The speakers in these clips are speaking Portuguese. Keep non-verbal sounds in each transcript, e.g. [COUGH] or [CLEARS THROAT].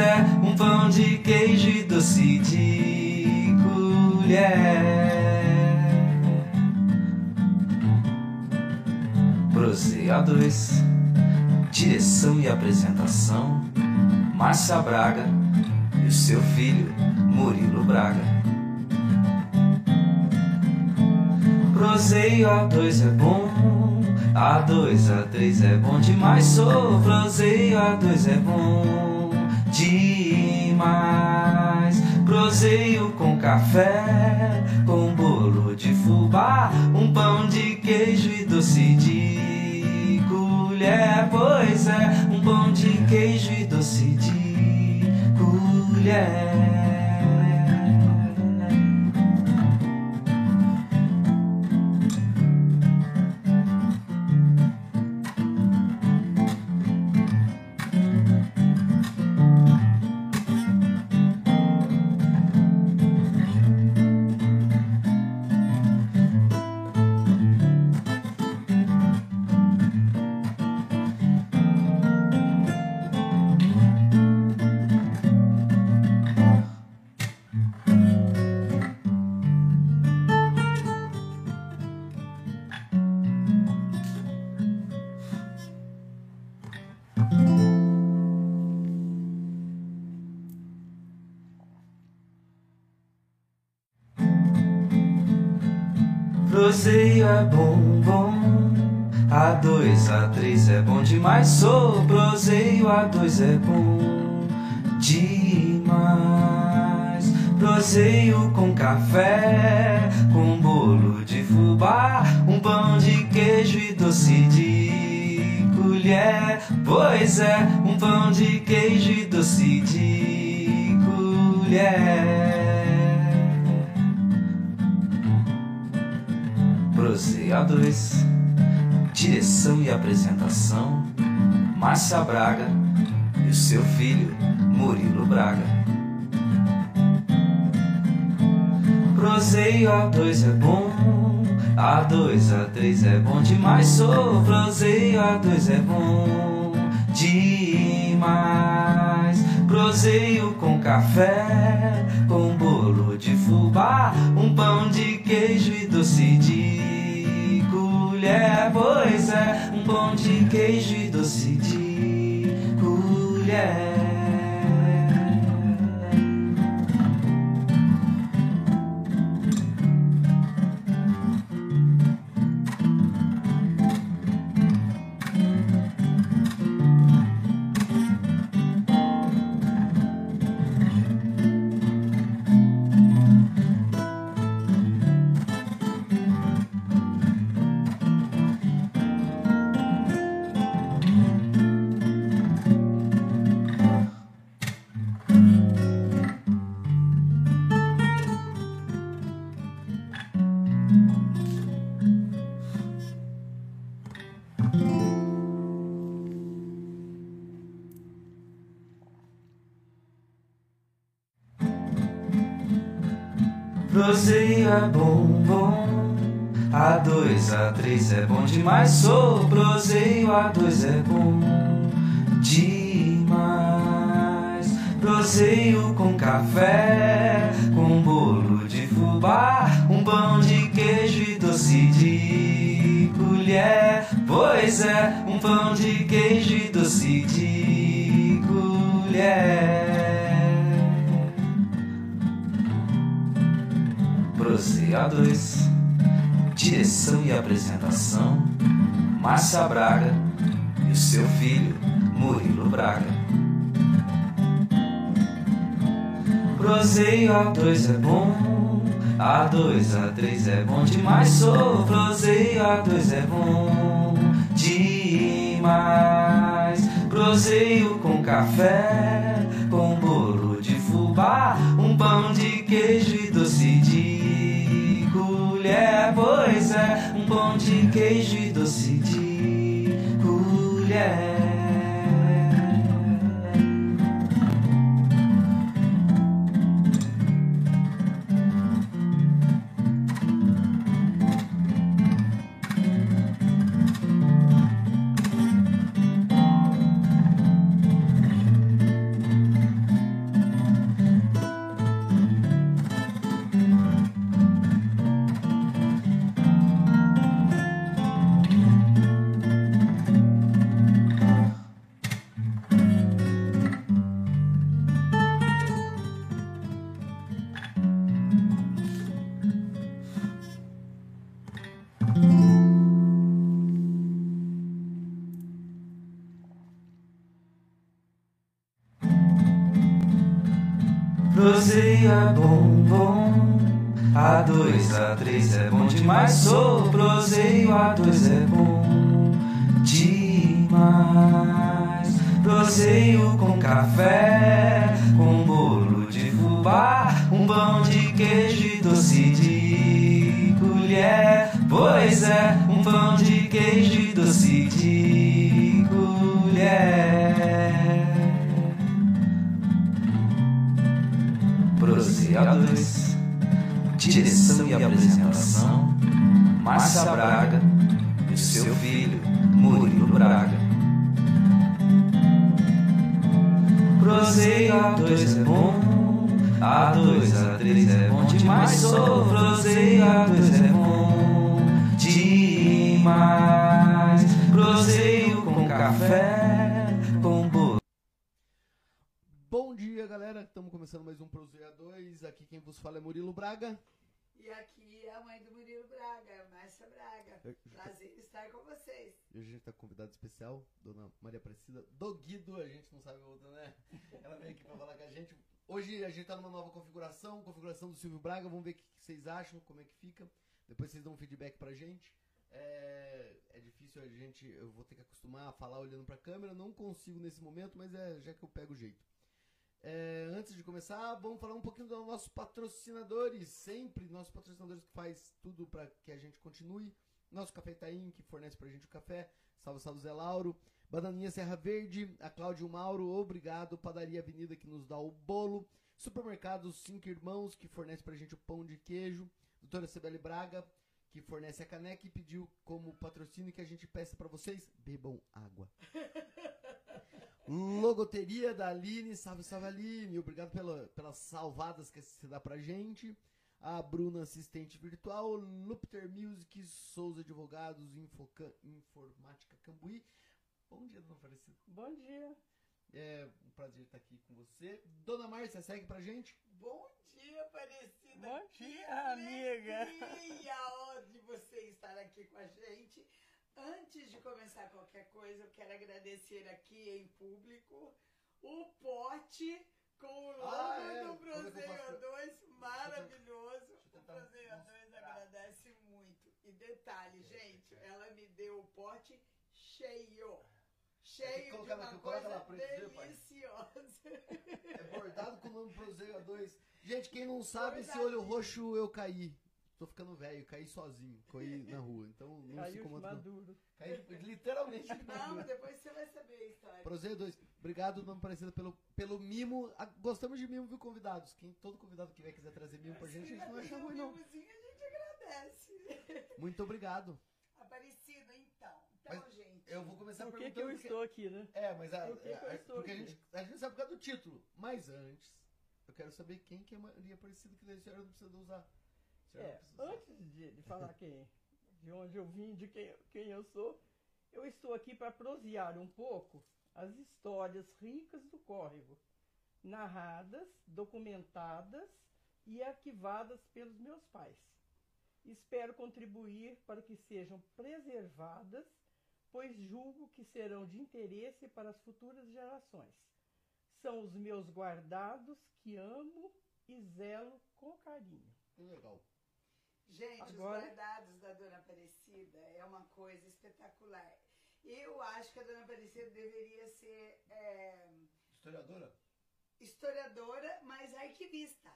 é um pão de queijo e doce de colher. Proseia 2 Direção e apresentação Márcia Braga e o seu filho Murilo Braga. Proseio A2 é bom, A2, A3 é bom demais. Sou proseio A2 é bom demais. Proseio com café, com bolo de fubá, um pão de queijo e doce de colher. Pois é, um pão de queijo e doce de colher. Demais. Sou proseio, A2 é bom demais. Proseio com café, com bolo de fubá, um pão de queijo e doce de colher. Pois é, um pão de queijo e doce de colher. Proseia 2 Direção e apresentação Márcia Braga e o seu filho Murilo Braga. Proseio A2 é bom, A2, A3 é bom demais. Sou proseio A2 é bom demais. Proseio com café, com bolo de fubá, um pão de queijo e doce de colher. Pois é, um pão de queijo e doce de colher. É bom, bom. A2, A3 é bom demais. Sou proseio, A2 é bom demais. Proseio com café, com bolo de fubá, um pão de queijo e doce de colher. Pois é, um pão de queijo e doce de colher. 2 Direção e apresentação Márcia Braga e o seu filho Murilo Braga. Proseio A2 é bom, A2, A3 é bom demais. Sou proseio A2 é bom demais. Proseio com café, com bolo de fubá, um pão de queijo e doce de colher. Pois é, um pão de queijo e doce de colher. Café, com bolo de fubá, um pão de queijo e doce de colher. Pois é, um pão de queijo e doce de colher. Proseadores, direção e apresentação, Márcia Braga e seu filho, Murilo Braga. A2 é bom, A2, A3 é bom demais. Sou proseio A2 é bom demais. Proseio com café, com bolo. Bom dia, galera. Estamos começando mais um Prozeia 2. Aqui quem vos fala é Murilo Braga. E aqui é a mãe do Murilo Braga, Márcia Braga. Prazer em estar com vocês. E hoje a gente está com convidado especial, Dona Maria Aparecida do Guido. A gente não sabe outra, né? Ela veio aqui para falar com a gente. Hoje a gente tá numa nova configuração, configuração do Silvio Braga. Vamos ver o que vocês acham, como é que fica. Depois vocês dão um feedback pra gente. É, é difícil a gente, eu vou ter que acostumar a falar olhando pra câmera. Não consigo nesse momento, mas é já que eu pego o jeito. É, antes de começar, vamos falar um pouquinho dos nossos patrocinadores. Sempre nossos patrocinadores que faz tudo para que a gente continue. Nosso Café Itaim, que fornece pra gente o café. Salve, salve Zé Lauro. Bananinha Serra Verde, a Cláudio Mauro, obrigado. Padaria Avenida, que nos dá o bolo. Supermercados Cinco Irmãos, que fornece pra gente o pão de queijo. Doutora Cibele Braga, que fornece a caneca e pediu como patrocínio que a gente peça pra vocês, bebam água. [LAUGHS] Logoteria da Aline, salve, salve Aline, obrigado pela, pelas salvadas que você dá pra gente. A Bruna, assistente virtual, Lupter Music, Souza Advogados, Infoca, Informática Cambuí. Bom dia, dona Aparecida. Bom dia. É um prazer estar aqui com você. Dona Márcia, segue pra gente. Bom dia, Aparecida. Bom Que dia, amiga. alegria ó, de você estar aqui com a gente. Antes de começar qualquer coisa, eu quero agradecer aqui em público o pote com o logo Ah, é. do é Proseio faço? 2, maravilhoso. O Proseio nossa, 2 agradece muito. E detalhe, gente, ela me deu o pote cheio. Cheio de coloca lá, uma coisa deliciosa. É bordado com o nome Proseio 2. Gente, quem não sabe, esse olho roxo eu caí. Tô ficando velho, caí sozinho, caí na rua. Então não se Caiu de comanda não. maduro. Caí literalmente de Não, maduro. depois você vai saber a história. Prozeio 2. Obrigado, Dona Aparecida, pelo, pelo mimo. Ah, Gostamos de mimo, viu, convidados? Quem, todo convidado que vier quiser trazer mimo pra gente, a gente não acha ruim, não. Mimozinho a gente agradece. Muito obrigado. Aparecido, então. Então, Mas gente. Eu vou começar Por que, que eu estou aqui, né? É, mas a, Por que que eu a- estou porque a aqui? gente, a gente sabe por causa do título. Mas antes, eu quero saber quem que é Maria Aparecida, que daí a senhora não precisa usar. É, antes de, de falar quem, de onde eu vim, de quem, quem eu sou, eu estou aqui para prosear um pouco as histórias ricas do córrego, narradas, documentadas e arquivadas pelos meus pais. Espero contribuir para que sejam preservadas, pois julgo que serão de interesse para as futuras gerações. São os meus guardados que amo e zelo com carinho. Que legal. Gente, Agora- os guardados da Dona Aparecida é uma coisa espetacular. Eu acho que a Dona Aparecida deveria ser é, Historiadora? historiadora, mas arquivista.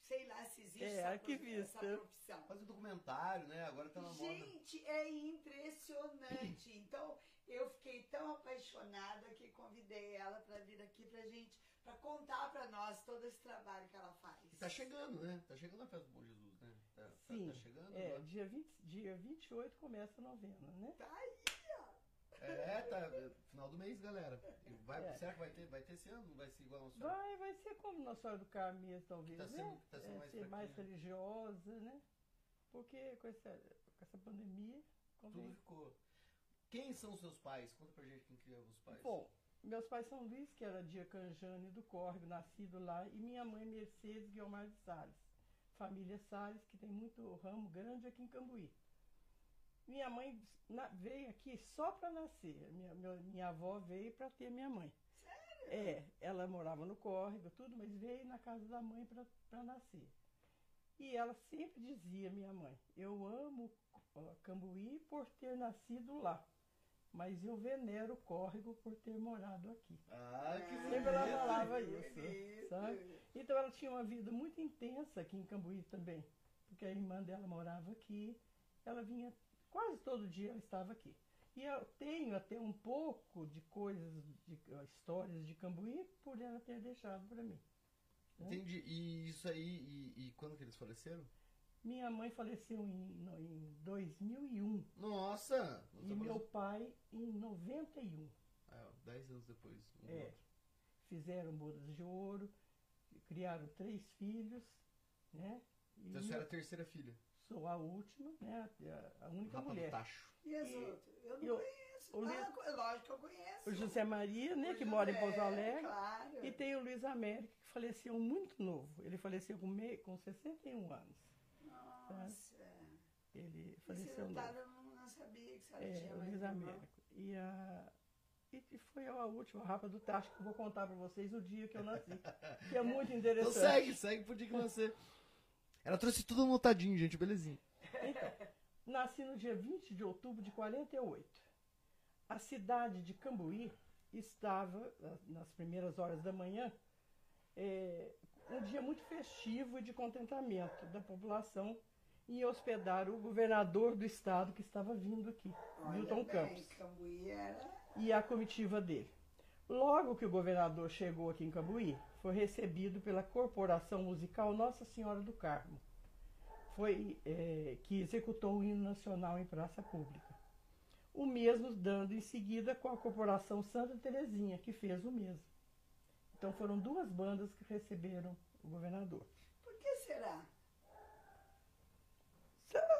Sei lá se existe É, essa, arquivista. essa profissão. Fazer documentário, né? Agora tá na moda. Gente, é impressionante. [CLEARS THROAT] Então, eu fiquei tão apaixonada que convidei ela para vir aqui pra gente, para contar para nós todo esse trabalho que ela faz. E tá chegando, né? Tá chegando a festa do Bom Jesus, né? Tá, tá- Sim, tá chegando. É, né? dia, 20, dia 28 começa a novena, né? Tá aí, É, tá. é, Final do mês, galera. Vai, É. Será que vai ter, vai ter esse ano? Não vai ser igual a nossa? Vai, vai ser como Nossa Senhora do mesmo, talvez, Tá né? sendo- tá sendo É, mais ser mais religiosa, né? Porque com essa, com essa pandemia, Tudo convém. ficou. Quem são seus pais? Conta pra gente quem que é os pais. Bom, meus pais são Luiz, que era Dia Canjane do Córrego, nascido lá, e minha mãe Mercedes Guilmar de Salles. Família Salles, que tem muito ramo grande aqui em Cambuí. Minha mãe veio aqui só para nascer. Minha, meu- minha avó veio para ter minha mãe. É, ela morava no córrego, tudo, mas veio na casa da mãe para nascer. E ela sempre dizia, minha mãe, eu amo Cambuí por ter nascido lá. Mas eu venero o córrego por ter morado aqui. Ah, que Sempre ela falava isso, sabe? Então ela tinha uma vida muito intensa aqui em Cambuí também. Porque a irmã dela morava aqui. Ela vinha, quase todo dia ela estava aqui. E eu tenho até um pouco de coisas, de histórias de Cambuí por ela ter deixado para mim. Entendi. E isso aí, e, e quando que eles faleceram? Minha mãe faleceu em, no- em 2001 Nossa! e meu pai em 91. Ah, dez anos depois. um É. Fizeram bodas de ouro, criaram três filhos, né? E Então você era a terceira filha. sou a última, né? A, a única Rapa mulher. Tacho. E as outras? Eu não e o- conheço. o Ah, co- lógico que eu conheço. O José Maria, né? O Que mora em José, Pouso Alegre. Claro. E tem o Luiz Américo, que faleceu muito novo. Ele faleceu com, me... com 61 anos. Nossa. Ele Esse faleceu novo. detalhe eu não, sabia que você É, tinha o mais Luiz. Américo. E, a... e foi a última, Rapa do Tacho, que eu vou contar pra vocês o dia que eu nasci. Que é muito Então interessante. segue, segue pro dia que você. Ela trouxe tudo anotadinho, gente, belezinha. Nasci no dia 20 de outubro de 48. A cidade de Cambuí estava, na- nas primeiras horas da manhã, é, um dia muito festivo e de contentamento da população em hospedar o governador do estado que estava vindo aqui, Olha Milton bem, Campos, Cambuí era... e a comitiva dele. Logo que o governador chegou aqui em Cambuí, foi recebido pela Corporação Musical Nossa Senhora do Carmo, foi, é, que executou o hino nacional em praça pública. O mesmo dando em seguida com a Corporação Santa Terezinha, que fez o mesmo. Então foram duas bandas que receberam o governador. Por que será?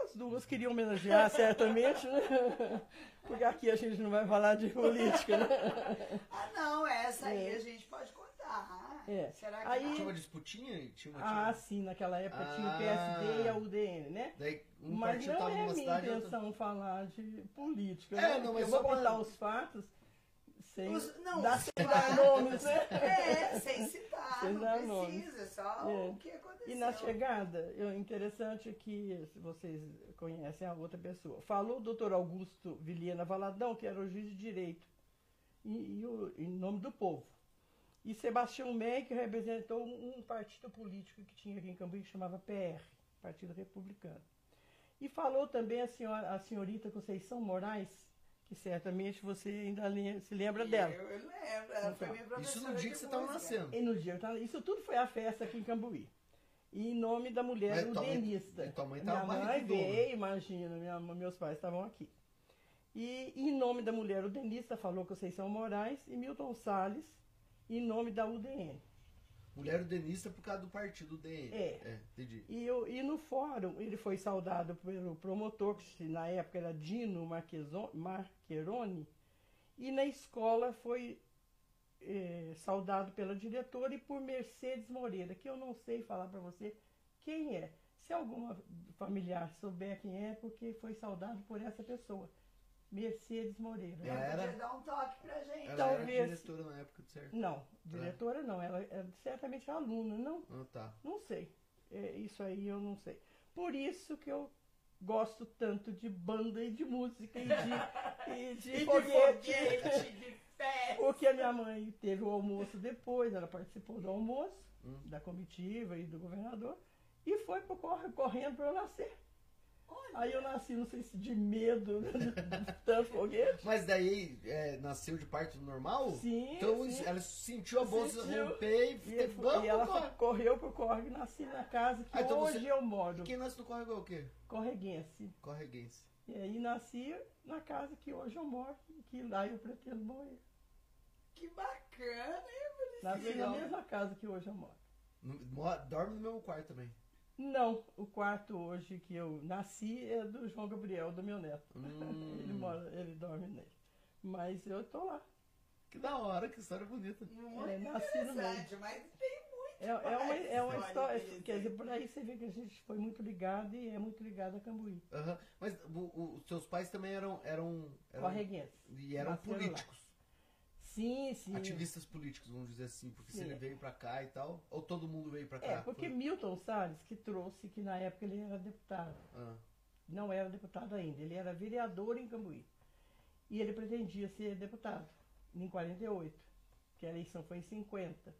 As duas queriam homenagear, [LAUGHS] certamente, né? Porque aqui a gente não vai falar de política, né? [LAUGHS] Ah, não, essa aí É. a gente pode contar. É. Será que Aí- Tinha uma disputinha? Tinha uma, Ah, tinha... sim, naquela época tinha o Ah. PSD e a UDN, né? Daí um Mas não é minha cidade intenção falar de política. É, né? não, mas Eu vou só pra- contar os fatos sem Os- não, dar fatos. nomes, né? É, sem [LAUGHS] citar, Sem não precisa, nomes. só É. o que aconteceu. E na chegada, eu, interessante é que, se vocês conhecem a outra pessoa, falou o doutor Augusto Vilhena Valadão, que era o juiz de direito, e, e o- em nome do povo. E Sebastião May, que representou um, um partido político que tinha aqui em Cambuí, que chamava PR, Partido Republicano. E falou também a, senhora, a senhorita Conceição Moraes, que certamente você ainda se lembra dela. Eu, eu lembro, ela foi Então, minha professora Isso no dia que você tava música. nascendo. E no dia, tava- isso tudo foi a festa aqui em Cambuí. E em nome da mulher Mas mãe- udenista. e tua mãe minha mãe veio, imagina, minha, meus pais estavam aqui. E em nome da mulher udenista, falou Conceição Moraes e Milton Salles, em nome da UDN. Mulher udenista por causa do partido DN. É. É, entendi. E, eu- e no fórum ele foi saudado pelo promotor, que na época era Dino Marcheroni, e na escola foi eh, saudado pela diretora e por Mercedes Moreira, que eu não sei falar para você quem é. Se alguma familiar souber quem é, porque foi saudado por essa pessoa, Mercedes Moreira. Ela era- Podia dar um toque pra gente. Ela Talvez- era diretora na época, certo? Não, diretora não, ela é certamente aluna, não Ah, tá. Não sei. É, isso aí eu não sei. Por isso que eu gosto tanto de banda e de música e de, [LAUGHS] e de E de foguete. foguete, de festa. Porque a minha mãe teve o almoço depois, ela participou do almoço, Hum. da comitiva e do governador, e foi pro corre, correndo para eu nascer. Aí eu nasci, não sei se de medo [LAUGHS] tanto foguete. Mas daí é, nasceu de parto normal? Sim, Então sim. ela sentiu a bolsa Sentiu. romper e, E, teve, foi- vamos, e ela corre. correu pro corre e nasci na casa que Ah, então hoje você- eu moro, Quem nasce no córrego é o quê? correguense. Correguense. E aí nasci na casa que hoje eu moro, que lá eu pretendo morrer. Que bacana, hein, Nasci na mesma casa que hoje eu moro. No- Dorme no mesmo quarto também. Não, o quarto hoje que eu nasci é do João Gabriel, do meu neto. Hum. Ele mora, ele dorme nele. Mas eu tô lá. Que da hora, que história bonita. Muito É, nasci no meio. mas tem muito É, é uma, é uma história. interessante. Quer dizer, por aí você vê que a gente foi muito ligado e é muito ligado a Cambuí. Aham. Mas os seus pais também eram. eram, eram Correguense. e eram Nasceram lá. Sim, sim. ativistas políticos, vamos dizer assim, porque se Sim. ele veio pra cá e tal, ou todo mundo veio pra cá? É, porque Foi- Milton Salles que trouxe que na época ele era deputado. Ah, Não era deputado ainda, ele era vereador em Cambuí. E ele pretendia ser deputado em 48, que a eleição foi em 50.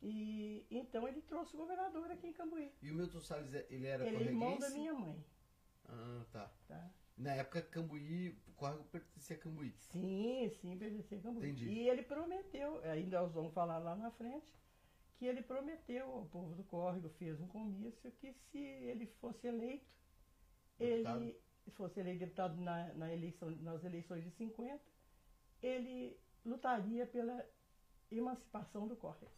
E então ele trouxe o governador aqui em Cambuí. E o Milton Salles, ele era ele é irmão da minha mãe, Ah, tá. tá? Na época, Cambuí, o córrego pertencia a Cambuí. Sim, sim, pertencia a Cambuí. Entendi. E ele prometeu, ainda nós vamos falar lá na frente, que ele prometeu ao povo do córrego, fez um comício, que se ele fosse eleito, Deputado? ele se fosse eleito deputado na, na eleição, nas eleições de 50, ele lutaria pela emancipação do córrego.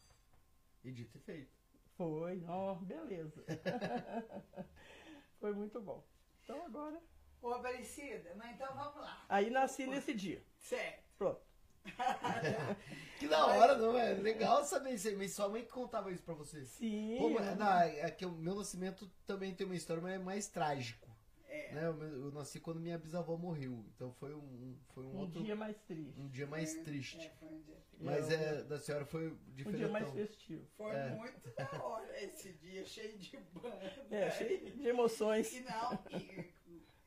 E dito e feito. Foi, ó, beleza. [LAUGHS] Foi muito bom. Então agora. Ô, Aparecida, mas então vamos lá. Aí nasci nesse dia. Certo. Pronto. [LAUGHS] Que da hora, não é? Legal saber isso aí, mas sua mãe que contava isso pra você. Sim. Pô, mas, não, é que o meu nascimento também tem uma história, mas é mais trágico. É. Né? Eu, eu nasci quando minha bisavó morreu, então foi um, foi um, um outro dia mais triste. um dia mais É, triste. É, foi um dia triste. Mas Eu- é, da senhora foi Um diferente. dia mais festivo. Foi É. muito da hora esse dia, cheio de banda. É, cheio de emoções. E não, e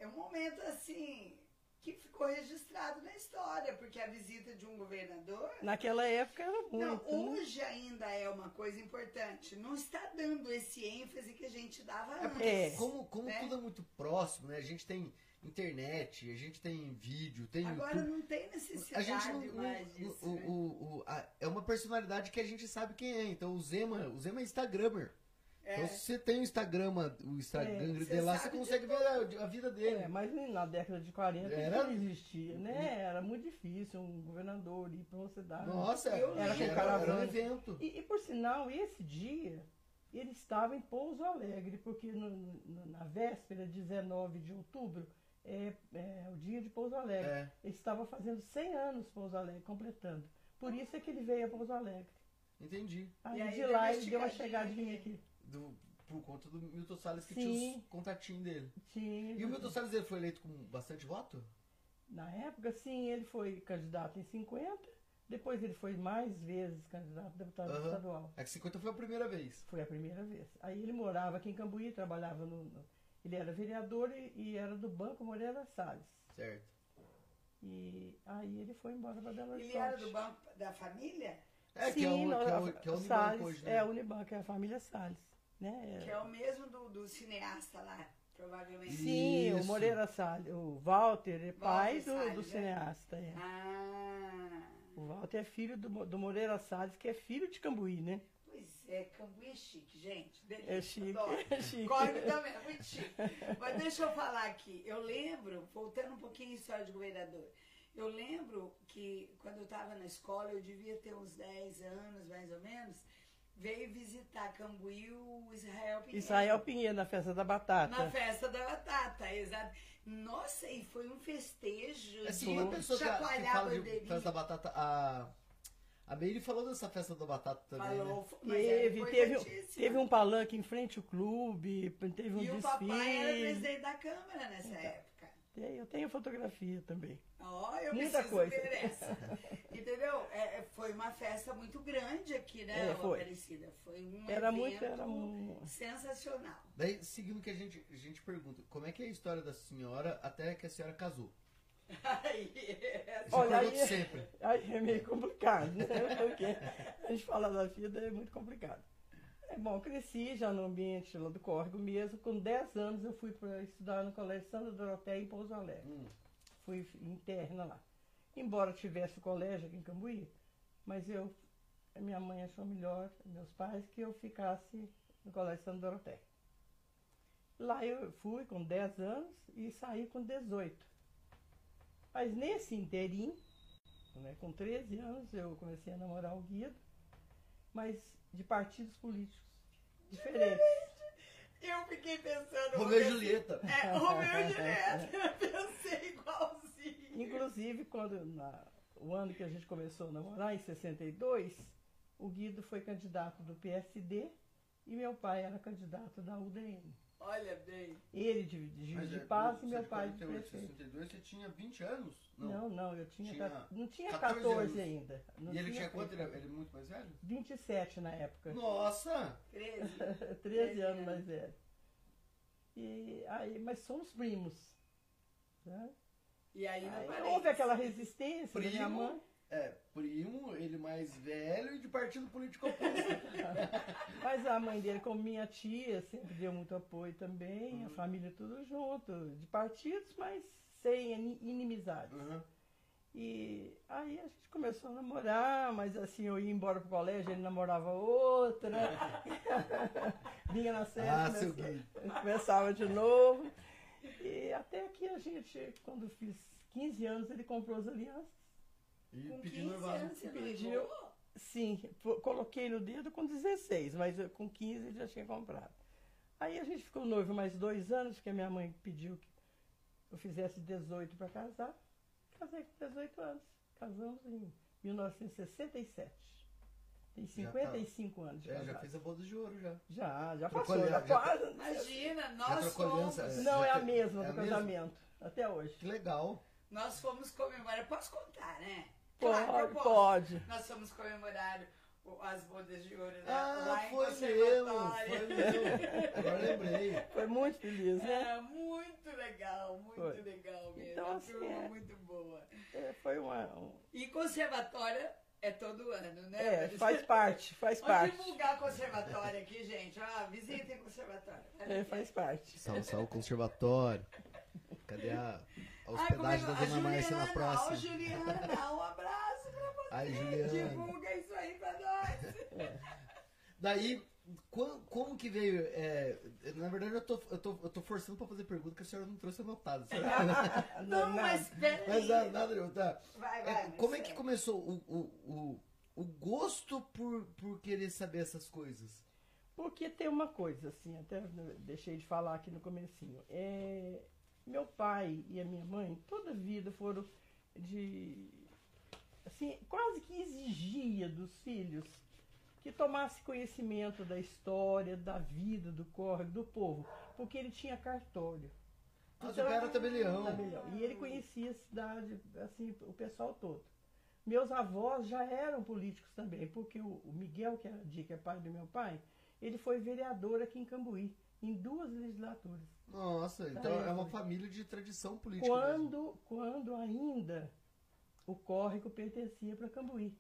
é um momento assim que ficou registrado na história, porque a visita de um governador. Naquela época era Não, muito. né? hoje ainda é uma coisa importante. Não está dando esse ênfase que a gente dava É antes. porque É. como, como né? tudo é muito próximo, né? A gente tem internet, a gente tem vídeo, tem Agora YouTube. não tem A necessidade gente não, não- mais disso. o, né? o- o- a- é uma personalidade que a gente sabe quem é. Então o Zema, o Zema é Instagrammer. É. Então se você tem o Instagram, o Instagram É, dele você lá, você de consegue ver a, a vida dele. É, mas na década de 40 Era- não existia, né? Era muito difícil um governador ir para uma cidade. Nossa, Eu era, era, era um evento. E, e, por sinal, esse dia ele estava em Pouso Alegre, porque no- no- na véspera, 19 de outubro, é, é o dia de Pouso Alegre. É. Ele estava fazendo 100 anos Pouso Alegre, completando. Por isso é que ele veio a Pouso Alegre. Entendi. Aí, aí de lá ele deu uma chegadinha aqui. Do, por conta do Milton Salles que Sim. tinha os contatinhos dele. Tinha, E o Milton Salles ele foi eleito com bastante voto? Na época, sim, ele foi candidato em 50, depois ele foi mais vezes candidato a deputado Aham. estadual. É que 50 foi a primeira vez. Foi a primeira vez. Aí ele morava aqui em Cambuí, trabalhava no. no- ele era vereador e, e era do Banco Moreira Salles. Certo. E aí ele foi embora para Belo Horizonte. Ele era do banco da família, É, que é o, Sim, que é o, não, que é o Unibanco Salles, hoje, né? É, a Unibanco, é a família Salles. Né? que é o mesmo do, do cineasta lá, provavelmente. Sim, o Isso. Moreira Salles. O Walter é pai do, Salles, do é. cineasta. é. Ah, O Walter é filho do, do Moreira Salles, que é filho de Cambuí, né? pois é, Cambuí é chique, gente. Delícia, [LAUGHS] É chique, adoro. é chique. Córrego também, é muito chique. Mas deixa eu falar aqui. Eu lembro, voltando um pouquinho à história de governador, eu lembro que quando eu estava na escola, eu devia ter uns 10 anos, mais ou menos, veio visitar Cambuí o Israel Pinheiro. Israel Pinheiro, na festa da batata. Na festa da batata, exato. Nossa, e foi um festejo. Essa de uma pessoa que, que fala de festa da batata, a, a Meire falou dessa festa da batata também, né? Falou, mas era Teve, teve, teve um palanque em frente ao clube, teve um E o desfile. papai era presidente da Câmara nessa época. Tem- Eu tenho fotografia também. Ó, eu Muita preciso coisa. ver essa. [LAUGHS] Entendeu? É, é, foi uma festa muito grande aqui, né, É, foi. Aparecida? Foi um Era evento muito, era um... sensacional. Daí, seguindo o que a gente, a gente pergunta, como é que é a história da senhora até que a senhora casou? [LAUGHS] Olha, aí- sempre. [LAUGHS] Aí é meio complicado, né? Porque a gente falar da vida é muito complicado. É bom, cresci já no ambiente lá do córrego mesmo. Com 10 anos eu fui para estudar no Colégio Santa Doroteia em Pouso Alegre. Hum, Fui interna lá. Embora tivesse o colégio aqui em Cambuí, mas eu, minha mãe achou melhor, meus pais, que eu ficasse no Colégio Santa Doroteia. Lá eu fui com 10 anos e saí com 18. Mas nesse inteirinho, né, com 13 anos, eu comecei a namorar o Guido, mas de partidos políticos diferentes. eu fiquei pensando. Romeu e assim, Julieta. É, Romeu e Julieta. [LAUGHS] Eu pensei igualzinho. Inclusive, quando na- o ano que a gente começou a namorar, em 62, o Guido foi candidato do PSD e meu pai era candidato da UDN. Olha bem. Ele de, de Juiz Mas de é, Paz e meu pai de 48, prefeito. 62, você tinha 20 anos? Não, não, eu tinha, Tinha ca- não tinha 14 14, anos. ainda. Não E ele tinha quanto? Ele, ele é muito mais velho? 27 na época. Nossa! 13. 13 [LAUGHS] anos mais velho. E aí, mas somos primos. né? E aí não Aí houve aquela resistência da minha Primo? mãe. É, primo, ele mais velho e de partido político oposto. [LAUGHS] Mas a mãe dele, como minha tia, sempre deu muito apoio também, a família tudo junto, de partidos, mas sem ini- inimizades. Uhum. E aí a gente começou a namorar, mas assim, eu ia embora pro colégio, ele namorava outra. [LAUGHS] Vinha na sexta, Ah, seu começa- Gui. começava de novo. E até que a gente, quando fiz 15 anos, ele comprou as alianças. E Com pediu 15 noivado. anos você Pediu. noivou? Sim, coloquei no dedo com 16, mas eu- com 15 ele já tinha comprado. Aí a gente ficou noivo mais dois anos, porque a minha mãe pediu que eu fizesse 18 para casar. Casei com 18 anos. Casamos em 1967. Tem Já tá. 55 anos de É, já casado. fez a boda de ouro já. Já, já Trocou passou, já já- quase. Imagina, nós fomos. aliança? É. Não é a mesma é a do mesma? casamento, até hoje. Que legal. Nós fomos comemorar. Posso contar, né? Pode, Claro posso. pode. Nós fomos comemorar as bodas de ouro né? Ah, lá foi conservatório. foi. Agora lembrei. Foi muito feliz, né? É, muito legal, muito Foi. legal mesmo. Então, Uma assim, turma é. muito boa. É, foi uma. um- E conservatório é todo ano, né? É, faz parte, faz Vamos parte. divulgar conservatório aqui, gente. Ah, visitem conservatório. É, faz parte. Salve, salve, conservatório. Cadê a, a Ai, hospedagem da é- Dona a Márcia na Juliana, próxima? Ó, Juliana, um abraço pra você. Ai, Juliana. Divulga isso aí pra nós. Daí, como, como que veio? é, na verdade, eu tô, eu, tô, eu tô forçando pra fazer pergunta que a senhora não trouxe anotado. [LAUGHS] Não, [LAUGHS] nada. mas peraí. Mas nada, nada, não, tá. Vai, É, vai. como é que começou o, o, o, o gosto por, por querer saber essas coisas? Porque tem uma coisa, assim, até deixei de falar aqui no comecinho. É, meu pai e a minha mãe, toda a vida foram de. Assim, quase que exigia dos filhos que tomasse conhecimento da história, da vida, do córrego, do povo, porque ele tinha cartório. Ah, pai era tabelião. tabelião. E ele conhecia a cidade, assim, o pessoal todo. Meus avós já eram políticos também, porque o, Miguel, que de que é pai do meu pai, ele foi vereador aqui em Cambuí, em duas legislaturas. Nossa, então Aí, é uma família de tradição política. mesmo. Quando, quando ainda o córrego pertencia para Cambuí.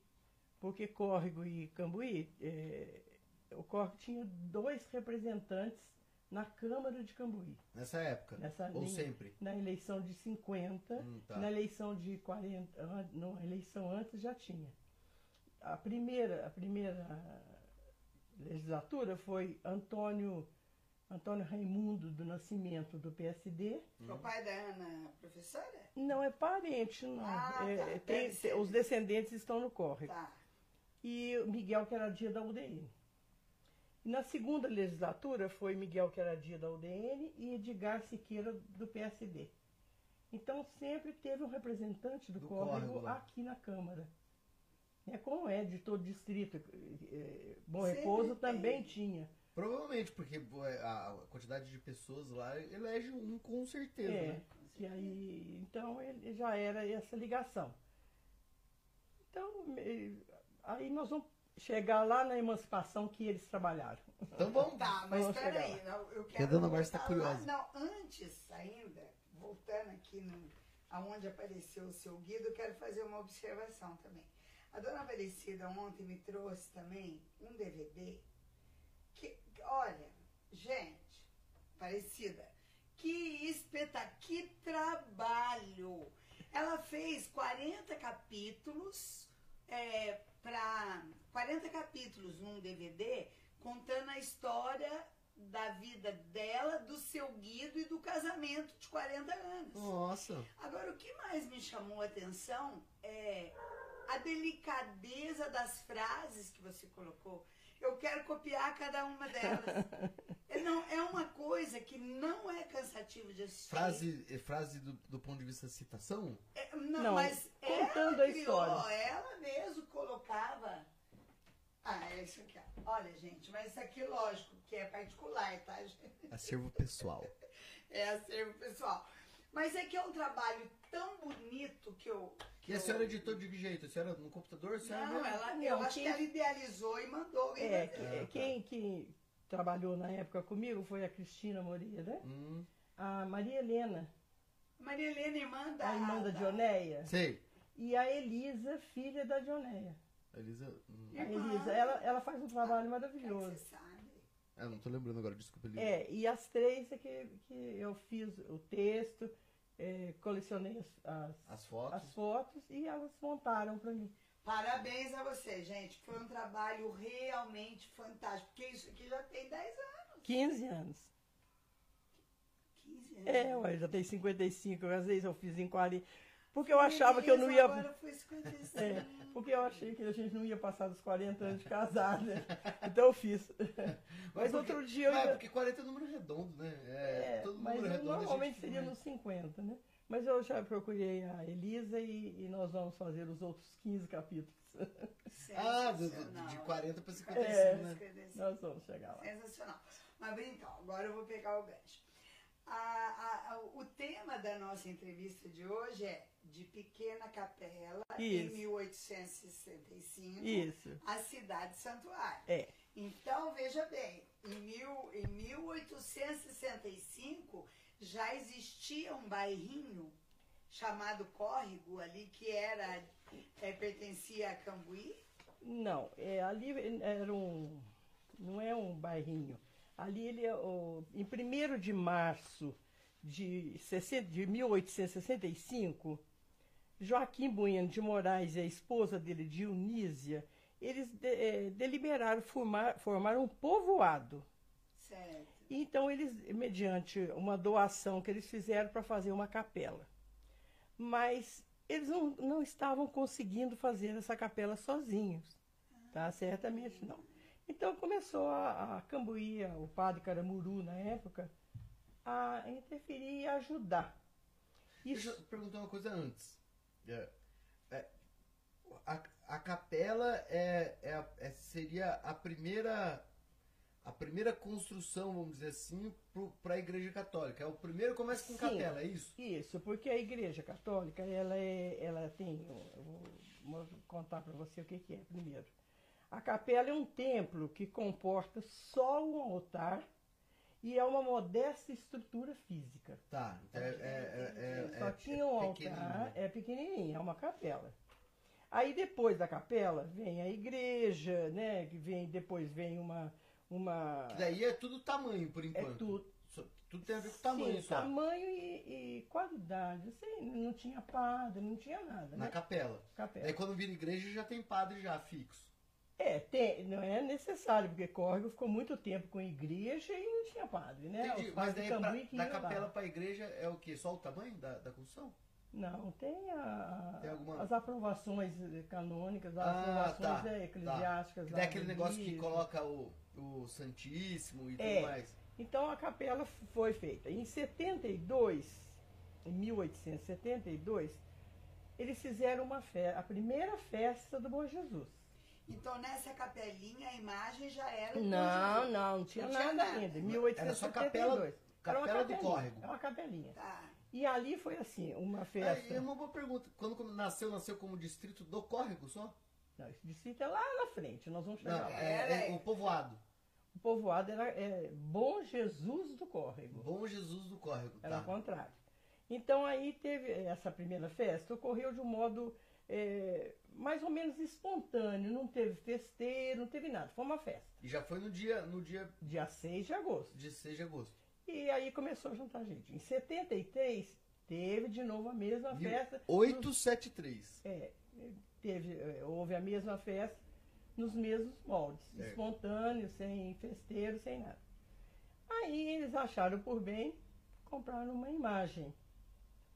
Porque córrego e Cambuí, é, o córrego tinha dois representantes na Câmara de Cambuí. Nessa época? Nessa Ou linha. sempre? Na eleição de 50, Hum, tá. na eleição de 40, an- não, eleição antes já tinha. A primeira, a primeira legislatura foi Antônio, Antônio Raimundo do Nascimento do PSD. O pai da Ana, professora? Não é parente, não. Ah, É, tá. tem- Deve ser. tem- os descendentes estão no córrego. Tá. E Miguel, que era dia da UDN. E na segunda legislatura foi Miguel, que era dia da UDN, e Edgar Siqueira, do PSD. Então sempre teve um representante do, Do córrego, córrego aqui na Câmara. É como é de todo distrito. é, Bom Sempre Repouso tem. também tinha. Provavelmente, porque é, a quantidade de pessoas lá elege um com certeza, É, né? e aí, então ele já era essa ligação. Então, aí nós vamos chegar lá na emancipação que eles trabalharam. Então vamos. Tá, mas peraí, eu Que a quero. dona Márcia tá voltar lá. curiosa. Não, antes ainda, voltando aqui no, aonde apareceu o seu guido, eu quero fazer uma observação também. A dona Aparecida ontem me trouxe também um DVD olha, gente, Aparecida, que espetáculo, que trabalho! Ela fez 40 capítulos é, para 40 capítulos num DVD contando a história da vida dela, do seu Guido e do casamento de 40 anos. Nossa. Agora, o que mais me chamou a atenção é a delicadeza das frases que você colocou. Eu quero copiar cada uma delas. É, não, é uma coisa que não é cansativo de assistir. Frase, é frase do, do ponto de vista de citação? É, não, Não, mas contando ela a criou, história. ela mesmo colocava Ah, é isso aqui. ó. Olha, gente, mas isso aqui, lógico, que é particular, tá, gente? Acervo pessoal. [LAUGHS] É acervo pessoal. Mas é que é um trabalho tão bonito que eu. que E a eu- senhora editou de que jeito? A senhora no computador? A senhora Não, ela, Não, eu acho quem- que ela idealizou e mandou É, que- Ah, tá. quem que trabalhou na época comigo foi a Cristina Moreira? Hum, a Maria Helena, Maria Helena, irmã da. a irmã da Dioneia, sei. e a Elisa, filha da Dioneia. A Elisa. hum, A. Elisa, ela, ela faz um trabalho é que maravilhoso. você sabe? Ah, não tô lembrando agora, desculpa, Elisa. É, e as três é que, que eu fiz o texto, é, colecionei as, as, As fotos. as fotos e elas montaram para mim. Parabéns a você, gente. Foi um trabalho realmente fantástico. Porque isso aqui já tem 10 anos, 15 anos. 15 anos. É, ué, já tem 55, às vezes eu fiz em 40. Porque eu achava que eu não ia. Agora foi 55. É, porque eu achei que a gente não ia passar dos 40 anos de casado, né? Então eu fiz. Mas porque- outro dia eu é ia. porque 40 é número redondo, né? É, É, todo mas número redondo. normalmente seria mais- nos 50, né? Mas eu já procurei a Elisa e, e nós vamos fazer os outros 15 capítulos. Ah, do- do- de 40 para 55, É. né? Nós vamos chegar lá. Sensacional. Mas bem, então, agora eu vou pegar o gancho. A- a- o tema da nossa entrevista de hoje é de Pequena Capela, em Isso. 1865, Isso. a cidade santuário. É. Então, veja bem, em, mil, em 1865 já existia um bairrinho chamado Córrego ali, que era, é, pertencia a Cambuí. Não, é, ali era um. Não é um bairrinho. Ali ele é o, em 1 de março de, 60, de 1865, Joaquim Bueno de Moraes e a esposa dele, Dionísia, eles de- eh, deliberaram formar, formar um povoado. Certo. Então, eles, mediante uma doação que eles fizeram para fazer uma capela. Mas eles não, não estavam conseguindo fazer essa capela sozinhos. Tá? Certamente não. Então começou a, a Cambuí, o padre Caramuru na época, a interferir e ajudar. Deixa Isso, eu perguntar uma coisa antes. É, é, a, a capela é, é é- seria a primeira a primeira construção, vamos dizer assim, para a Igreja Católica. É o primeiro começa com Sim. capela, é isso? Isso, porque a Igreja Católica, ela, é, ela tem. Eu vou mo- contar para você o que, que é primeiro. A capela é um templo que comporta só um altar e é uma modesta estrutura física. Tá. É, é, é, é, só é- tinha um é altar, é pequenininha, é uma capela. Aí depois da capela vem a igreja, né? Que vem depois vem uma uma Que daí é tudo tamanho, por é enquanto. tudo Só- tudo tem a ver com tamanho Sim, só. tamanho e, e qualidade. Assim, não tinha padre, não tinha nada, Na né? capela. Capela. Daí quando vira igreja já tem padre já fixo. É, tem, não é necessário, porque Córrego ficou muito tempo com igreja e não tinha padre, né? Entendi. Mas daí pra, que da capela para igreja é o quê? Só o tamanho da, da construção? Não, tem, a- Tem alguma- as aprovações canônicas, as Ah, aprovações tá, eh, eclesiásticas. Que lá daí aquele negócio que coloca o, o Santíssimo e tudo É. mais. Então a capela foi feita. Em 72, em 1872, eles fizeram uma festa, a primeira festa do Bom Jesus. Então, nessa capelinha, a imagem já era Não, não, não tinha Não tinha nada nada. ainda. Em Era só 1872. capela- Era uma capela do córrego. É uma capelinha. Tá. E ali foi assim, uma É, festa. e uma boa pergunta. Quando nasceu, nasceu como distrito do córrego só? Não, esse distrito é lá na frente, nós vamos chegar Não, lá. é, é o povoado. O povoado era é, Bom Jesus do Córrego. Bom Jesus do córrego. Era Tá. o contrário. Então aí teve essa primeira festa, ocorreu de um modo é, mais ou menos espontâneo, não teve festeiro, não teve nada, foi uma festa. E já foi no dia, no dia Dia 6 de agosto. de 6 de agosto. E aí começou a juntar gente. Em 73, teve de novo a mesma festa. 873. É, teve, é, houve a mesma festa nos mesmos moldes, Certo. espontâneo, sem festeiro, sem nada. Aí eles acharam por bem comprar uma imagem,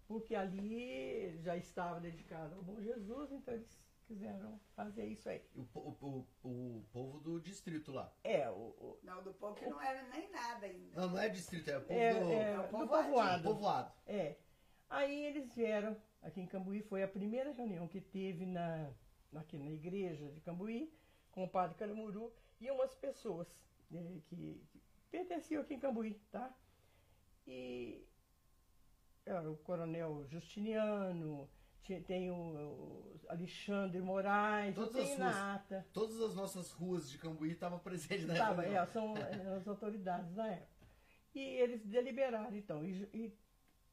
porque ali já estava dedicado ao Bom Jesus, então eles quiseram fazer isso aí. O, o, o, o povo do distrito lá. É, o, o- Não, do povo que não era nem nada ainda. Não, não é distrito, é o povo é, do é, o do povoadinho. povoado. povoado. É. Aí eles vieram aqui em Cambuí, foi a primeira reunião que teve na, aqui na igreja de Cambuí, com o padre Caramuru e umas pessoas eh, que, que pertenciam aqui em Cambuí, tá? E o coronel Justiniano, tem o, Alexandre Moraes, Todas tem as na ruas. ata. Todas as nossas ruas de Cambuí estavam presentes na Tava, reunião. é, são é, as autoridades da época. E eles deliberaram, então. E, e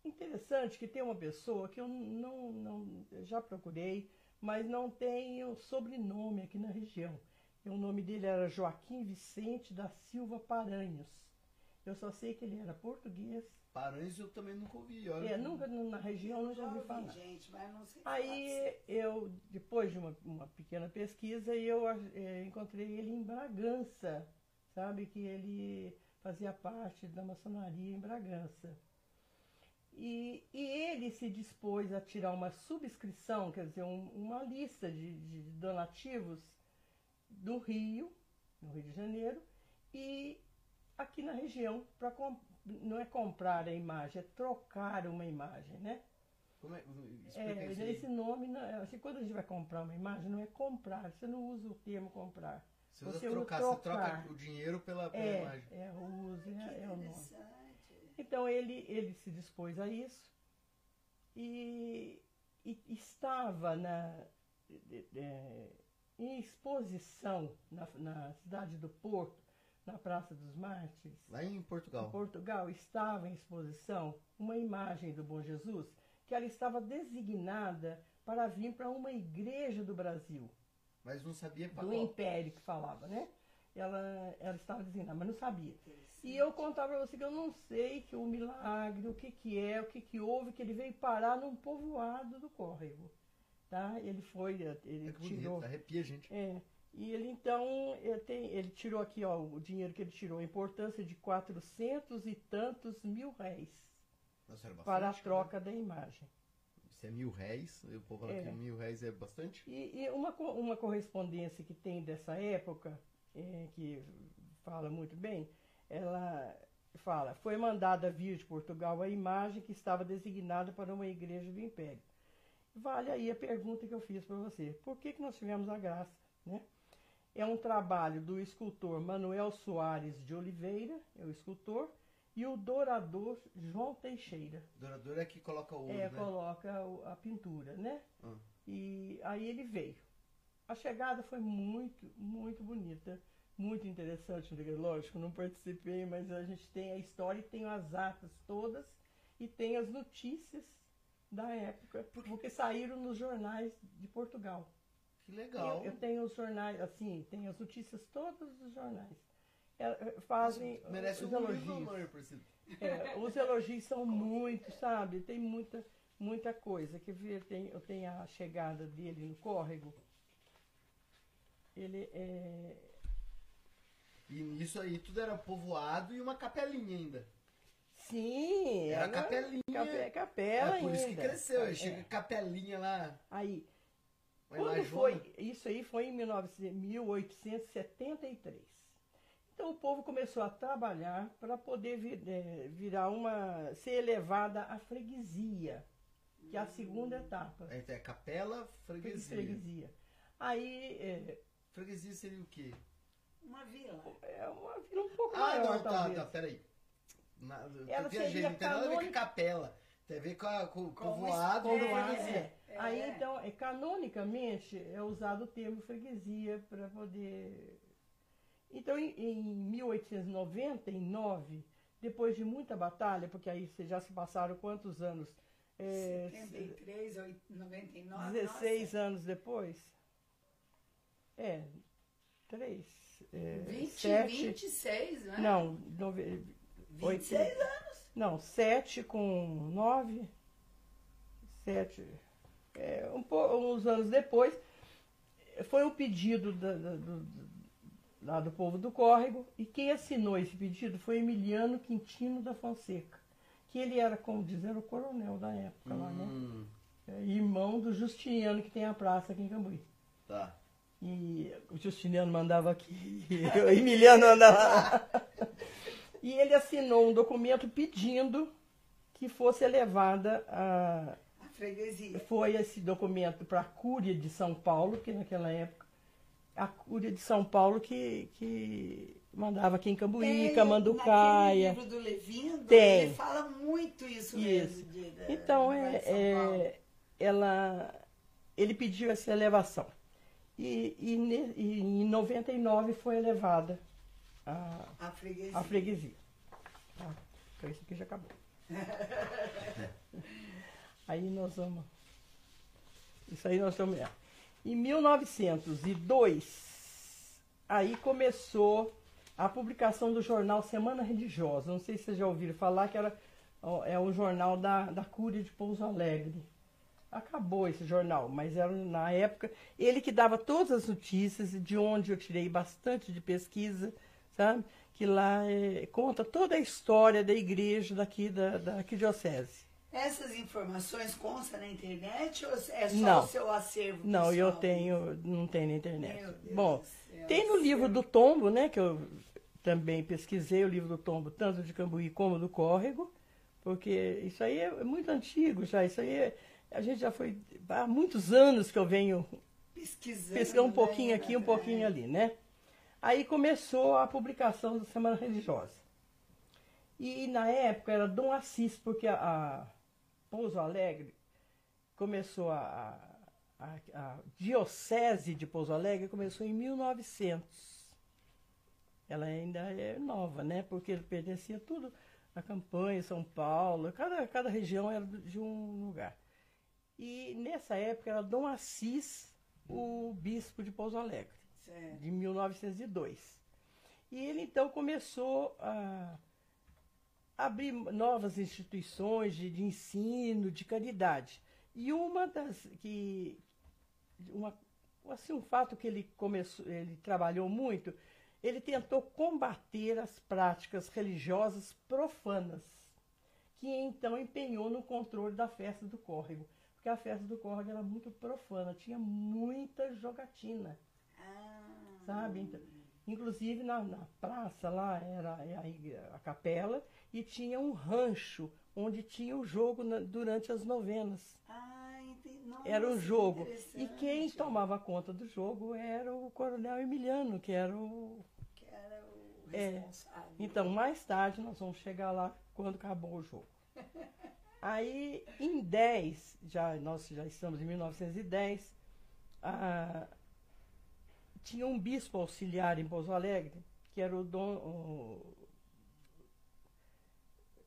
interessante que tem uma pessoa que eu não, não já procurei, mas não tem o sobrenome aqui na região. E o nome dele era Joaquim Vicente da Silva Paranhos. Eu só sei que ele era português. Paranhos eu também nunca ouvi. Olha. É, nunca na região não já ouvi falar. gente, mas não sei Aí eu, depois de uma, uma pequena pesquisa, eu eh, encontrei ele em Bragança, sabe? Que ele fazia parte da maçonaria em Bragança. E, e ele se dispôs a tirar uma subscrição, quer dizer, um- uma lista de, de donativos do Rio, no Rio de Janeiro, e aqui na região, para não é comprar a imagem, é trocar uma imagem, né? Como é? É, esse nome, não, é- assim, quando a gente vai comprar uma imagem, não é comprar, você não usa o termo comprar. Você usa você usa trocar, você trocar. troca o dinheiro pela, pela É, imagem. é, o uso é, é o nome. interessante. Então ele, ele se dispôs a isso e, e estava na, de- em exposição na, na cidade do Porto, na Praça dos Mártires. Lá em Em Portugal. Portugal estava em exposição uma imagem do Bom Jesus que ela estava designada para vir para uma igreja do Brasil, Mas não sabia pra do qual. Império que falava, né? Ela, ela estava designada, mas não sabia. E eu contava para você que eu não sei que o milagre, o que que é, o que que houve, que ele veio parar num povoado do córrego, tá? Ele foi, ele É que bonito, tirou... arrepia a gente. É. E ele então, ele, tem- ele tirou aqui, ó, o dinheiro que ele tirou, a importância de quatrocentos e tantos mil réis Nossa, bastante. para a né? troca da imagem. Se é mil réis, o povo fala É. que mil réis é bastante. E, e uma, uma correspondência que tem dessa época, é, que fala muito bem, ela fala, foi mandada vir de Portugal a imagem que estava designada para uma igreja do Império. Vale aí a pergunta que eu fiz para você. Por que, que nós tivemos a graça? Né? É um trabalho do escultor Manuel Soares de Oliveira, é o escultor, e o dourador João Teixeira Dourador é que coloca o ouro, é, né? coloca a pintura, né? Ah. E aí ele veio. A chegada foi muito, muito bonita, muito interessante. Lógico, não participei, mas a gente tem a história e tem as atas todas e tem as notícias da época, porque saíram nos jornais de Portugal. Que legal. Eu, eu tenho os jornais, assim, tem as notícias todas dos jornais. É, é, fazem Merece os um livro elogios. É, os elogios são muito, sabe? Tem muita, muita coisa. Quer ver? Tem, eu tenho a chegada dele no córrego. Ele é. E nisso aí tudo era povoado e uma capelinha ainda. Sim, Era capelinha. Cape, capela é por isso que ainda. cresceu. É. chega capelinha lá. Aí, quando foi, isso aí foi em 1900 1873. Então o povo começou a trabalhar para poder vir- eh, virar uma, ser elevada à freguesia, que é a segunda etapa. Tem a capela, freguesia. freguesia. Aí é, Freguesia seria o quê? Uma vila. é uma vila um pouco Ah, maior, não, tá, talvez. tá, peraí. Na, Ela viajei, seria não tem nada a ver com capela. Tem a ver com, a, com o Com povoado. e Povoado, freguesia. é. É. Aí então, é, canonicamente, é usado o termo freguesia para poder. Então, em, em 1899, depois de muita batalha, porque aí você já se passaram quantos anos? É, 73, oit- 99. 16 nossa. anos depois? É, três. É, 20, sete, 26, né? Não, nove, 26 anos. Não, sete com nove. Sete. É, um uns anos depois, foi um pedido da- da- do, lá do povo do Córrego, e quem assinou esse pedido foi Emiliano Quintino da Fonseca, que ele era, como dizer, o coronel da época lá, né? Hum, É, irmão do Justiniano, que tem a praça aqui em Cambuí. tá. E o Justiniano mandava aqui, [LAUGHS] o Emiliano mandava lá. E ele assinou um documento pedindo que fosse elevada a. Freguesia. Foi esse documento para a Cúria de São Paulo, que naquela época a Cúria de São Paulo que, que mandava aqui em Cambuí, Tem, Camanducaia. Livro do Levindo, Tem. ele fala muito isso, Isso. mesmo. de- da- Então, é, de é, ela, ele pediu essa elevação. E, e, e em 99 foi elevada a, A freguesia. a freguesia. Tá? Então isso aqui já acabou. [LAUGHS] aí nós vamos. Isso aí nós estamos. Em 1902, aí começou a publicação do jornal Semana Religiosa. Não sei se vocês já ouviram falar que era é o jornal da, da Cúria de Pouso Alegre. Acabou esse jornal, mas era na época ele que dava todas as notícias, de onde eu tirei bastante de pesquisa, sabe? Que lá é, conta toda a história da igreja daqui da, da arquidiocese. Essas informações constam na internet ou é só Não. o seu acervo? Não, eu pessoal? tenho, não tem na internet. Bom, tem no livro do Tombo, né, que eu também pesquisei o livro do Tombo, tanto de Cambuí como do Córrego, porque isso aí é muito antigo já, isso aí é- a gente já foi há muitos anos que eu venho pesquisando. pesquisar um né? pouquinho aqui, um pouquinho ali, né? Aí começou a publicação da Semana Religiosa. E na época era Dom Assis, porque a, a Pouso Alegre começou a, a, a Diocese de Pouso Alegre começou em 1900. Ela ainda é nova, né? Porque pertencia tudo a campanha, São Paulo, cada, cada região era de um lugar. E nessa época era Dom Assis, o bispo de Pouso Alegre, Certo. de 1902. E ele então começou a abrir novas instituições de, de ensino, de caridade. E uma das que uma, assim, um fato que ele começou, ele trabalhou muito, ele tentou combater as práticas religiosas profanas, que então empenhou no controle da festa do córrego, porque a festa do córrego era muito profana, tinha muita jogatina Ah, sabe? Então, inclusive na, na praça lá era a, igre- a capela e tinha um rancho onde tinha o jogo na- durante as novenas. ah, entendi. Nossa, Era o que jogo. E quem tomava conta do jogo era o coronel Emiliano, que era o. Que era o É. Então, mais tarde nós vamos chegar lá quando acabou o jogo. [LAUGHS] Aí, em 10, já, nós já estamos em 1910, ah, tinha um bispo auxiliar em Pouso Alegre, que era o Dom, o,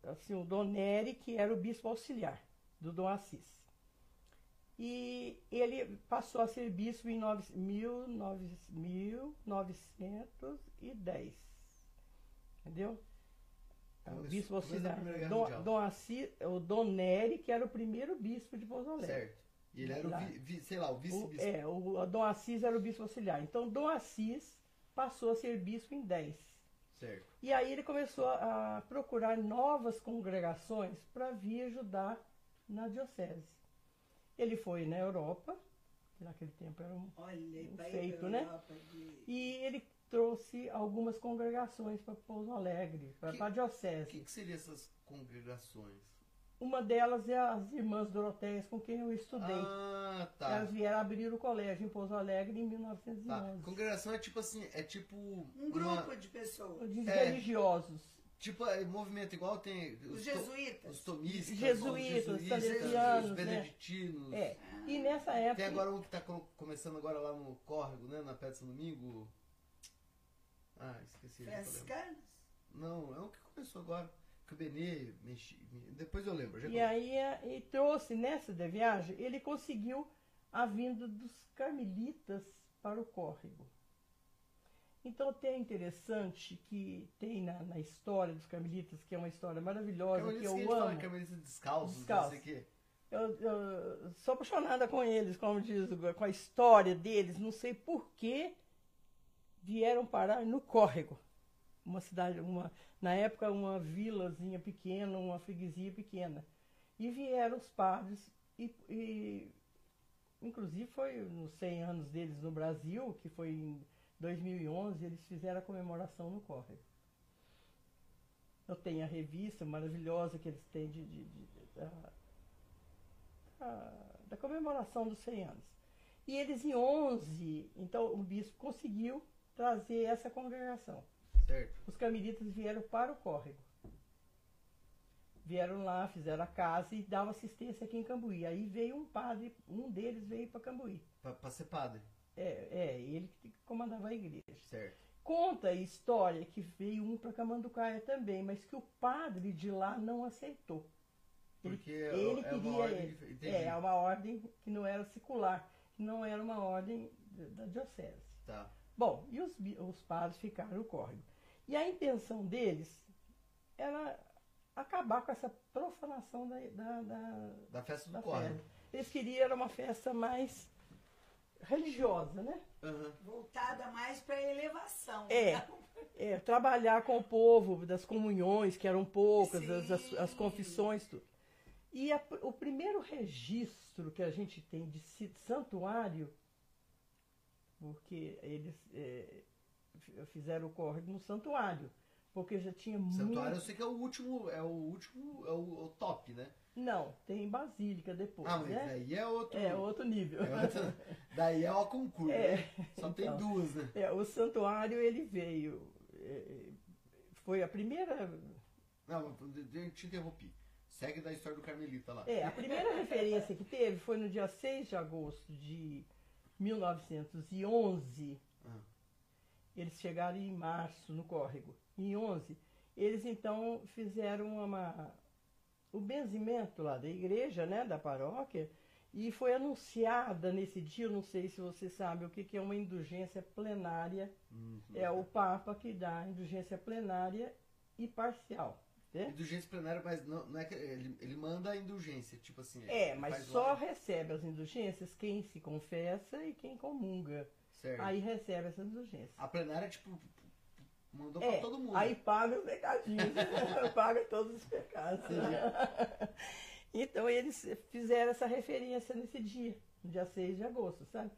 assim, o Dom Nery, que era o bispo auxiliar do Dom Assis. E ele passou a ser bispo em nove- mil nove- 1910. Entendeu? É, O bispo auxiliar. Dom. Dom Assis, o Dom Nery, que era o primeiro bispo de Pouso Alegre. Certo. E ele era o, Lá. vi, vi- sei lá, o O, vice-bispo. é, o Dom Assis era o bispo auxiliar. Então, Dom Assis passou a ser bispo em 10. Certo. E aí ele começou a procurar novas congregações para vir ajudar na diocese. Ele foi na Europa, que naquele tempo era um. Olha, um feito, né? De- E ele trouxe algumas congregações para Pouso Alegre, para a O diocese. que, que seriam essas congregações? Uma delas é as Irmãs Doroteias, com quem eu estudei. Ah, tá. Elas vieram abrir o colégio em Pouso Alegre em Tá. 1911. Congregação é tipo assim, é tipo Um uma- grupo de pessoas. De É. religiosos. tipo é, movimento igual tem Os to- Os jesuítas. tomistas, Jesuítas, os salesianos, os né? beneditinos. É. E nessa época. Tem agora um que tá co- começando agora lá no Córrego, né? Na Pedra de São Domingo. Ah, esqueci. Franciscanos? Não, é um que começou agora. Que o Benê mexi. Depois eu lembro. E aí é, e trouxe nessa de viagem, ele conseguiu a vinda dos carmelitas para o córrego. Então tem é interessante que tem na, na história dos carmelitas, que é uma história maravilhosa, que eu que fala, amo. Carmelita descalços, Descalços. não sei o quê. Eu, eu sou apaixonada com eles, como diz, com a história deles. Não sei por que vieram parar no Córrego. Uma cidade, uma, na época, uma vilazinha pequena, uma freguesia pequena. E vieram os padres, e, e inclusive foi nos 100 anos deles no Brasil, que foi em 2011, eles fizeram a comemoração no Córrego. Eu tenho a revista maravilhosa que eles têm de, de- de- da- da- da comemoração dos 100 anos. E eles em 11, então o bispo conseguiu trazer essa congregação. Certo. Os carmelitas vieram para o córrego. Vieram lá, fizeram a casa e davam assistência aqui em Cambuí. Aí veio um padre, um deles veio para Cambuí. Pra ser padre. É, é, ele que comandava a igreja. Certo. Conta a história que veio um para Camanducaia também, mas que o padre de lá não aceitou. Porque ele é uma queria ordem ele. dif- entendi. É, uma ordem que não era secular, que não era uma ordem da da diocese. Tá. Bom, e os, os padres ficaram no córrego. E a intenção deles era acabar com essa profanação da, da, da, Da festa do da festa. Eles queriam era uma festa mais religiosa, né? Aham. Voltada mais para elevação. É. É, trabalhar com o povo, das comunhões, que eram poucas, as, as, as confissões, tudo. E a- o primeiro registro que a gente tem de si- santuário, porque eles é, fizeram o córrego no santuário, porque já tinha Santuário eu muito... sei que é o último, é o último, é o, o top, né? Não, tem basílica depois, ah, mas né? daí é outro. É outro nível. é outro- daí é o concurso, É, né? Só tem então. duas, né? É, o santuário ele veio, é, foi a primeira Não, eu te interrompi. Segue da história do Carmelita lá. É, a primeira referência que teve foi no dia 6 de agosto de 1911. Eles chegaram em março no córrego. Em 11, eles então fizeram uma, o benzimento lá da igreja, né, da paróquia, e foi anunciada nesse dia, eu não sei se você sabe o que, que é uma indulgência plenária. Uhum. É o Papa que dá indulgência plenária e parcial. Né? Indulgência plenária, mas não, não é que ele, ele manda a indulgência, tipo assim. É, mas só recebe as indulgências quem se confessa e quem comunga. Certo. Aí recebe essas indulgências. A plenária, tipo, mandou É, pra todo mundo. aí paga os pecadinhos, [LAUGHS] [LAUGHS] paga todos os pecados. [LAUGHS] então eles fizeram essa referência nesse dia, no dia 6 de agosto, sabe?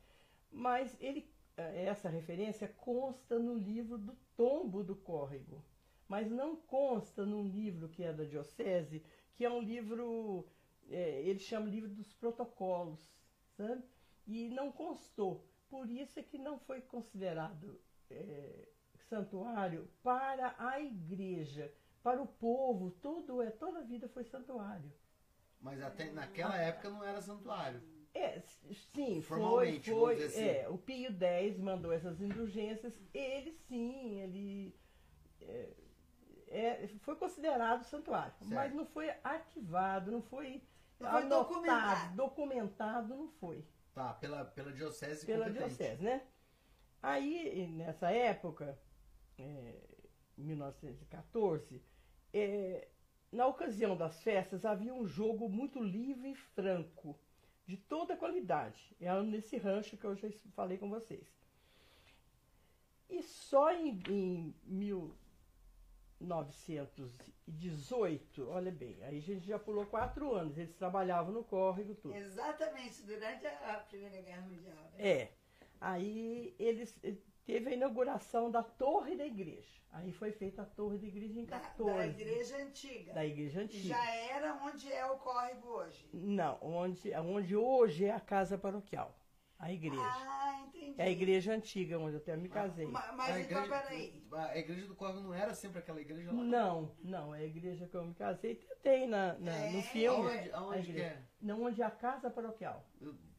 Mas ele, eh, essa referência consta no livro do tombo do córrego, mas não consta num livro que é da diocese, que é um livro, eh, ele chama livro dos protocolos, sabe? E não constou. Por isso é que não foi considerado eh, santuário para a igreja, para o povo, tudo é, toda a vida foi santuário. Mas até naquela época não era santuário. É, sim, foi, foi, dizer assim. é, o Pio X mandou essas indulgências, ele sim, ele é, é, foi considerado santuário, Certo. mas não foi arquivado, não foi, foi anotado, documentado. documentado, não foi. Tá, pela, pela diocese pela competente. diocese, né? Aí, nessa época, é, 1914, é, na ocasião das festas havia um jogo muito livre e franco, de toda qualidade. Era nesse rancho que eu já falei com vocês. E só em, em 1918, olha bem, aí a gente já pulou quatro anos, eles trabalhavam no córrego, tudo. Exatamente, durante a, Primeira Guerra Mundial. né? É. Aí eles eh, teve a inauguração da torre da igreja. Aí foi feita a torre da igreja em Da, 14. da Igreja Antiga. Da igreja antiga. Já era onde é o córrego hoje. Não, onde, onde hoje é a casa paroquial. A igreja. Ah, entendi. É a igreja antiga, onde eu até me casei. Ma- Mas, a, então, igreja, peraí. a igreja do Córrego não era sempre aquela igreja lá? Não, não, é a igreja que eu me casei. Tem na, na- no É. filme. Aonde, a aonde que igreja. é? Não, onde é a casa paroquial.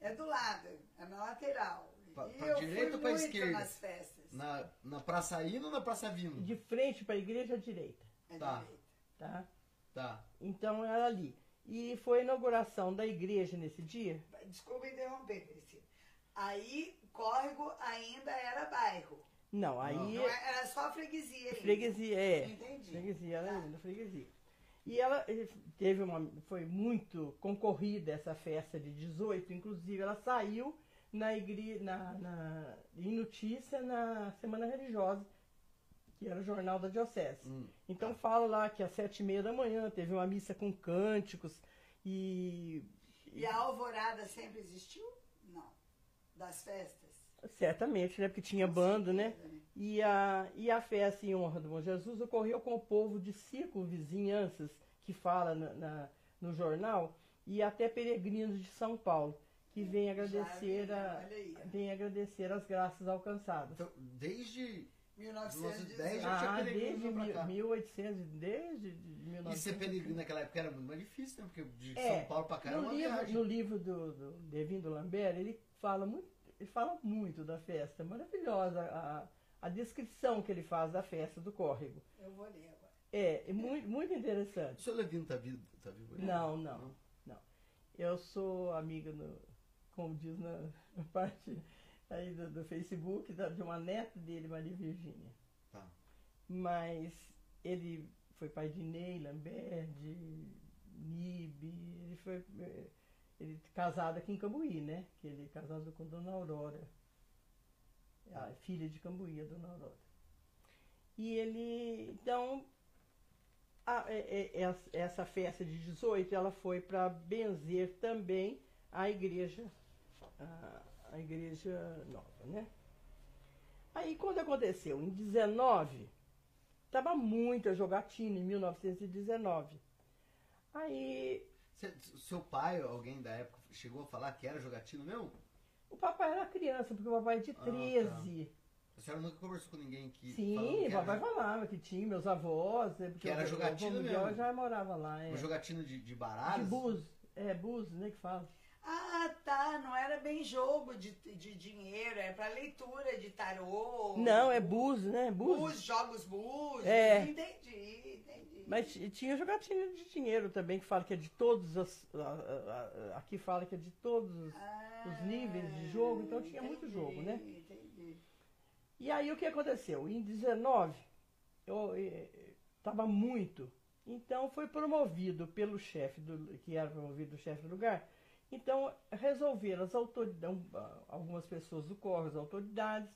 É do lado, é na lateral. Pra- e pra eu direita fui ou pra esquerda? nas festas. Na, na Praça Indo ou na Praça Vindo? De frente para a igreja à direita. É Tá. direita. Tá? Tá. Então era ali. E foi a inauguração da igreja nesse dia. Desculpa interromper. Aí, córrego ainda era bairro. Não, aí Não é- era só freguesia ainda. freguesia, é. Entendi. Freguesia, ela Tá. ainda freguesia. E ela eh, teve uma. Foi muito concorrida essa festa de 18, inclusive ela saiu na igreja, na, na, em notícia na Semana Religiosa, que era o jornal da Diocese. Hum, Então tá. fala lá que às sete e meia da manhã teve uma missa com cânticos e. E a alvorada sempre existiu? Das festas? Certamente, né? Porque tinha Com bando, né? certeza, E a, e a festa em honra do Bom Jesus ocorreu com o povo de circunvizinhanças, que fala na, na- no jornal, e até peregrinos de São Paulo. que vem agradecer, a, aí. vem agradecer as graças alcançadas. Então, desde 1910. já tinha Ah, peregrino desde pra mil- cá. 1800, desde de E 1900. ser peregrino naquela época era muito mais difícil, né? Porque de É, São Paulo pra cá era No uma livro, viagem. no livro do, do Devindo Lambert, ele fala muito, ele fala muito da festa, maravilhosa a, a descrição que ele faz da festa do córrego. Eu vou ler agora. É, é muito, muito O interessante. senhor Levino tá vivo? Tá vivo aí? Não, não, não. Eu sou amiga, no, como diz na na parte aí do, do Facebook, da- de uma neta dele, Maria Virgínia. Tá. Mas ele foi pai de Ney Lambert, de Nibe, ele foi eh, ele casado aqui em Cambuí, né? Que ele é casado com Dona Aurora. A filha de Cambuí, a Dona Aurora. E ele, então, a- é- é- essa- festa de 18, ela foi para benzer também a igreja, a, a igreja nova, né? Aí quando aconteceu? Em 19, Tava muita jogatina em 1919. Aí Cê- seu pai, alguém da época, chegou a falar que era jogatino mesmo? o papai era criança, porque o papai é de Ah, tá. 13. A senhora nunca conversou com ninguém que. Sim, que o papai era falava que tinha meus avós, né, porque Que era o- o jogatina avô mesmo. já morava lá, é. uma jogatina de, de De baralhos? bus, é, bus, né, que fala. Ah, tá. Não era bem jogo de, de dinheiro, era pra leitura de tarô. Não, é bus, né, bus. Bus, jogos bus. É. Entendi, entendi. Mas tinha jogatina de dinheiro também, que fala que é de todos as. a- a- Aqui fala que é de todos os. Ah, os níveis de jogo, então tinha muito entendi, jogo, né? Entendi. E aí o que aconteceu? Em 19, eu estava muito. Então foi promovido pelo chefe, do, que era promovido o chefe do lugar. Então resolveram as autoridades, algumas pessoas do Corre, as autoridades,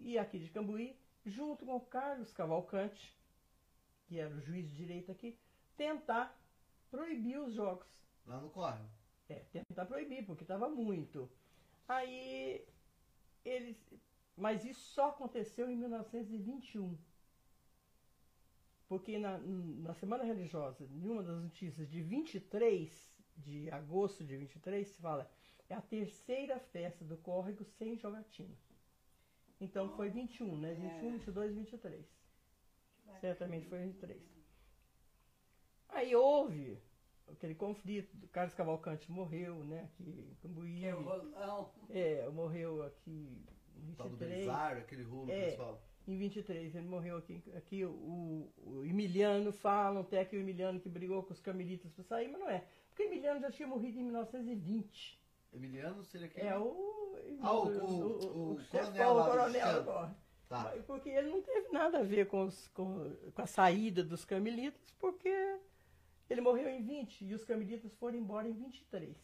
e aqui de Cambuí, junto com o Carlos Cavalcante, que era o juiz de direito aqui, tentar proibir os jogos. Lá no córrego. É, tentar proibir, porque estava muito. Aí eles. Mas isso só aconteceu em 1921. Porque na, na Semana Religiosa, em uma das notícias de 23 de agosto de 23, se fala, é a terceira festa do córrego sem jogatina. Então foi 21, né? 21, 22, 23. Certamente foi 23. Aí houve aquele conflito, do Carlos Cavalcante morreu, né? Aqui em Cambuí. Que é o rolão. É, morreu aqui em Tal do 23. Belisário, aquele rolo É. falam. Em 23, ele morreu aqui. Aqui o, o Emiliano falam até que o Emiliano que brigou com os carmelitas para sair, mas não é. Porque o Emiliano já tinha morrido em 1920. Emiliano seria quem? É o. Ah, o- o- o chefão, coronel o coronel agora. Tá. Porque ele não teve nada a ver com, os- com, com a saída dos carmelitas, porque ele morreu em 20 e os carmelitas foram embora em 23.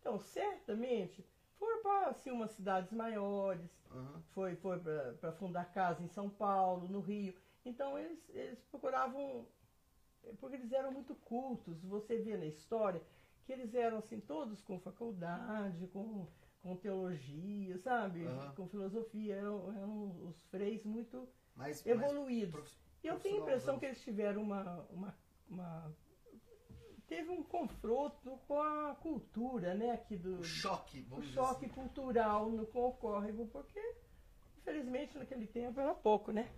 Então, certamente, foram para assim, umas cidades maiores, Aham. foi, foi para fundar casa em São Paulo, no Rio. Então, eles, eles procuravam, porque eles eram muito cultos. Você vê na história que eles eram assim, todos com faculdade, com, com teologia, sabe? Aham. Com filosofia. Eram, eram os freis muito mas evoluídos. prof- E eu tenho a impressão que eles tiveram uma, uma, uma- Teve um confronto com a cultura, né? Aqui do, o choque, o vamos dizer choque assim. cultural no com o córrego, porque infelizmente naquele tempo era pouco, né?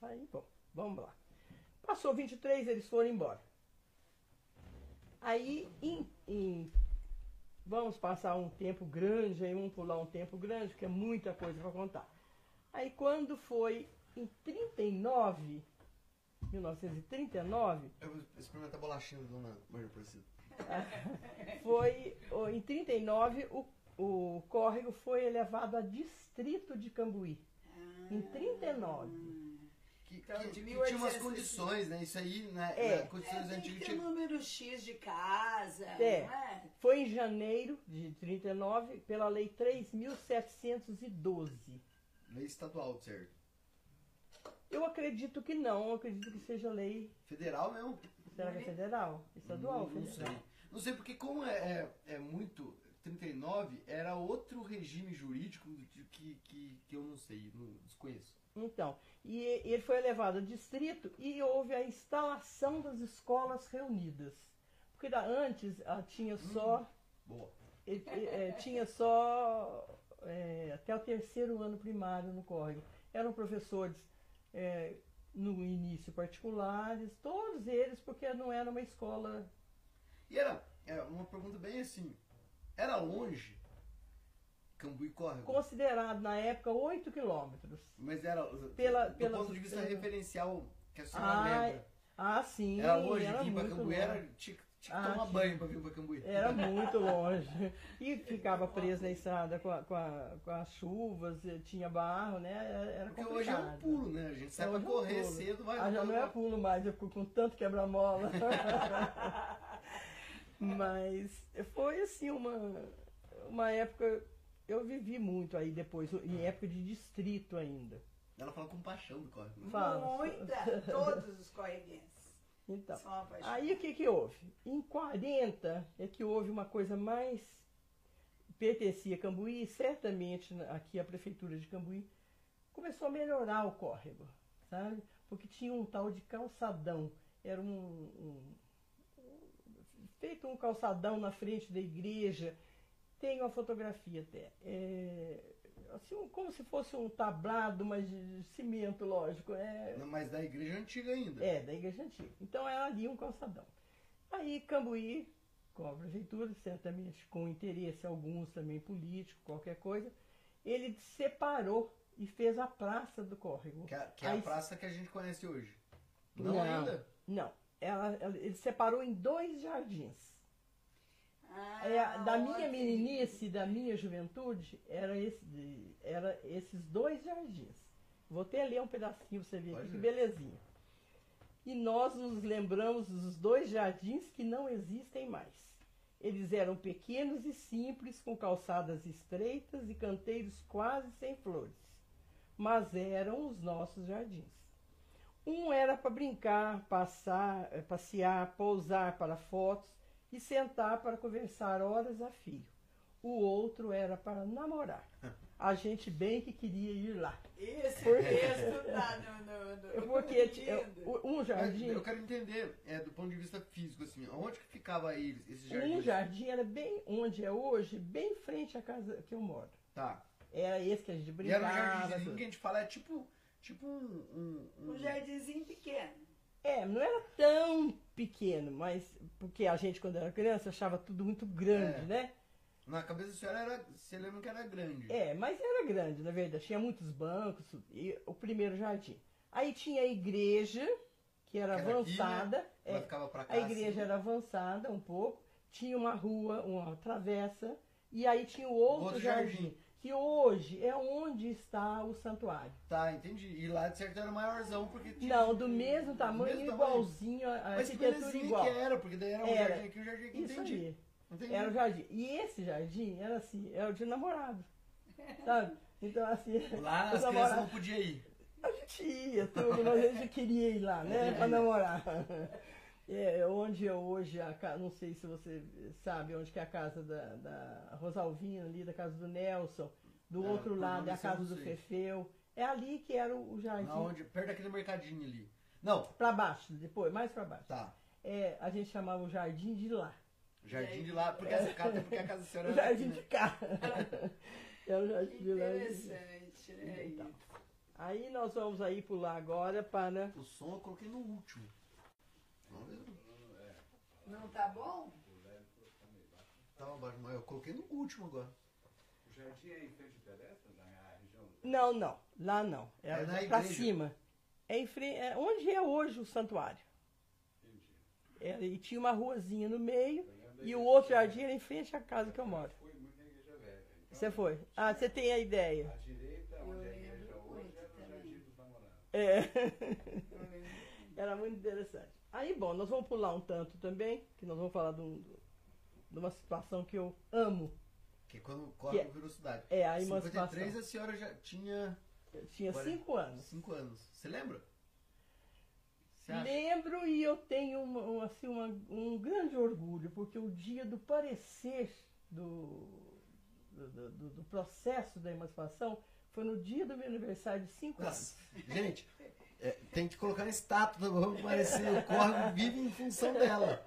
Aí, bom, vamos lá. Passou 23, eles foram embora. Aí, em, em- vamos passar um tempo grande, aí vamos pular um tempo grande, porque é muita coisa para contar. Aí, quando foi em 39, 1939, Eu vou experimentar a bolachinha da dona Maria Aparecida. [LAUGHS] foi em 39 o, o córrego foi elevado a distrito de Cambuí. Em 39. Então, de tinha umas 1860. condições, né? Isso aí, né? É. né, Condições É, antigas. tinha- número X de casa, É. não é? Foi em janeiro de 39 pela lei 3712. Lei estadual, certo? Eu acredito que não, eu acredito que seja lei, Federal mesmo? será que é federal? Estadual? Não, não federal? sei. Não sei, porque como é, é, é muito. 39 era outro regime jurídico que, que, que eu não sei, não desconheço. Então, e ele foi elevado a distrito e houve a instalação das escolas reunidas. Porque da- antes ah, tinha só Boa. ele, é, tinha só é, até o terceiro ano primário no córrego. Eram professores é, no início particulares, todos eles, porque não era uma escola. E era é, uma pergunta bem assim: era longe Cambuí Córrego? Considerado na época 8 quilômetros. Mas era, Pela- do pela- ponto de vista pela- referencial que a senhora Ah, lembra, Ah, sim. era longe, era vir muito Cambuí era, tinha, tinha que Ah, tomar tinha. banho pra vir pra Cambuí. Era [LAUGHS] muito longe. E ficava preso na estrada com, a- com, a- com as chuvas, eh, tinha barro, né? Era Porque complicado. hoje é um pulo, né? A gente sai pra Hoje é um correr cedo, vai Ah, já não é pulo mais, eu fico com tanto quebra-mola. [LAUGHS] [LAUGHS] Mas foi assim uma, uma época. Eu vivi muito aí depois, em época de distrito ainda. Ela fala com paixão do córrego. Fala. Muita, [LAUGHS] todos os correguenses Então. Aí o que, que houve? Em 40 é que houve uma coisa mais. pertencia a Cambuí, e certamente aqui a prefeitura de Cambuí começou a melhorar o córrego, sabe? Porque tinha um tal de calçadão. Era um. um- um- feito um calçadão na frente da igreja. Tem uma fotografia até. É, assim, como se fosse um tablado, mas de cimento, lógico. É, Não, Mas da igreja antiga ainda. é, da igreja antiga. Então era ali um calçadão. Aí Cambuí, com a prefeitura, certamente com interesse alguns também político, qualquer coisa, ele separou e fez a praça do córrego. Que é, que é a Aí- praça que a gente conhece hoje. Não, Não. ainda? Não, ela, ela- ele separou em dois jardins. Ah, É, da minha ótimo. meninice, da minha juventude, era, esse, era esses dois jardins. Vou até ler um pedacinho pra você ver Pode aqui, que belezinha. E nós nos lembramos dos dois jardins que não existem mais. Eles eram pequenos e simples, com calçadas estreitas e canteiros quase sem flores. Mas eram os nossos jardins. Um era para brincar, passar, eh, passear, pousar para fotos e sentar para conversar horas a fio. O outro era para namorar. A gente bem que queria ir lá. Esse Por- texto tá no, no, no, É Porque é, o- um jardim, eu quero entender, é, do ponto de vista físico, assim, onde que ficava aí esse jardim? um jardim era bem onde é hoje, bem em frente à casa que eu moro. Tá. Era esse que a gente E era um brincava. jardinzinho tudo. que a gente fala, é tipo, tipo um... um, Um jardinzinho pequeno. É, não era tão pequeno, mas porque a gente quando era criança achava tudo muito grande, É. né? Na cabeça da senhora era, você lembra que era grande. É, mas era grande, na verdade. Tinha muitos bancos, e o primeiro jardim. Aí tinha a igreja, que era Que era aqui, avançada. Ela é, ficava pra cá, a igreja assim. era avançada um pouco. Tinha uma rua, uma travessa. E aí tinha o outro, Outro jardim, jardim. Que hoje é onde está o santuário. Tá, entendi. E lá de certo era maiorzão, porque tinha... Não, do mesmo tamanho, mesmo igualzinho, a a arquitetura igual. que era, porque daí era um Era. jardim aqui, um jardim aqui, Isso entendi. aí. Entendi. Era o jardim. E esse jardim era assim, era o de namorado. [LAUGHS] Sabe? Então, assim. Lá [LAUGHS] as crianças namorados- não podiam ir. A gente ia tudo, mas a gente queria ir lá, né? Pra namorar. [LAUGHS] É, onde é hoje a não sei se você sabe onde que é a casa da, da Rosalvina, ali da casa do Nelson. Do É, outro lado é a assim casa do. Fefeu. É ali que era o o jardim. Onde, perto daquele mercadinho ali. Não, Pra baixo, depois, mais pra baixo. tá. É, a gente chamava o jardim de lá. Jardim de lá, porque essa casa, porque a casa da senhora era aqui, [LAUGHS] jardim né? de cá. [LAUGHS] é o jardim Que de lá. interessante, né? Então. Aí nós vamos aí pular agora para O som eu coloquei no último. Não tá bom? Tava baixo, mas eu coloquei no último agora. O jardim é em frente pedestre, na região? Não, não. Lá não. É, É na pra igreja. cima. É, em frente, é onde é hoje o santuário. Entendi. É, e tinha uma ruazinha no meio e o outro jardim era em frente à casa que eu moro. Fui muito na igreja velha. Então, Você foi? Ah, você tem a ideia. À direita, onde é a igreja hoje, era o jardim dos namorados. É. Era muito interessante. Aí, bom, nós vamos pular um tanto também, que nós vamos falar de, um- de uma situação que eu amo. Que é quando corre Que- virou cidade. É a 53 emancipação. a senhora já tinha Eu tinha Agora- cinco anos. 5 anos. Você lembra? Você? Lembro e eu tenho uma- um, assim, uma- um grande orgulho, porque o dia do parecer do, do, do- do processo da emancipação foi no dia do meu aniversário de 5 Nossa, anos. gente, é, tem que colocar na estátua, vamos parecer, o córrego vive em função dela.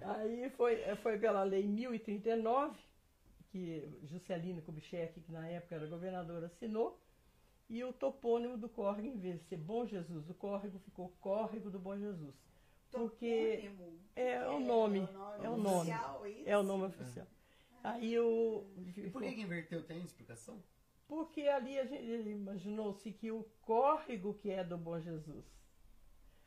Aí foi, foi pela lei 1039, que Juscelino Kubitschek, que na época era governador, assinou, e o topônimo do córrego, em vez de ser Bom Jesus do Córrego, ficou Córrego do Bom Jesus. Porque Topônimo. é o nome, é o nome, oficial, isso? é o nome oficial. Aí o. E por que, que inverteu? Tem explicação? Porque ali a gente imaginou-se que o córrego que é do Bom Jesus.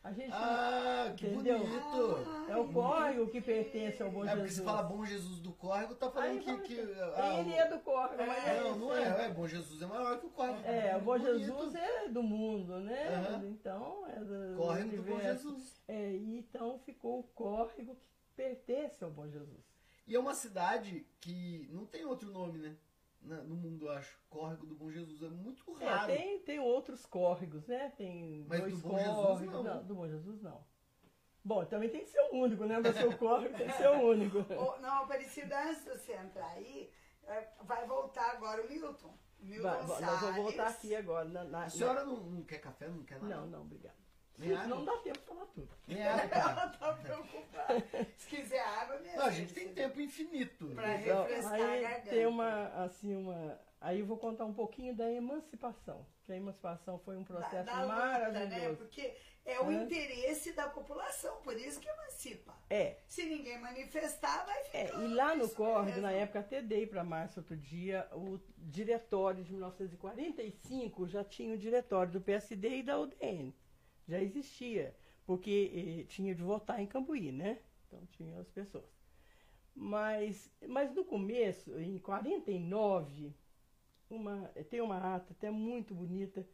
A gente Ah, que Entendeu? bonito! é o córrego que pertence ao Bom É porque Jesus. se fala Bom Jesus do Córrego, tá falando Aí que. fala que assim, ah, ele é do córrego, mas É, é não, não é, é. Bom Jesus é maior que o Córrego. É, o Bom Bonito. Jesus é do mundo, né? Aham. Então, é do, Córrego do Bom. Jesus. É, então ficou o córrego que pertence ao Bom Jesus. E é uma cidade que não tem outro nome, né? Na- no mundo, eu acho. Córrego do Bom Jesus. É muito É, raro. tem, tem outros córregos, né? Tem Mas dois do Bom Jesus, córregos. não. do Bom Jesus não. Bom, também tem que ser o único, né? Ser o córrego tem que ser o único. [LAUGHS] Não, Aparecida, antes de você entrar aí, é, vai voltar agora o Milton. Milton Vai, nós vamos voltar aqui agora. Na, na- A senhora não, não quer café? Não quer nada? Não, não, obrigado. Nem água? Não dá tempo de falar tudo. Nem água, [LAUGHS] cara. Ela tá preocupada. Se quiser água, minha Não, a gente tem você- tempo infinito. Pra Então, refrescar a aí garganta. tem uma, assim, uma. Aí eu vou contar um pouquinho da emancipação. Que a emancipação foi um Da, processo da luta, maravilhoso. né? Porque é o Hã? interesse da população, por isso que emancipa. É, Se ninguém manifestar, vai ficar. É, e lá no mesmo. na época, até dei para Márcio outro dia, o diretório de 1945 já tinha o diretório do PSD e da UDN. Já existia, porque eh, tinha de votar em Cambuí, né? Então tinha as pessoas. Mas, mas no começo, em 49, uma, tem uma ata até muito bonita.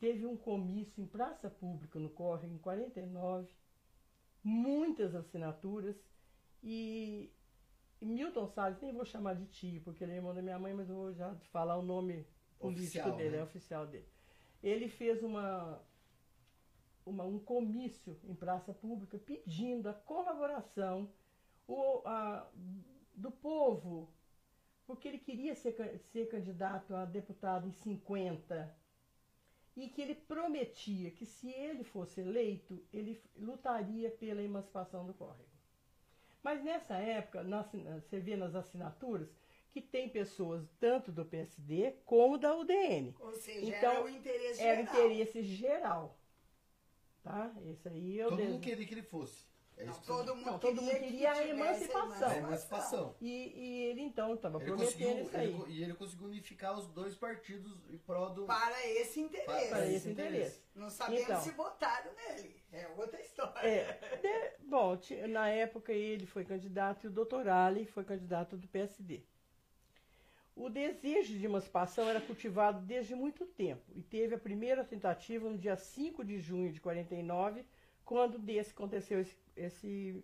Teve um comício em praça pública no Córrego, em 49, muitas assinaturas. E e Milton Salles, nem vou chamar de tio, porque ele é irmão da minha mãe, mas eu vou já falar o nome político Oficial, dele, né? é oficial dele. Ele fez uma, uma- um comício em praça pública pedindo a colaboração o- a- do povo, porque ele queria ser, ser candidato a deputado em 50 e que ele prometia que se ele fosse eleito, ele lutaria pela emancipação do córrego. Mas nessa época, na você vê nas assinaturas que tem pessoas tanto do PSD como da UDN. Ou seja, Então, era o interesse Era geral. interesse geral. Tá? Esse aí eu Todo desejo. mundo queria que ele fosse. É Não, todo mundo Não, todo mundo que queria a emancipação. É a emancipação. E, e ele então estava Ele prometendo isso ele aí. co- e ele conseguiu unificar os dois partidos em prol do. Para esse interesse. Para esse interesse. Não sabemos Então. se votaram nele. É outra história. É, de- bom, na época ele foi candidato e o doutor Ali foi candidato do PSD. O desejo de emancipação era cultivado desde muito tempo e teve a primeira tentativa no dia 5 de junho de 49, quando desse aconteceu esse, esse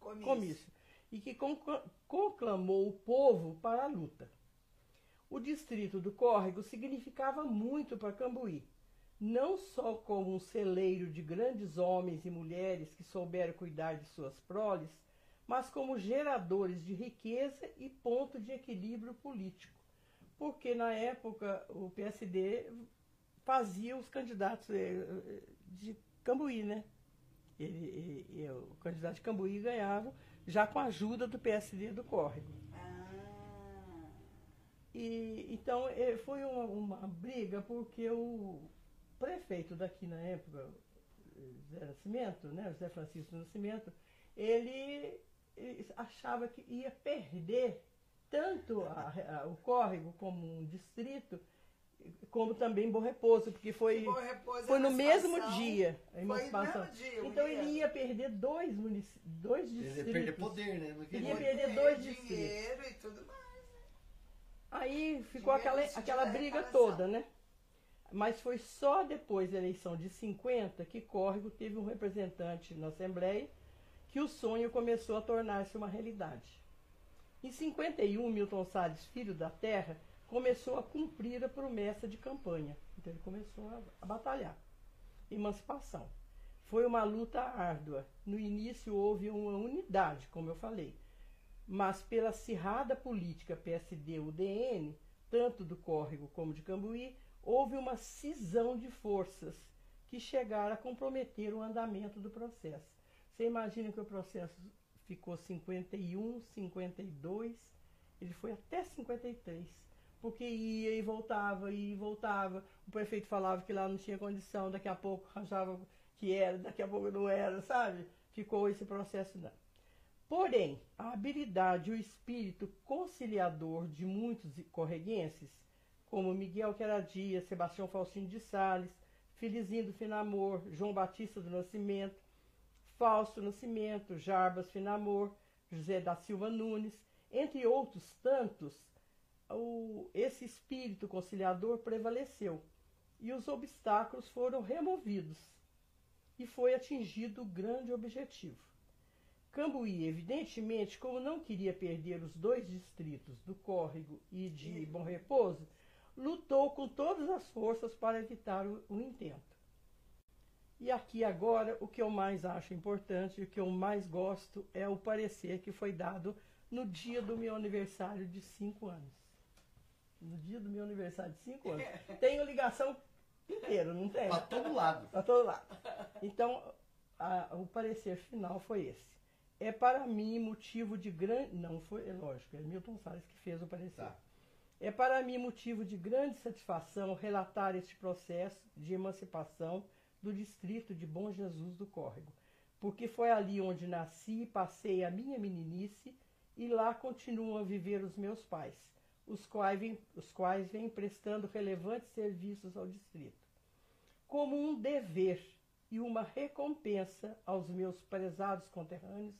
Comício. comício, e que concla- conclamou o povo para a luta. O distrito do Córrego significava muito para Cambuí, não só como um celeiro de grandes homens e mulheres que souberam cuidar de suas proles, mas como geradores de riqueza e ponto de equilíbrio político. Porque na época o PSD fazia os candidatos eh, eh, de Cambuí, né? Ele, ele- o candidato de Cambuí ganhava já com a ajuda do PSD do Córrego. Ah, E, então eh, foi uma, uma briga porque o prefeito daqui na época, eh, Zé Nascimento, né, José Francisco Nascimento, ele, eh, achava que ia perder tanto a- a- o córrego como um distrito, como também Bom Repouso, porque foi, Bom Repouso, foi no mesmo dia a emancipação. dia, então ele ia perder dois, munici- dois Ele ia distritos. perder poder, né? Não Ele ia perder Poder, dois distritos. dinheiro e tudo mais. Aí ficou Dinheiro aquela, aquela briga toda, né? Mas foi só depois da eleição de 50 que Córrego teve um representante na Assembleia que o sonho começou a tornar-se uma realidade. Em 51, Milton Salles, filho da terra, começou a cumprir a promessa de campanha. Então ele começou a, a batalhar. Emancipação. Foi uma luta árdua. No início houve uma unidade, como eu falei. Mas pela acirrada política PSD-UDN, tanto do Córrego como de Cambuí, houve uma cisão de forças que chegaram a comprometer o andamento do processo. Você imagina que o processo ficou 51, 52, ele foi até 53. Porque ia e voltava, ia e voltava. O prefeito falava que lá não tinha condição, daqui a pouco arranjava que era, daqui a pouco não era, sabe? Ficou esse processo não. Porém, a habilidade e o espírito conciliador de muitos correguenses, como Miguel Queradia, Sebastião Faustino de Sales, Felizinho do Finamor, João Batista do Nascimento, Fausto Nascimento, Jarbas Finamor, José da Silva Nunes, entre outros tantos, o, esse espírito conciliador prevaleceu e os obstáculos foram removidos e foi atingido o grande objetivo. Cambuí, evidentemente, como não queria perder os dois distritos do Córrego e de Bom Repouso, lutou com todas as forças para evitar o, o intento. E aqui agora o que eu mais acho importante, o que eu mais gosto é o parecer que foi dado no dia do meu aniversário de cinco anos. No dia do meu aniversário de cinco anos. [LAUGHS] Tenho ligação inteira, não tem? Pra todo lado. Para todo lado. Então, a- o parecer final foi esse. É para mim motivo de grande. Não foi, é lógico, é Milton Salles que fez o parecer. Tá. É para mim motivo de grande satisfação relatar este processo de emancipação do distrito de Bom Jesus do Córrego, porque foi ali onde nasci e passei a minha meninice e lá continuam a viver os meus pais, os quais vêm, os quais vêm prestando relevantes serviços ao distrito. Como um dever e uma recompensa aos meus prezados conterrâneos,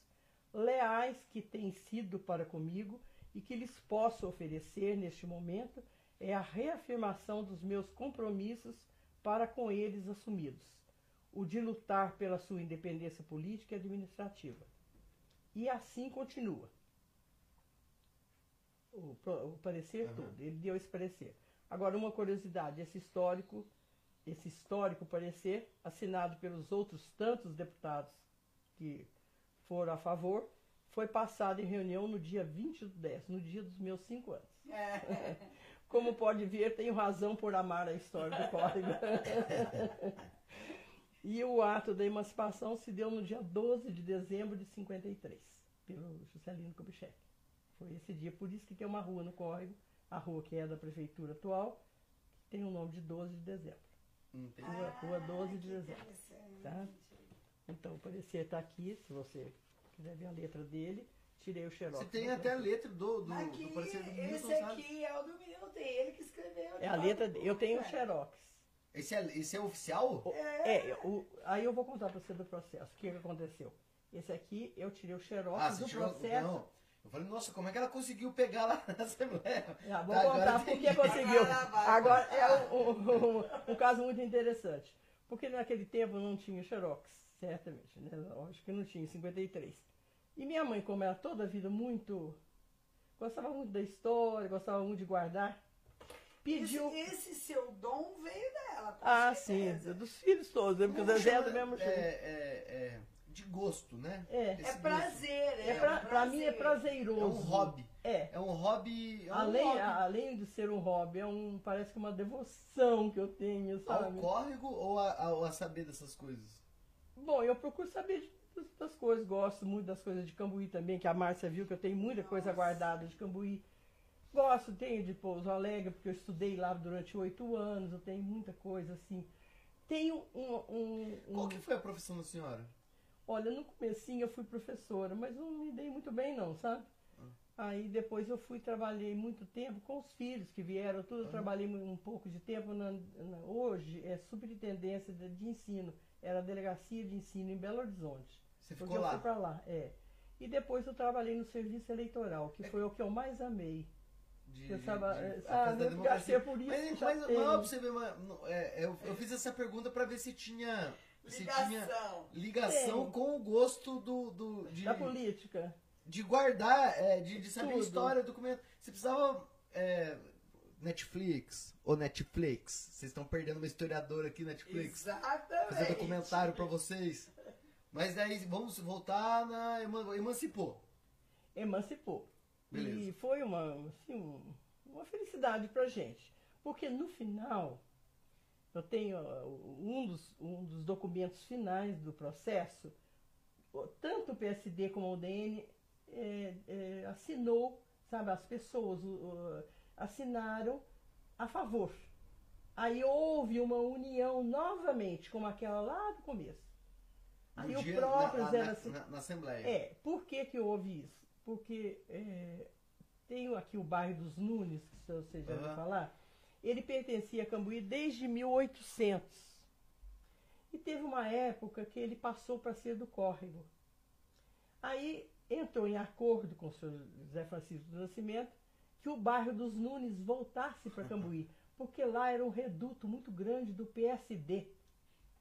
leais que têm sido para comigo e que lhes posso oferecer neste momento é a reafirmação dos meus compromissos para com eles assumidos, o de lutar pela sua independência política e administrativa. E assim continua. O, o parecer Aham. todo, ele deu esse parecer. Agora, uma curiosidade, esse histórico, esse histórico parecer, assinado pelos outros tantos deputados que foram a favor, foi passado em reunião no dia 20 do 10, no dia dos meus cinco anos. É. [LAUGHS] Como pode ver, tenho razão por amar a história do córrego. [LAUGHS] e o ato da emancipação se deu no dia 12 de dezembro de 53, pelo Juscelino Kubitschek. Foi esse dia, por isso que tem uma rua no córrego, a rua que é da prefeitura atual, que tem o nome de 12 de dezembro. Entendi. Rua- rua 12 de Ah, dezembro, tá? Então o parecer está aqui, se você quiser ver a letra dele, tirei o xerox. Você tem até a letra. do, do, Aqui, do parecer do Milton esse aqui é o do Milton, ele que escreveu. É a letra, de- eu tenho o É. xerox. Esse é, esse é oficial? É, o- aí eu vou contar para você do processo. O que, que aconteceu? Esse aqui eu tirei o xerox Ah, do tirou... processo. Não. Eu falei, nossa, como é que ela conseguiu pegar lá na Assembleia? Ah, vou Tá, agora contar por que conseguiu. Agora é um, um- um caso muito interessante. Porque naquele tempo não tinha xerox, certamente. Né? Lógico que não tinha, em 53. E minha mãe, como era toda a vida muito. gostava muito da história, gostava muito de guardar, pediu. Esse, esse seu dom veio dela. com Ah, sim, certeza. dos filhos todos, né? porque o Zezé é do mesmo é, jeito. é, é, de gosto, né? É. Esse É gosto. prazer, é, É pra, pra mim é prazer. prazeroso. É um hobby. É. É um hobby. É um Além, hobby. além de ser um hobby, é um, parece que uma devoção que eu tenho, Ao sabe? córrego ou a, a, a saber dessas coisas? Bom, eu procuro saber de, das, coisas, gosto muito das coisas de Cambuí também, que a Márcia viu que eu tenho muita coisa Nossa. guardada de Cambuí. Gosto, tenho de Pouso Alegre, porque eu estudei lá durante oito anos, eu tenho muita coisa assim. Tenho um. um, um- Qual que foi a profissão da senhora? Olha, no comecinho eu fui professora, mas não me dei muito bem não, sabe? Aí depois eu fui, trabalhei muito tempo com os filhos que vieram, tudo, eu Uhum. trabalhei um pouco de tempo, na, na- hoje é superintendência de, de ensino, era a delegacia de ensino em Belo Horizonte. Você ficou eu lá? fui pra lá, é. E depois eu trabalhei no serviço eleitoral, que foi o que eu mais amei. De, Você sabe, é, a festa sabe, da eu democracia. gastei por isso. Mas, mas não, pra você ver, não, é, eu, eu fiz essa pergunta pra ver se tinha, se tinha Ligação. ligação Tem. com o gosto do, do, de, Da política. de guardar, é, de, de saber Tudo. história, documento. Você precisava. é, Netflix ou Netflix? Vocês estão perdendo uma historiadora aqui, Netflix. Exatamente. Fazer documentário pra vocês. Mas daí vamos voltar na. eman- Emancipou. emancipou. E Beleza. foi uma, assim, um- uma felicidade pra gente. Porque no final, eu tenho uh, um dos, um dos documentos finais do processo, tanto o PSD como o UDN é, é, assinou, sabe, as pessoas o- o- assinaram a favor. Aí houve uma união novamente, como aquela lá do começo. Aí o próprio na, Zé na, na- na Assembleia. é, por que, que houve isso? Porque é, tem aqui o bairro dos Nunes, que você já ouviu Aham. falar, ele pertencia a Cambuí desde 1800. E teve uma época que ele passou para ser do córrego. Aí entrou em acordo com o senhor José Francisco do Nascimento que o bairro dos Nunes voltasse para Cambuí, [LAUGHS] porque lá era um reduto muito grande do PSD.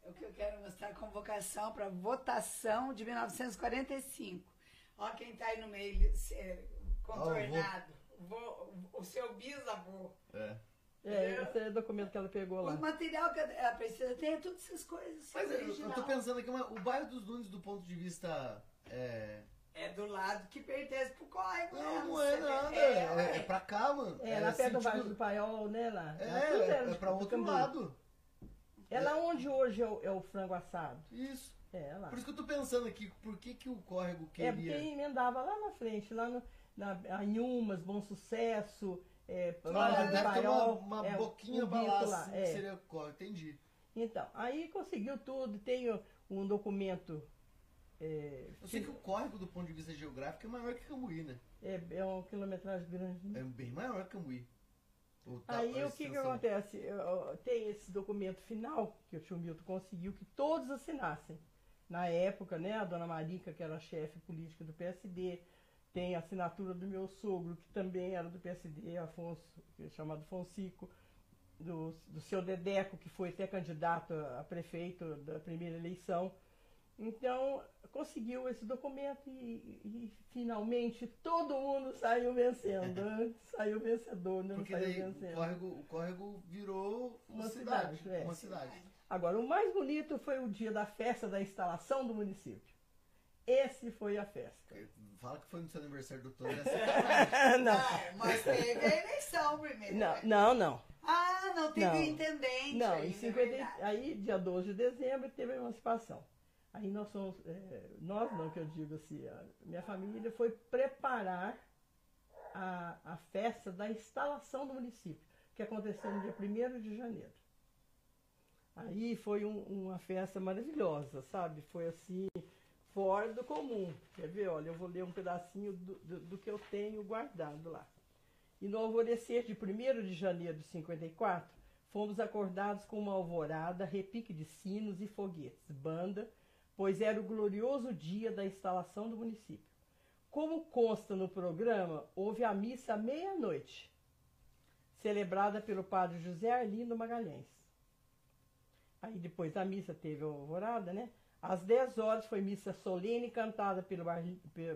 O que eu quero mostrar a convocação para votação de 1945. Ó quem está aí no meio é, contornado. Vô- o seu bisavô. É. É, esse é o documento que ela pegou lá. O material que ela precisa ter é todas essas coisas. Mas eu, eu tô pensando aqui, o bairro dos Nunes, do ponto de vista. É... É do lado que pertence pro córrego. Não, não é nada. É, É, é pra cá, mano. É, lá perto do bairro do Paiol, né, lá. É, era é, de- pra outro lado. É lá onde hoje é o, é o frango assado. Isso. É, lá. Por isso que eu tô pensando aqui, por que, que o córrego É porque queria. emendava lá na frente, lá no, na Anhumas, Bom Sucesso, é, Ah, lá do deve ter uma, Paiol. uma é, boquinha um pra lá, lá, assim, é. que seria córrego, entendi. Então, aí conseguiu tudo, tem um documento, é, Eu sei que o córrego, do ponto de vista geográfico, é maior que Cambuí, né? é, é uma quilometragem grande. né? É bem maior que Cambuí. O Aí o que, que acontece? Eu- Tem esse documento final que o tio Milton conseguiu que todos assinassem. Na época, né, a dona Marica, que era chefe política do PSD, tem a assinatura do meu sogro, que também era do PSD, Afonso, que é chamado Fonsico, do, do seu Dedeco, que foi até candidato a prefeito da primeira eleição. Então, conseguiu esse documento e, e, finalmente todo mundo saiu vencendo. [LAUGHS] né? saiu vencedor, não Porque saiu daí o vencendo. córrego, o córrego virou uma, Uma cidade. cidade, é. Uma cidade. Agora, o mais bonito foi o dia da festa da instalação do município. Esse foi a festa. Fala que foi no seu aniversário do [LAUGHS] Tony, é não, Ah, mas teve a eleição primeiro. não, né? não, não. Ah, não teve Não. o intendente. Não, ainda, em é 50, verdade. aí dia 12 de dezembro teve a emancipação. Aí nós fomos, é, nós não que eu digo assim, minha família foi preparar a, a festa da instalação do município, que aconteceu no dia 1 de janeiro. Aí foi um- uma festa maravilhosa, sabe? Foi assim, fora do comum. Quer ver? Olha, eu vou ler um pedacinho do, do, do que eu tenho guardado lá. E no alvorecer de 1 de janeiro de 54, fomos acordados com uma alvorada, repique de sinos e foguetes, banda, pois era o glorioso dia da instalação do município. Como consta no programa, houve a missa à meia-noite, celebrada pelo padre José Arlindo Magalhães. Aí depois da missa teve a alvorada, né? Às 10 horas foi missa solene cantada pelo,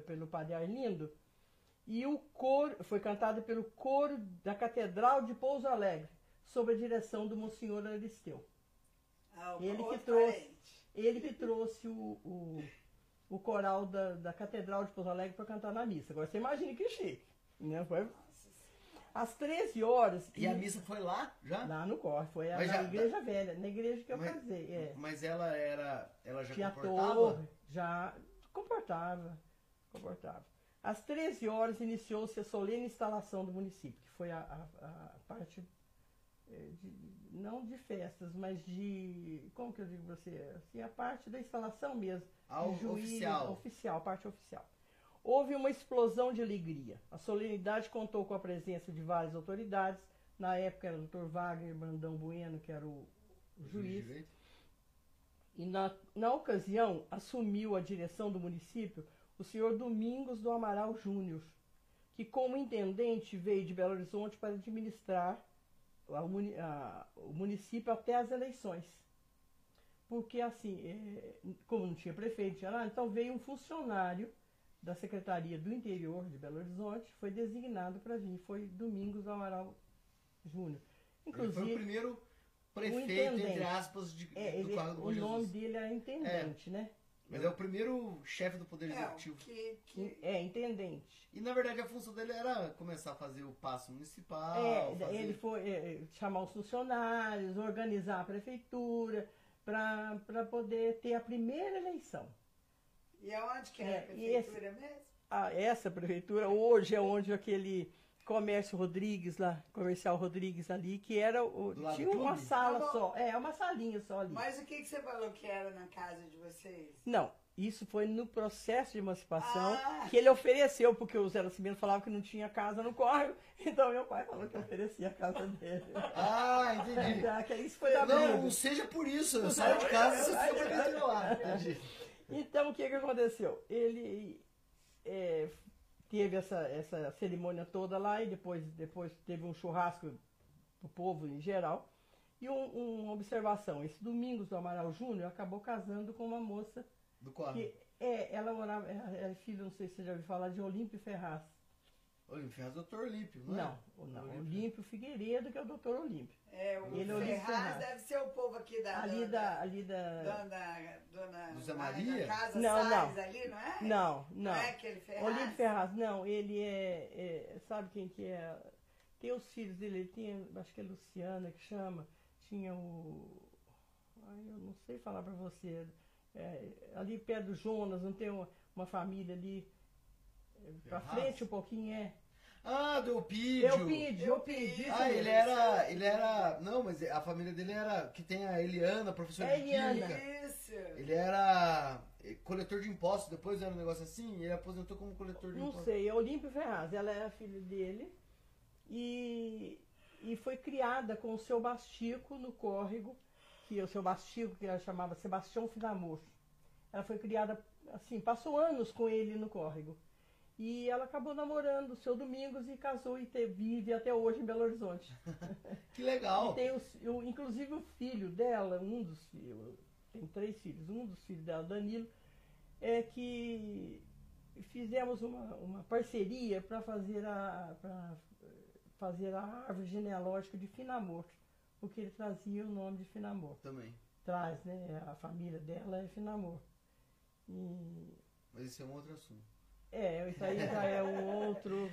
pelo padre Arlindo e o coro foi cantada pelo coro da Catedral de Pouso Alegre, sob a direção do Monsenhor Aristeu. Ah, ele que trouxe. parente. Ele que trouxe o, o, o coral da, da Catedral de Pouso Alegre para cantar na missa. Agora você imagina que chique. Né? Foi às 13 horas. E a missa foi lá, já? Lá no corre, foi Mas na já- igreja velha, na igreja que eu Mas- casei. É. Mas ela era. Ela já Tinha comportava? torre, já comportava, comportava. Às 13 horas iniciou-se a solene instalação do município, que foi a, a- a parte, eh, de- não de festas, mas de, como que eu digo pra você, assim, a parte da instalação mesmo. Ao de juízo, oficial. Oficial, parte oficial. Houve uma explosão de alegria. A solenidade contou com a presença de várias autoridades. Na época era o Dr. Wagner Brandão Bueno, que era o, o juiz. direito? E na, na ocasião, assumiu a direção do município o senhor Domingos do Amaral Júnior, que como intendente veio de Belo Horizonte para administrar a o município até as eleições. Porque assim, eh, como não tinha prefeito, tinha nada, então veio um funcionário da Secretaria do Interior de Belo Horizonte, foi designado para vir, foi Domingos do Amaral Júnior. Ele foi o Inclusive, primeiro prefeito, intendente. entre aspas, de, é, do ele, do Bom o Jesus. nome dele era intendente, né? Mas é o primeiro chefe do Poder É, Executivo. que, que É, intendente. E na verdade a função dele era começar a fazer o passo municipal. é, fazer- ele foi é, chamar os funcionários, organizar a prefeitura para poder ter a primeira eleição. E aonde que é, É, a e esse- prefeitura mesmo? Ah, essa prefeitura hoje é onde aquele comércio Rodrigues lá, comercial Rodrigues ali, que era o, tinha uma clube? sala Tá só, é uma salinha só ali. Mas o que, que você falou que era na casa de vocês? Não, isso foi no processo de emancipação Ah. que ele ofereceu, porque o Zé Nascimento falava que não tinha casa no córrego, [LAUGHS] então meu pai falou que oferecia a casa dele. Ah, entendi. [LAUGHS] Já que isso foi Não, briga. não seja por isso. Eu saio de casa e você fica ar. Entendi. Então, o que, que aconteceu? Ele é, teve essa, essa cerimônia toda lá e depois, depois teve um churrasco pro povo em geral. E um- uma observação, esse Domingos do Amaral Júnior acabou casando com uma moça Do que é, ela morava, é, filha, não sei se você já ouviu falar, de Olímpio Ferraz. Olha, fez doutor Olímpio, não é? Não, não, Olímpio. Olímpio Figueiredo, que é o doutor Olímpio. É, o Ele é Ferraz Ferraz. deve ser o povo aqui da... Ali da. Ali da Dona... Dona... Maria? Da casa Não, Salles não. ali, não é? não, não. Não é aquele Ferraz? Olímpio Ferraz, não, ele é, é- Sabe quem que é? Tem os filhos dele, ele tinha, acho que é Luciana que chama. Tinha o. Ai, eu não sei falar pra você. É, ali perto do Jonas, não tem uma, uma família ali. é, Pra frente um pouquinho, é. Ah, do Eupídio. Eu pedi, eu pedi. Ah, ele era. Ele era. Não, mas a família dele era. Que tem a Eliana, professora É de Eliana. química. Isso. Ele era eh, coletor de impostos, depois era um negócio assim, e ele aposentou como coletor de Não impostos. sei, é Olímpio Ferraz, ela é a filha dele. E, e foi criada com o seu Bastico no córrego, que o seu Bastico, que ela chamava Sebastião Finamor. Ela foi criada assim, passou anos com ele no córrego. E ela acabou namorando o seu Domingos e casou e te- vive até hoje em Belo Horizonte. [LAUGHS] Que E legal. tem os- o- inclusive o filho dela, um dos filhos, tem três filhos, um dos filhos dela, Danilo, é que fizemos uma, uma parceria para fazer a pra fazer a árvore genealógica de Finamor, porque ele trazia o nome de Finamor. Também. Traz, né? A família dela é Finamor. E Mas esse é um outro assunto. É, isso aí já é um outro.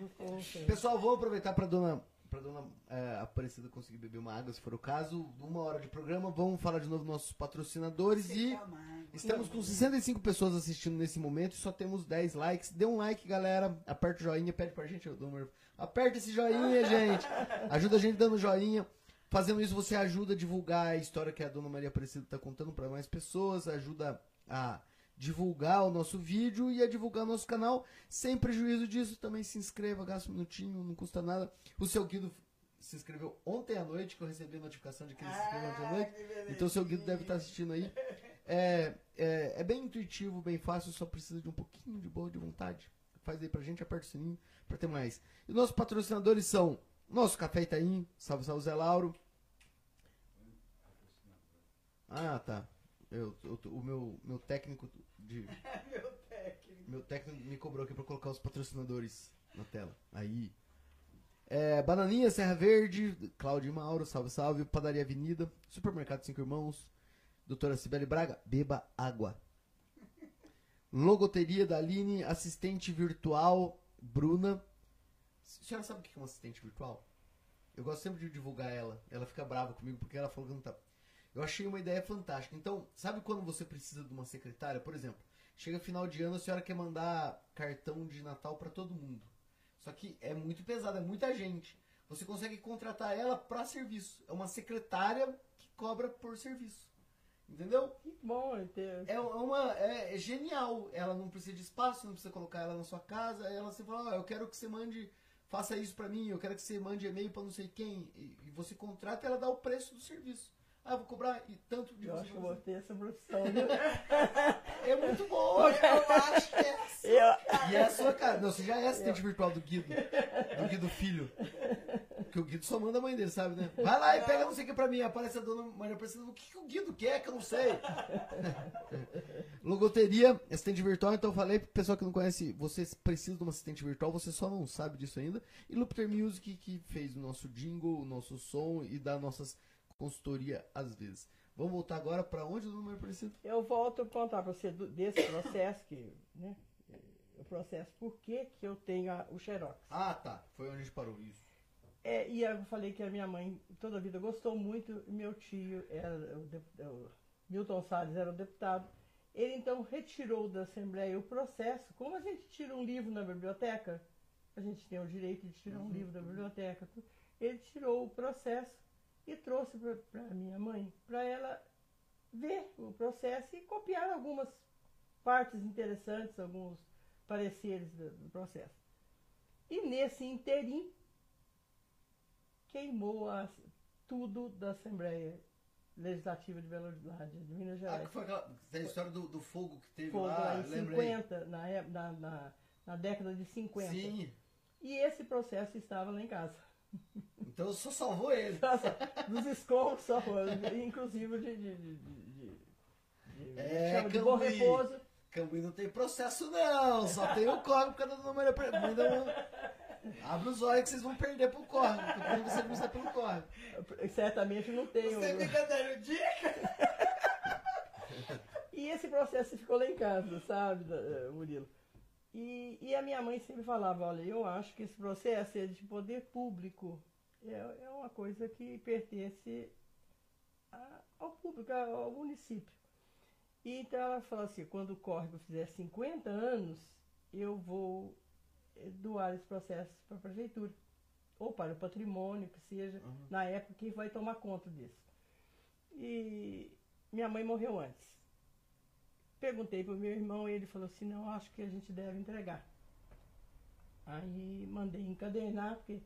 Pessoal, vamos aproveitar para dona, pra dona é, Aparecida conseguir beber uma água, se for o caso. Uma hora de programa. Vamos falar de novo dos nossos patrocinadores e. Calma, Estamos com 65 pessoas assistindo nesse momento e só temos 10 likes. Dê um like, galera. Aperta o joinha, pede pra gente. uma- Aperta esse joinha, [LAUGHS] gente. Ajuda a gente dando joinha. Fazendo isso, você ajuda a divulgar a história que a dona Maria Aparecida está contando para mais pessoas. Ajuda a divulgar o nosso vídeo e a divulgar o nosso canal. Sem prejuízo disso, também se inscreva, gasta um minutinho, não custa nada. O seu Guido se inscreveu ontem à noite, que eu recebi a notificação de que ele se inscreveu ontem à noite. Então o seu Guido deve estar assistindo aí. É, é, é bem intuitivo, bem fácil, só precisa de um pouquinho de boa de vontade. Faz aí pra gente, aperta o sininho pra ter mais. E nossos patrocinadores são nosso Café Itaim, salve, salve Zé Lauro. Ah, tá. Eu, eu- o meu, meu técnico de. [LAUGHS] Meu técnico. Meu técnico me cobrou aqui pra colocar os patrocinadores na tela. Aí. É, Bananinha, Serra Verde, Cláudio Mauro, salve, salve. Padaria Avenida, Supermercado Cinco Irmãos, Doutora Cibele Braga, beba água. Logoteria da Aline, assistente virtual, Bruna. A senhora sabe o que é uma assistente virtual? Eu gosto sempre de divulgar ela. Ela fica brava comigo porque ela falou que não tá. Eu achei uma ideia fantástica. Então, sabe quando você precisa de uma secretária? Por exemplo, chega final de ano, a senhora quer mandar cartão de Natal pra todo mundo. Só que é muito pesado, é muita gente. Você consegue contratar ela pra serviço. É uma secretária que cobra por serviço. Entendeu? Que bom ter. É uma é, é genial. Ela não precisa de espaço, não precisa colocar ela na sua casa. Ela você fala, ó, eu quero que você mande, faça isso pra mim, eu quero que você mande e-mail pra não sei quem. E, e você contrata, ela dá o preço do serviço. Ah, eu vou cobrar e tanto de Eu acho que eu ter essa profissão. viu? [LAUGHS] É muito boa. [LAUGHS] Eu acho que é assim. Eu, E é a sua cara. Não, você já é assistente virtual do Guido. Do Guido Filho. Porque o Guido só manda a mãe dele, sabe, né? Vai lá e pega não sei o que pra mim. Aparece a dona Maria Aparecida. O que, que o Guido quer que eu não sei? [LAUGHS] Logoteria, assistente virtual. Então eu falei pro pessoal que não conhece, você precisa de uma assistente virtual, você só não sabe disso ainda. E Lupter Music, que fez o nosso jingle, o nosso som e dá nossas consultoria às vezes. Vamos voltar agora pra onde, dona Maria Aparecida? eu volto a contar para você desse processo que, né? O processo, por que que eu tenho a- o xerox. Ah, tá. Foi onde a gente parou. Isso. É, e eu falei que a minha mãe toda a vida gostou muito, e meu tio era o, o Milton Salles era o deputado, Ele então retirou da Assembleia o processo. Como a gente tira um livro na biblioteca, a gente tem o direito de tirar um Uhum. livro da biblioteca. Ele tirou o processo e trouxe para minha mãe, para ela ver o processo e copiar algumas partes interessantes, alguns pareceres do, do processo. E nesse interim, queimou as- tudo da Assembleia Legislativa de Belo Horizonte, de Minas Ah, Gerais. que foi aquela tem a história do, do fogo que teve Fogo lá, lá em lembra 50, na, na, na, na década de aí? 50. Sim. E esse processo estava lá em casa. [LAUGHS] Então só salvou ele. Nossa, dos escombros só, inclusive de, de, de, de, de, É, chama de bom Cambuí. repouso. Cambuí não tem processo não, só tem o córrego a dona Maria um... Abre os olhos que vocês vão perder pro córrego, porque você começar pelo córrego. Certamente não tem. Você o- fica dando dica? [LAUGHS] E esse processo ficou lá em casa, sabe, eh, Murilo? E, e a minha mãe sempre falava, olha, eu acho que esse processo é de poder público. É, é uma coisa que pertence a- ao público, ao município. E então ela falou assim, quando o córrego fizer 50 anos, eu vou eh, doar esse processo para a prefeitura. Ou para o patrimônio, que seja, Uhum. na época, quem vai tomar conta disso. E minha mãe morreu antes. Perguntei pro meu irmão e ele falou assim, não, acho que a gente deve entregar. Aí mandei encadernar, porque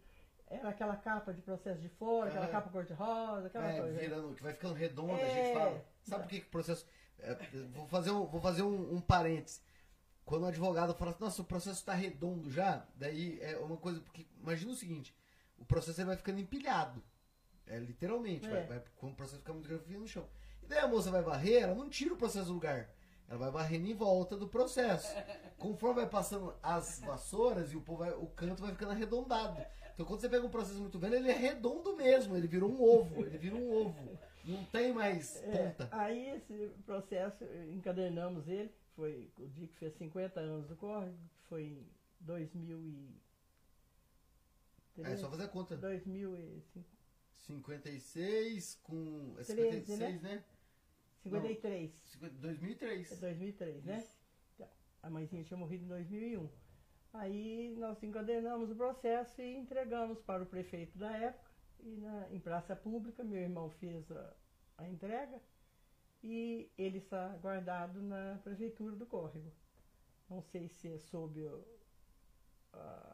era aquela capa de processo de fora, aquela Aham. capa cor-de-rosa, aquela É, coisa. virando, que vai ficando redondo, a É. gente fala. Sabe por que o processo. é, vou fazer, um, vou fazer um, um parênteses. Quando o advogado fala assim, nossa, o processo está redondo já, daí é uma coisa. Porque imagina o seguinte: o processo ele vai ficando empilhado. É, literalmente. É. Vai, vai, quando o processo fica muito grande, fica no chão. E daí a moça vai varrer, ela não tira o processo do lugar. Ela vai varrendo em volta do processo. Conforme vai passando as vassouras e o, povo vai- o canto vai ficando arredondado. Então quando você pega um processo muito velho, ele é redondo mesmo, ele virou um ovo, ele vira um ovo. Não tem mais É, ponta. aí esse processo, encadernamos ele, foi o dia que fez 50 anos do córrego, foi em 2003. É só fazer a conta. 2005, 56 com. É 13, 56, né? 53. 50 2003. É 2003, né? Então, A mãezinha tinha morrido em 2001. Aí nós encadernamos o processo e entregamos para o prefeito da época. E na, em praça pública, meu irmão fez a, a entrega e ele está guardado na prefeitura do Córrego. Não sei se é sob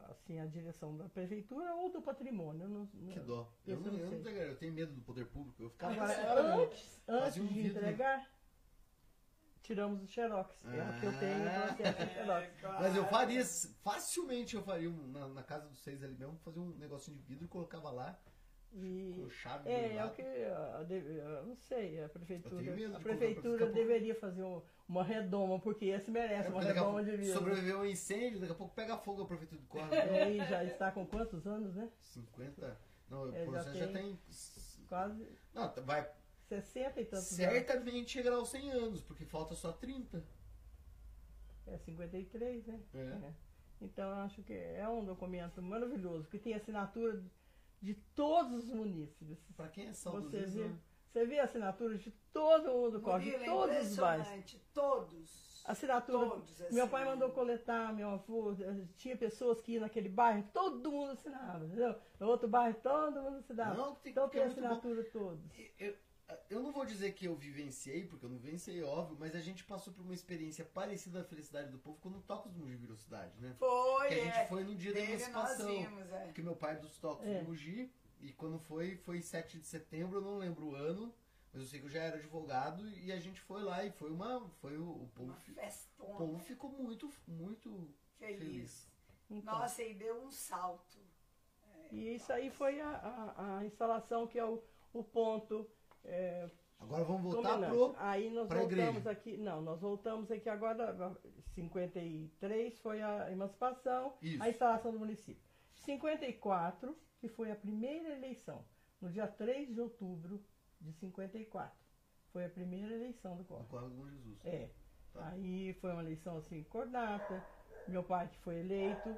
assim, a direção da prefeitura ou do patrimônio. eu não- Que não- dó. Eu, não, não eu, não sei. entregaria, eu tenho medo do poder público. Eu ficava Agora, antes, antes um de entregar, tiramos o xerox. É o que eu tenho Ah. de xerox. Mas eu faria, facilmente eu faria um- na, na casa dos seis ali mesmo, fazer um negocinho de vidro e colocava lá, E, com chave é, é o que, a de- eu não sei, a prefeitura, de a prefeitura deveria fazer um- uma redoma, porque esse merece É, uma a redoma de vidro. sobreviveu um incêndio, daqui a pouco pega fogo a prefeitura do [LAUGHS] Córrego. E aí já está com quantos anos, né? 50? Não, É, o já processo já tem- tem. Quase Não, vai 60 e tantos anos. certamente chegará aos 100 anos, porque falta só 30. É 53, né? É. É. Então eu acho que é um documento maravilhoso, que tem assinatura de- todos os munícipes. Pra quem é Você saudosismo, vê, né? você vê a assinatura de todo mundo, corre, de Murilo, é todos os bairros. Todos. Assinatura. Todos Meu pai mandou coletar, meu avô, eh, tinha pessoas que iam naquele bairro, todo mundo assinava, entendeu? No outro bairro, todo mundo assinava. Não, tem- então porque tem é assinatura todos. Eu, eu não vou dizer que eu vivenciei, porque eu não vivenciei, óbvio, mas a gente passou por uma experiência parecida da felicidade do povo quando o Tocos do Mogi virou cidade, né? Foi, Que a gente é. foi no dia da emancipação. vimos, é. Porque meu pai é dos Tocos É. do Mogi, e quando foi, foi 7 de setembro, eu não lembro o ano, mas eu sei que eu já era advogado, e a gente foi lá, e foi uma. Foi o, o povo, Uma fi- o festona. povo ficou muito, muito Feliz. feliz. Então, Nossa, e deu um salto. E isso aí foi a, a- a instalação que é o, o ponto. É, Agora vamos voltar pro. Aí nós pra voltamos igreja. aqui. Não, nós voltamos aqui agora. 53 foi a emancipação, Isso. a instalação do município. 54, que foi a primeira eleição, no dia 3 de outubro de 54. Foi a primeira eleição do. Córrego do Bom Jesus. É. Tá. Aí foi uma eleição assim, coordenada. Meu pai que foi eleito,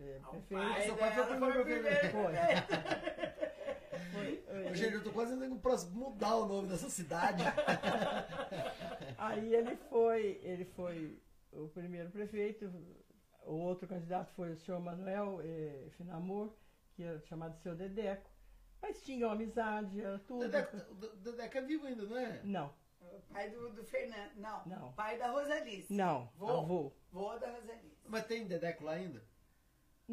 é, prefeito. pai seu pai foi o primeiro prefeito. Foi. [LAUGHS] Foi, ele- Gente, eu tô quase tentando pra mudar o nome dessa cidade. [LAUGHS] Aí ele foi, ele foi o primeiro prefeito, o outro candidato foi o senhor Manuel eh, Finamor, que era chamado seu Dedeco. Mas tinham amizade, era tudo. Dedeco, o Dedeco é vivo ainda, não é? Não, pai do, do Fernando. Não. Não. Pai da Rosalice. não, Vô. avô. Vô da Rosalice. Mas tem Dedeco lá ainda?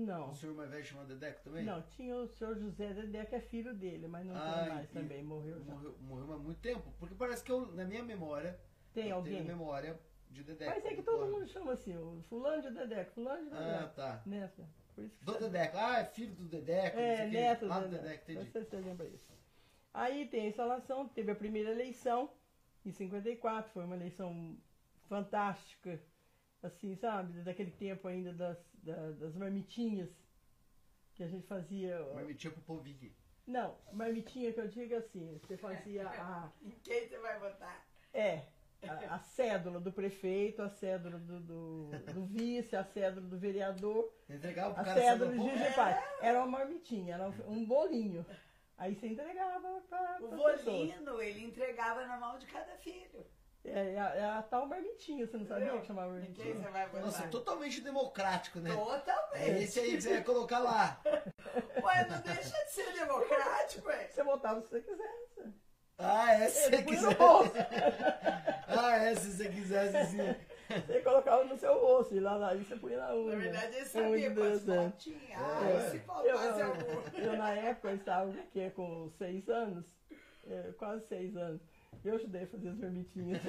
Não. Um senhor mais velho chamado Dedeco também? Não, tinha o senhor José Dedeco, é filho dele, mas não Ah, tem mais também, morreu já. Morreu, morreu há muito tempo. Porque parece que eu, na minha memória, Tem alguém? tenho memória de Dedeco. Mas é que todo mundo chama assim, o fulano de Dedeco, fulano de Dedeco. Ah, tá. Né? Por isso Do. Dedeco. Ah, é filho do Dedeco. É, o neto do do Dedeco, Dedeco. entendi. Você, você lembra isso. Aí tem a instalação, teve a primeira eleição, em 54, foi uma eleição fantástica, assim, sabe? Daquele tempo ainda das, da- das marmitinhas, que a gente fazia... Mas me tinha pro povinho aqui. Não, marmitinha que eu digo assim, você fazia a... [LAUGHS] Em quem você vai votar? É, a, a cédula do prefeito, a cédula do, do, do vice, a cédula do vereador, Entregava pro a cara cédula povo. Gigi Pai. Era uma marmitinha, era um bolinho. Aí você entregava para O as pessoas. Ele entregava na mão de cada filho. É, é, a- é a tal marmitinha, você não sabia que chamava quem você marmitinha? vai? Nossa, totalmente democrático, né? Totalmente. É esse aí que você ia colocar lá. [LAUGHS] Ué, não deixa de ser democrático, ué. Você botava se você quisesse. Ah, é, se você bolso. [LAUGHS] Ah, é, se você quisesse sim. Você colocava no seu bolso e lá, lá e você punha na Na unha. verdade, ele É sabia interessante. votos tinha. Ah, É. se Eu, faltasse algum. eu, eu, na época, eu estava que, com seis anos, é, quase seis anos. Eu ajudei a fazer as marmitinhas.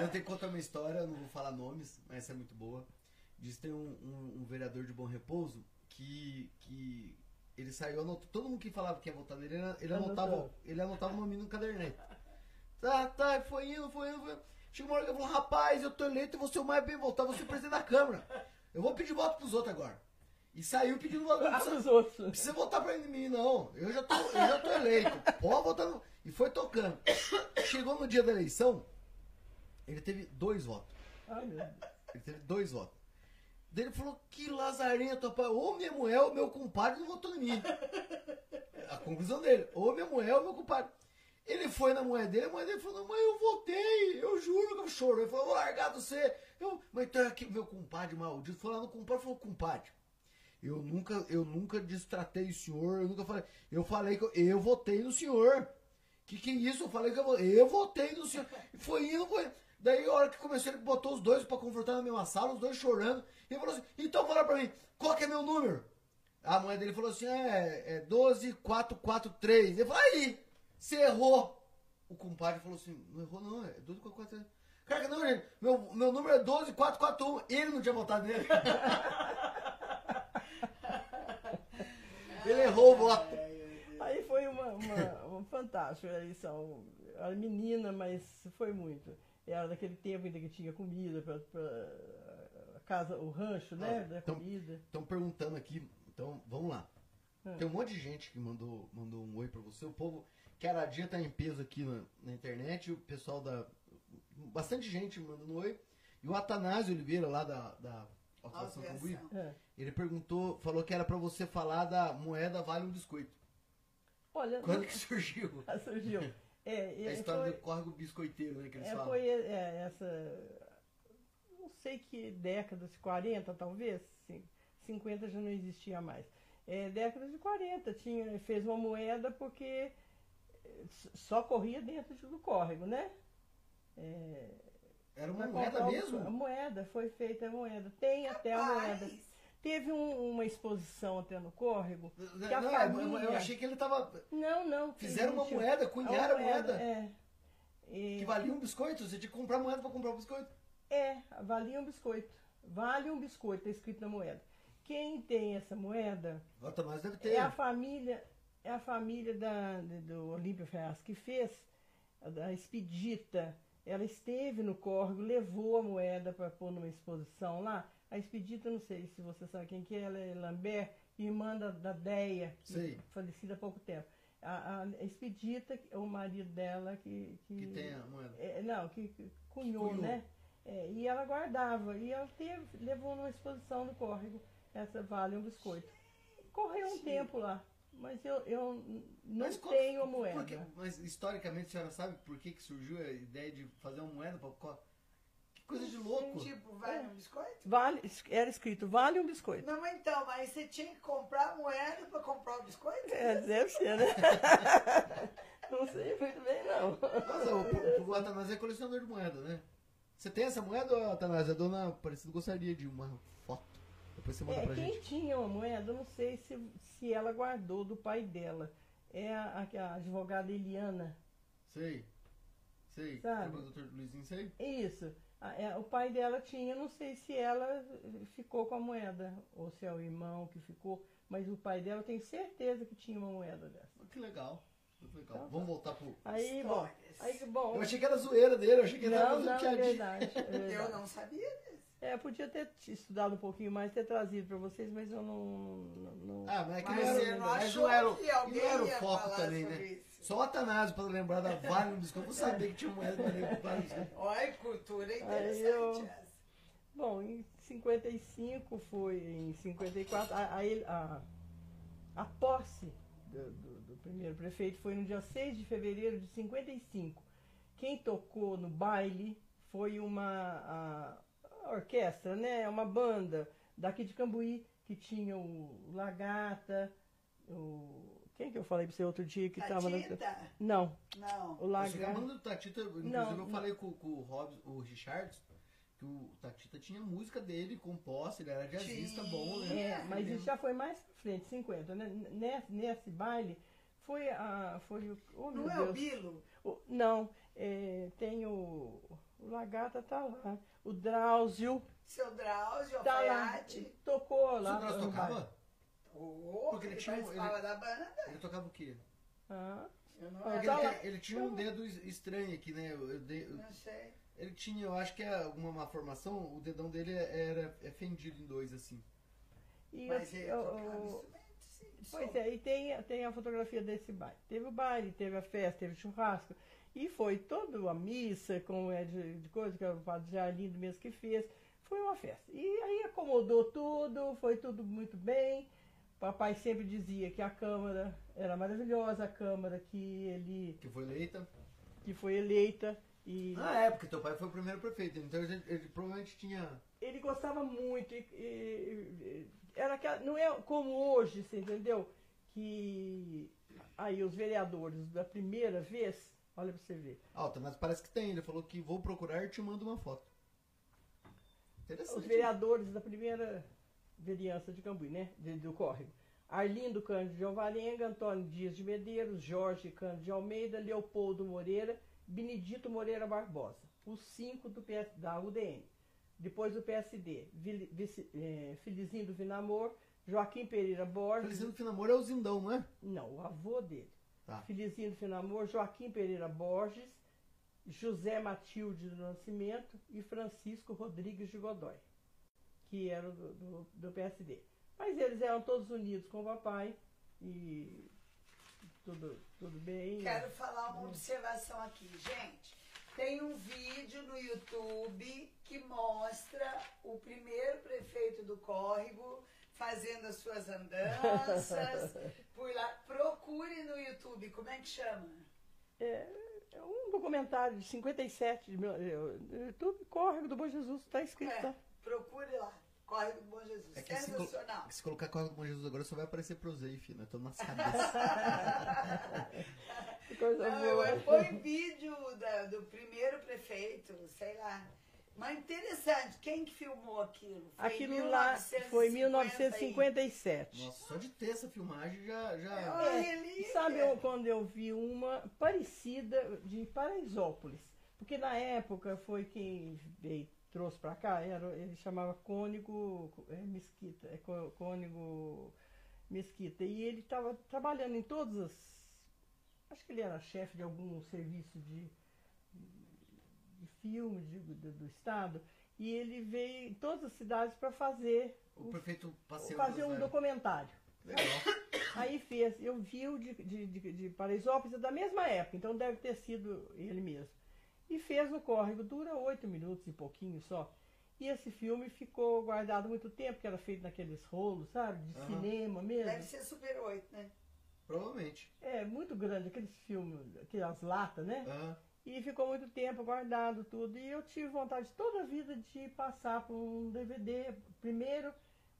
Eu tenho que contar uma história, eu não vou falar nomes, mas essa é muito boa. Diz que tem um, um- um vereador de Bom Repouso que, que ele saiu, anotou, todo mundo que falava que ia votar nele, ele, ele anotava, ele anotava o nome no cadernete. Tá, tá, foi indo, foi indo, foi indo. Chegou uma hora que ele falou, rapaz, eu tô eleito e vou ser o mais bem votado, vou ser o presidente da Câmara. Eu vou pedir voto pros outros agora. E saiu pedindo voto. Ah, precisa, os outros. não precisa votar pra mim, não. Eu já tô, eu já tô eleito. Pode votar no... E foi tocando. Chegou no dia da eleição, ele teve dois votos. Ai, meu Deus. Ele teve dois votos. Daí ele falou, que lazarento, rapaz. Ou minha mulher ou meu compadre não votou em mim. A conclusão dele, ou minha mulher ou meu compadre. Ele foi na mulher dele, a mulher dele falou, mãe, eu votei, eu juro que eu choro. Ele falou, vou largar de você. Eu, mas então é que meu compadre maldito foi lá no compadre falou, compadre, eu nunca, eu nunca distratei o senhor, eu nunca falei. Eu falei que eu, eu votei no senhor. Que que é isso? Eu falei que eu, vo- eu votei no senhor. E foi indo, foi. Daí a hora que começou, ele botou os dois pra confortar na mesma sala, os dois chorando. E ele falou assim, então fala pra mim, qual que é meu número? A mãe dele falou assim, é, é 12443. Ele falou, aí, você errou. O compadre falou assim, não errou não, é 12443. Cara, não, gente, meu, meu número é 12441. Ele não tinha votado nele. [LAUGHS] ele errou o voto. Aí foi uma, uma, uma fantástica eleição. Era menina, mas foi muito. Era daquele tempo ainda que tinha comida para a casa, o rancho, né? Ah, da então- comida. Estão perguntando aqui, então vamos lá. Ah. Tem um monte de gente que mandou, mandou um oi pra você. O povo, que a dia tá em peso aqui na, na internet. O pessoal da. Bastante gente mandando um oi. E o Atanásio Oliveira, lá da, da Autoação Cambuí. É. ele perguntou, falou que era pra você falar da moeda vale um biscoito. Olha, Quando que surgiu? [LAUGHS] surgiu. É, A é, história foi- do córrego biscoiteiro, né? Que eles É, falam. foi é, essa. Não sei que década, de 40 talvez, sim, 50 já não existia mais. É, década de 40, tinha, fez uma moeda porque é, s- só corria dentro de- do córrego, né? É, Era uma moeda comprar o- A mesmo? moeda, foi feita a moeda. Tem até a moeda. Teve um- uma exposição até no córrego. Não, que a eu- família- achei que ele tava. Não, não. Fizeram uma moeda, cunharam a moeda. É. E- Que valia um biscoito? Você tinha que comprar moeda pra comprar um biscoito. É, valia um biscoito. Vale um biscoito, tá escrito na moeda. Quem tem essa moeda O Atanásio deve ter. é a família, é a família da, do Olímpio Ferraz que fez, a da Expedita. Ela esteve no córrego, levou a moeda para pôr numa exposição lá. A Expedita, não sei se você sabe quem que é, ela é Lambert, irmã da, da Deia, que Sei. falecida há pouco tempo. A, a Expedita, o marido dela que, Que tem a moeda. é, não, que, que cunhou, cunhou. né? É, e ela guardava. E ela teve, levou numa exposição no córrego. Essa vale um biscoito. Correu um tempo lá. Mas eu, eu não Mas tenho moeda. que- mas historicamente a senhora sabe por que, que surgiu a ideia de fazer uma moeda pra. Coisa de louco! Tipo, vai no biscoito? Vale, era escrito, vale um biscoito. Não, mas então, mas você tinha que comprar moeda pra comprar o biscoito? É, deve ser, né? [LAUGHS] não sei muito bem, não. Nossa, o, o Atanásio é colecionador de moeda, né? Você tem essa moeda, ô, Atanásio? A dona Aparecida gostaria de uma foto. Depois você manda É, pra quem gente. tinha uma moeda, eu não sei se, se ela guardou do pai dela. É a, a- a advogada Eliana. Sei. Sei. Sabe? Lembra do Dr. Luizinho, sei? Isso. A- é, o pai dela tinha, não sei se ela ficou com a moeda, ou se é o irmão que ficou, mas o pai dela tem certeza que tinha uma moeda dessa. Que legal. Legal. Então tá. Vamos voltar pro. Aí, bom, aí, bom. Eu achei que era zoeira dele, eu achei que tava Não, não, é verdade. é verdade. Eu não sabia disso. É, eu podia ter te- estudado um pouquinho mais, ter trazido para vocês, mas eu não. não, não- Ah, mas é que Mas não era, não mas achou não era, o- que alguém não era o foco também, né? isso? Só o Atanásio pra lembrar da Vale no biscoito. Eu não sabia que tinha moeda pra lembrar Vale no biscoito. Olha, cultura interessante eu- essa. Bom, em 55 foi, em 54, a, a, a, a posse do, do- do primeiro prefeito foi no dia 6 de fevereiro de 55. Quem tocou no baile foi uma a orquestra, né? Uma banda daqui de Cambuí, que tinha o Lagata, o. Quem que eu falei pra você outro dia que tava na. Tatita? Não, Não. o Lagata. do Tatita, inclusive Não, eu não. falei com, com o, Robs, o Richard que o Tatita tinha música dele composta, ele era jazzista Tinha. bom, né? É, mas isso já foi mais pra frente, 50, né? Nesse, nesse baile foi a. Foi o. Oh, meu Não é o Deus. Bilo? O- não, é, tem o. O Lagata tá lá. O Drauzio Seu Drauzio, tá lá. Alfaiate? Tocou O lá. No baile. tocava? Oh, Porque ele ele tinha um- participava da banda. Ele tocava o quê? Ah, Eu Ah, tá ele, tem- ele tinha um dedo es- estranho aqui, né? Eu- eu eu- não sei. ele tinha, eu acho que é alguma malformação, o dedão dele era é fendido em dois, assim. e Mas o- ele o- tocava o- instrumento, sim. Pois é, e tem, tem a fotografia desse baile. Teve o baile, teve a festa, teve o churrasco. E foi toda a missa, como é de, de coisa que o padre Jarlindo mesmo que fez. Foi uma festa. E aí acomodou tudo, foi tudo muito bem. Papai sempre dizia que a Câmara era maravilhosa, a Câmara que ele Que foi eleita. que foi eleita. E Ah, é, porque teu pai foi o primeiro prefeito, então ele, ele provavelmente tinha. ele gostava muito. E, e- e- era aquela, não é como hoje, você entendeu? Que aí os vereadores da primeira vez, olha pra você ver, Ah, mas parece que tem. Ele falou que vou procurar e te mando uma foto. Interessante. os vereadores da primeira vereança de Cambuí, né? de- do Córrego. Arlindo Cândido de Alvarenga, Antônio Dias de Medeiros, Jorge Cândido de Almeida, Leopoldo Moreira, Benedito Moreira Barbosa. Os cinco do PS, da UDN. Depois do PSD, Vici- eh, Felizinho do Vinamor, Joaquim Pereira Borges. Felizinho do Finamor é o Zindão, não é? Não, o avô dele. Tá. Felizinho do Finamor, Joaquim Pereira Borges, José Matilde do Nascimento e Francisco Rodrigues de Godoy, que eram do, do, do PSD. Mas eles eram todos unidos com o papai e tudo, tudo bem. Quero falar uma observação aqui, gente. Tem um vídeo no YouTube que mostra o primeiro prefeito do Córrego fazendo as suas andanças. [LAUGHS] Por lá, procure no YouTube, como é que chama? É um documentário de 57, de mil- é, o YouTube Córrego do Bom Jesus, está escrito, É, tá? procure lá. Córrego do Bom Jesus. É que se, colo- Sensacional. se colocar Corre com Jesus agora só vai aparecer Prozei, filho. Nós estamos nas cabeças. [LAUGHS] Não, boa. eu- foi vídeo da- do primeiro prefeito, sei lá. Mas interessante, quem que filmou aquilo? Foi Aquilo lá foi em 1957. Nossa, só de ter essa filmagem já. É já... uma É, relíquia. Sabe eu- quando eu vi uma parecida de Paraisópolis? Porque na época foi quem veio, trouxe pra cá, era, ele chamava Cônigo é, Mesquita, é, Cônigo Mesquita. E ele estava trabalhando em todas as. Acho que ele era chefe de algum serviço de filme de- do, do estado. E ele veio em todas as cidades para fazer, O prefeito passeando. fazer um documentário. Legal. [COUGHS] Aí fez, eu vi o de, de, de, de Paraisópolis é da mesma época, então deve ter sido ele mesmo. E fez no córrego, dura oito minutos e pouquinho só. E esse filme ficou guardado muito tempo, que era feito naqueles rolos, sabe? De Aham. cinema mesmo. Deve ser Super 8, né? Provavelmente. É, muito grande, aqueles filmes, aquelas latas, né? Aham. E ficou muito tempo guardado tudo. E eu tive vontade toda a vida de passar por um DVD. Primeiro,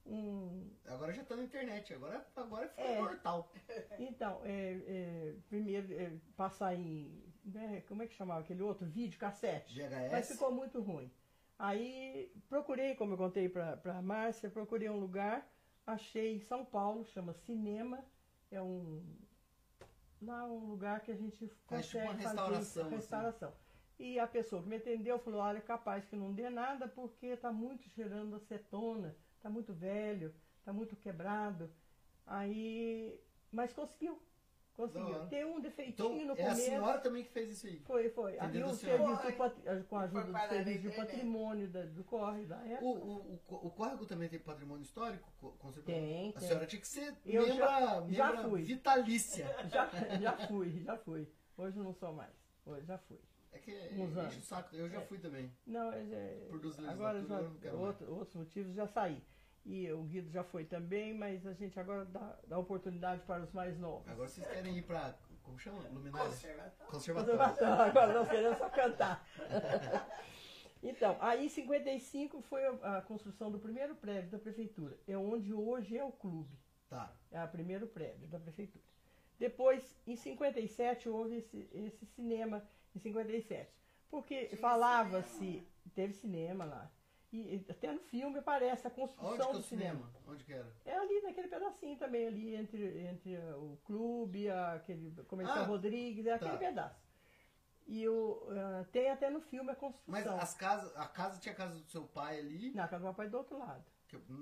um. Agora já tá na internet, agora, agora ficou É. mortal. [LAUGHS] Então, é, é, primeiro, é, passar em. né, como é que chamava aquele outro? Vídeo, cassete. VHS. Mas ficou muito ruim. Aí procurei, como eu contei para a Márcia, procurei um lugar, achei em São Paulo, chama Cinema. É um. Lá um lugar que a gente tipo consegue uma fazer restauração, assim. restauração. E a pessoa que me atendeu falou, olha, capaz que não dê nada porque está muito cheirando acetona, está muito velho, está muito quebrado. Aí. Mas conseguiu. Conseguiu. Tem um defeitinho Então, no é a começo. senhora também que fez isso aí. Foi, foi. Senhora? serviço com a ajuda do serviço de patrimônio da- do corre da época. O, o, o, o córrego também tem patrimônio histórico? co- conservador? Tem, A tem. senhora tinha que ser Eu membra, já- já membra fui. vitalícia. [LAUGHS] Já, já fui, já fui. Hoje não sou mais. Hoje já fui. É que Uns enche anos. o saco. Eu já É. fui também. Não, é- é- Por duas agora já, outro- outros motivos já saí. E o Guido já foi também, mas a gente agora dá, dá oportunidade para os mais novos. Agora vocês querem ir pra. Como chama? Luminária? Conservatório. Conservatório. [LAUGHS] Agora nós queremos só cantar. [LAUGHS] Então, aí em 55 foi a, construção do primeiro prédio da prefeitura. É onde hoje é o clube. Tá. É o primeiro prédio da prefeitura. Depois, em 57, houve esse, esse cinema, em 57. Porque falava-se, teve cinema lá. E até no filme aparece a é construção o do cinema. cinema? Onde que era? É ali naquele pedacinho também, ali entre, entre o clube, a- aquele comercial Ah, Rodrigues, é aquele tá. pedaço. E o, uh, tem até no filme a Mas construção. as casas, a casa tinha a casa do seu pai ali. Na casa do papai do outro lado.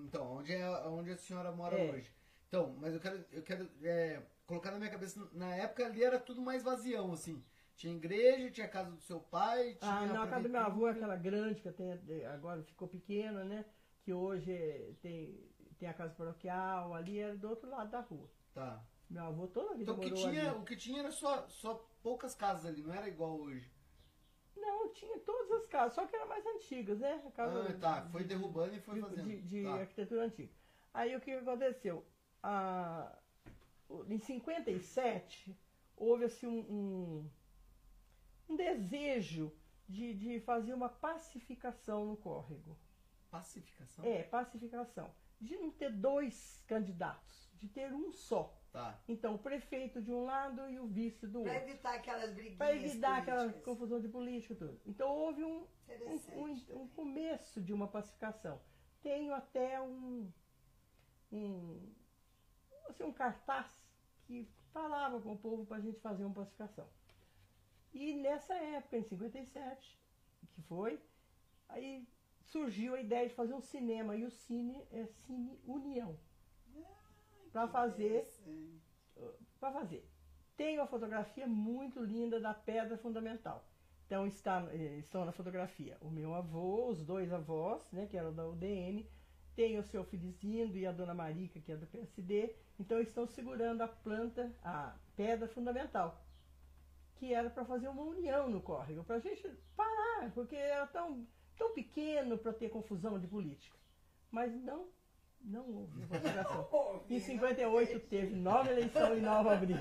então, onde é onde a senhora mora É. hoje. Então, mas eu quero, eu quero é, colocar na minha cabeça, na época ali era tudo mais vazião, assim. Tinha igreja, tinha a casa do seu pai, tinha Ah, na a casa do meu avô, prefeitura. aquela grande que tem, agora ficou pequena, né? Que hoje é- tem, tem a casa paroquial, ali era do outro lado da rua. Tá. Meu avô toda a vida Então o que morou tinha, ali. o que tinha era só, só poucas casas ali, não era igual hoje. Não, tinha todas as casas, só que eram mais antigas, né? A casa Ah, tá. de- Foi de- derrubando e foi de, fazendo. de- de Tá. arquitetura antiga. Aí o que aconteceu? Ah, em 57, houve assim, um, um, um desejo de, de fazer uma pacificação no córrego. Pacificação? É, pacificação. De não ter dois candidatos, de ter um só. Tá. Então, o prefeito de um lado e o vice do Pra outro. evitar aquelas briguinhas Para evitar aquela políticas. confusão de política e tudo. Então, houve um, um, um- um começo de uma pacificação. Tenho até um, um, assim, um cartaz que falava com o povo para a gente fazer uma pacificação. E nessa época, em 57, que foi, aí surgiu a ideia de fazer um cinema. E o cine é Cine União. Para fazer para fazer. Tem uma fotografia muito linda da pedra fundamental. Então está, eh, estão na fotografia o meu avô, os dois avós, né, que eram da UDN, tem o seu Felicindo e a dona Marica, que é do PSD, então estão segurando a planta, a pedra fundamental, que era para fazer uma união no córrego, para a gente parar, porque era tão, tão pequeno para ter confusão de política. Mas não, não houve pacificação. [LAUGHS] Em 58 teve nova eleição e nova briga.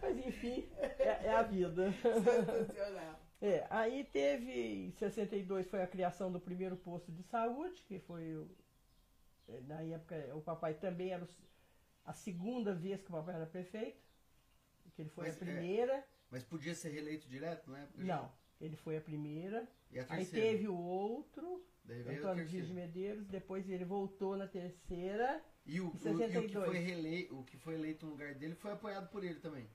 Mas enfim, é, é a vida. Sensacional. É, aí teve, em 62 foi a criação do primeiro posto de saúde, que foi, o- é, na época, o papai também era o a segunda vez que o papai era prefeito, que ele foi Mas, a é, primeira. Mas podia ser reeleito direto, não é? Não, ele foi a primeira. E a Aí terceira? teve o outro, Daí veio Antônio Dias de. Medeiros, depois ele voltou na terceira. E o, o- e o que 62. foi relei, o que foi eleito no lugar dele foi apoiado por ele também.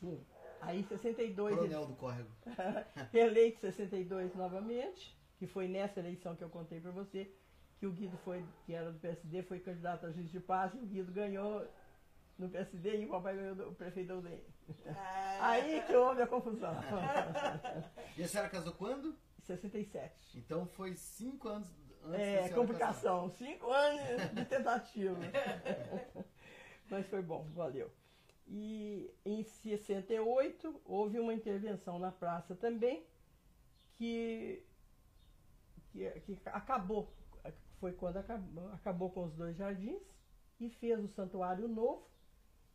Sim. Aí em 62 ele Coronel do Córrego. [LAUGHS] reeleito em 62 novamente, que foi nessa eleição que eu contei para você, que o Guido foi, que era do PSD, foi candidato a juiz de paz, e o Guido ganhou no PSD e o papai ganhou do- o prefeito da UDN. Ah, [LAUGHS] Aí que houve a confusão. [LAUGHS] E a senhora casou quando? 67. Então foi cinco anos antes da É, senhora casar. complicação. Cinco anos de tentativa. [LAUGHS] Mas foi bom, valeu. E em 68 houve uma intervenção na praça também que, que, que acabou. Foi quando acabou, acabou com os dois jardins e fez o santuário novo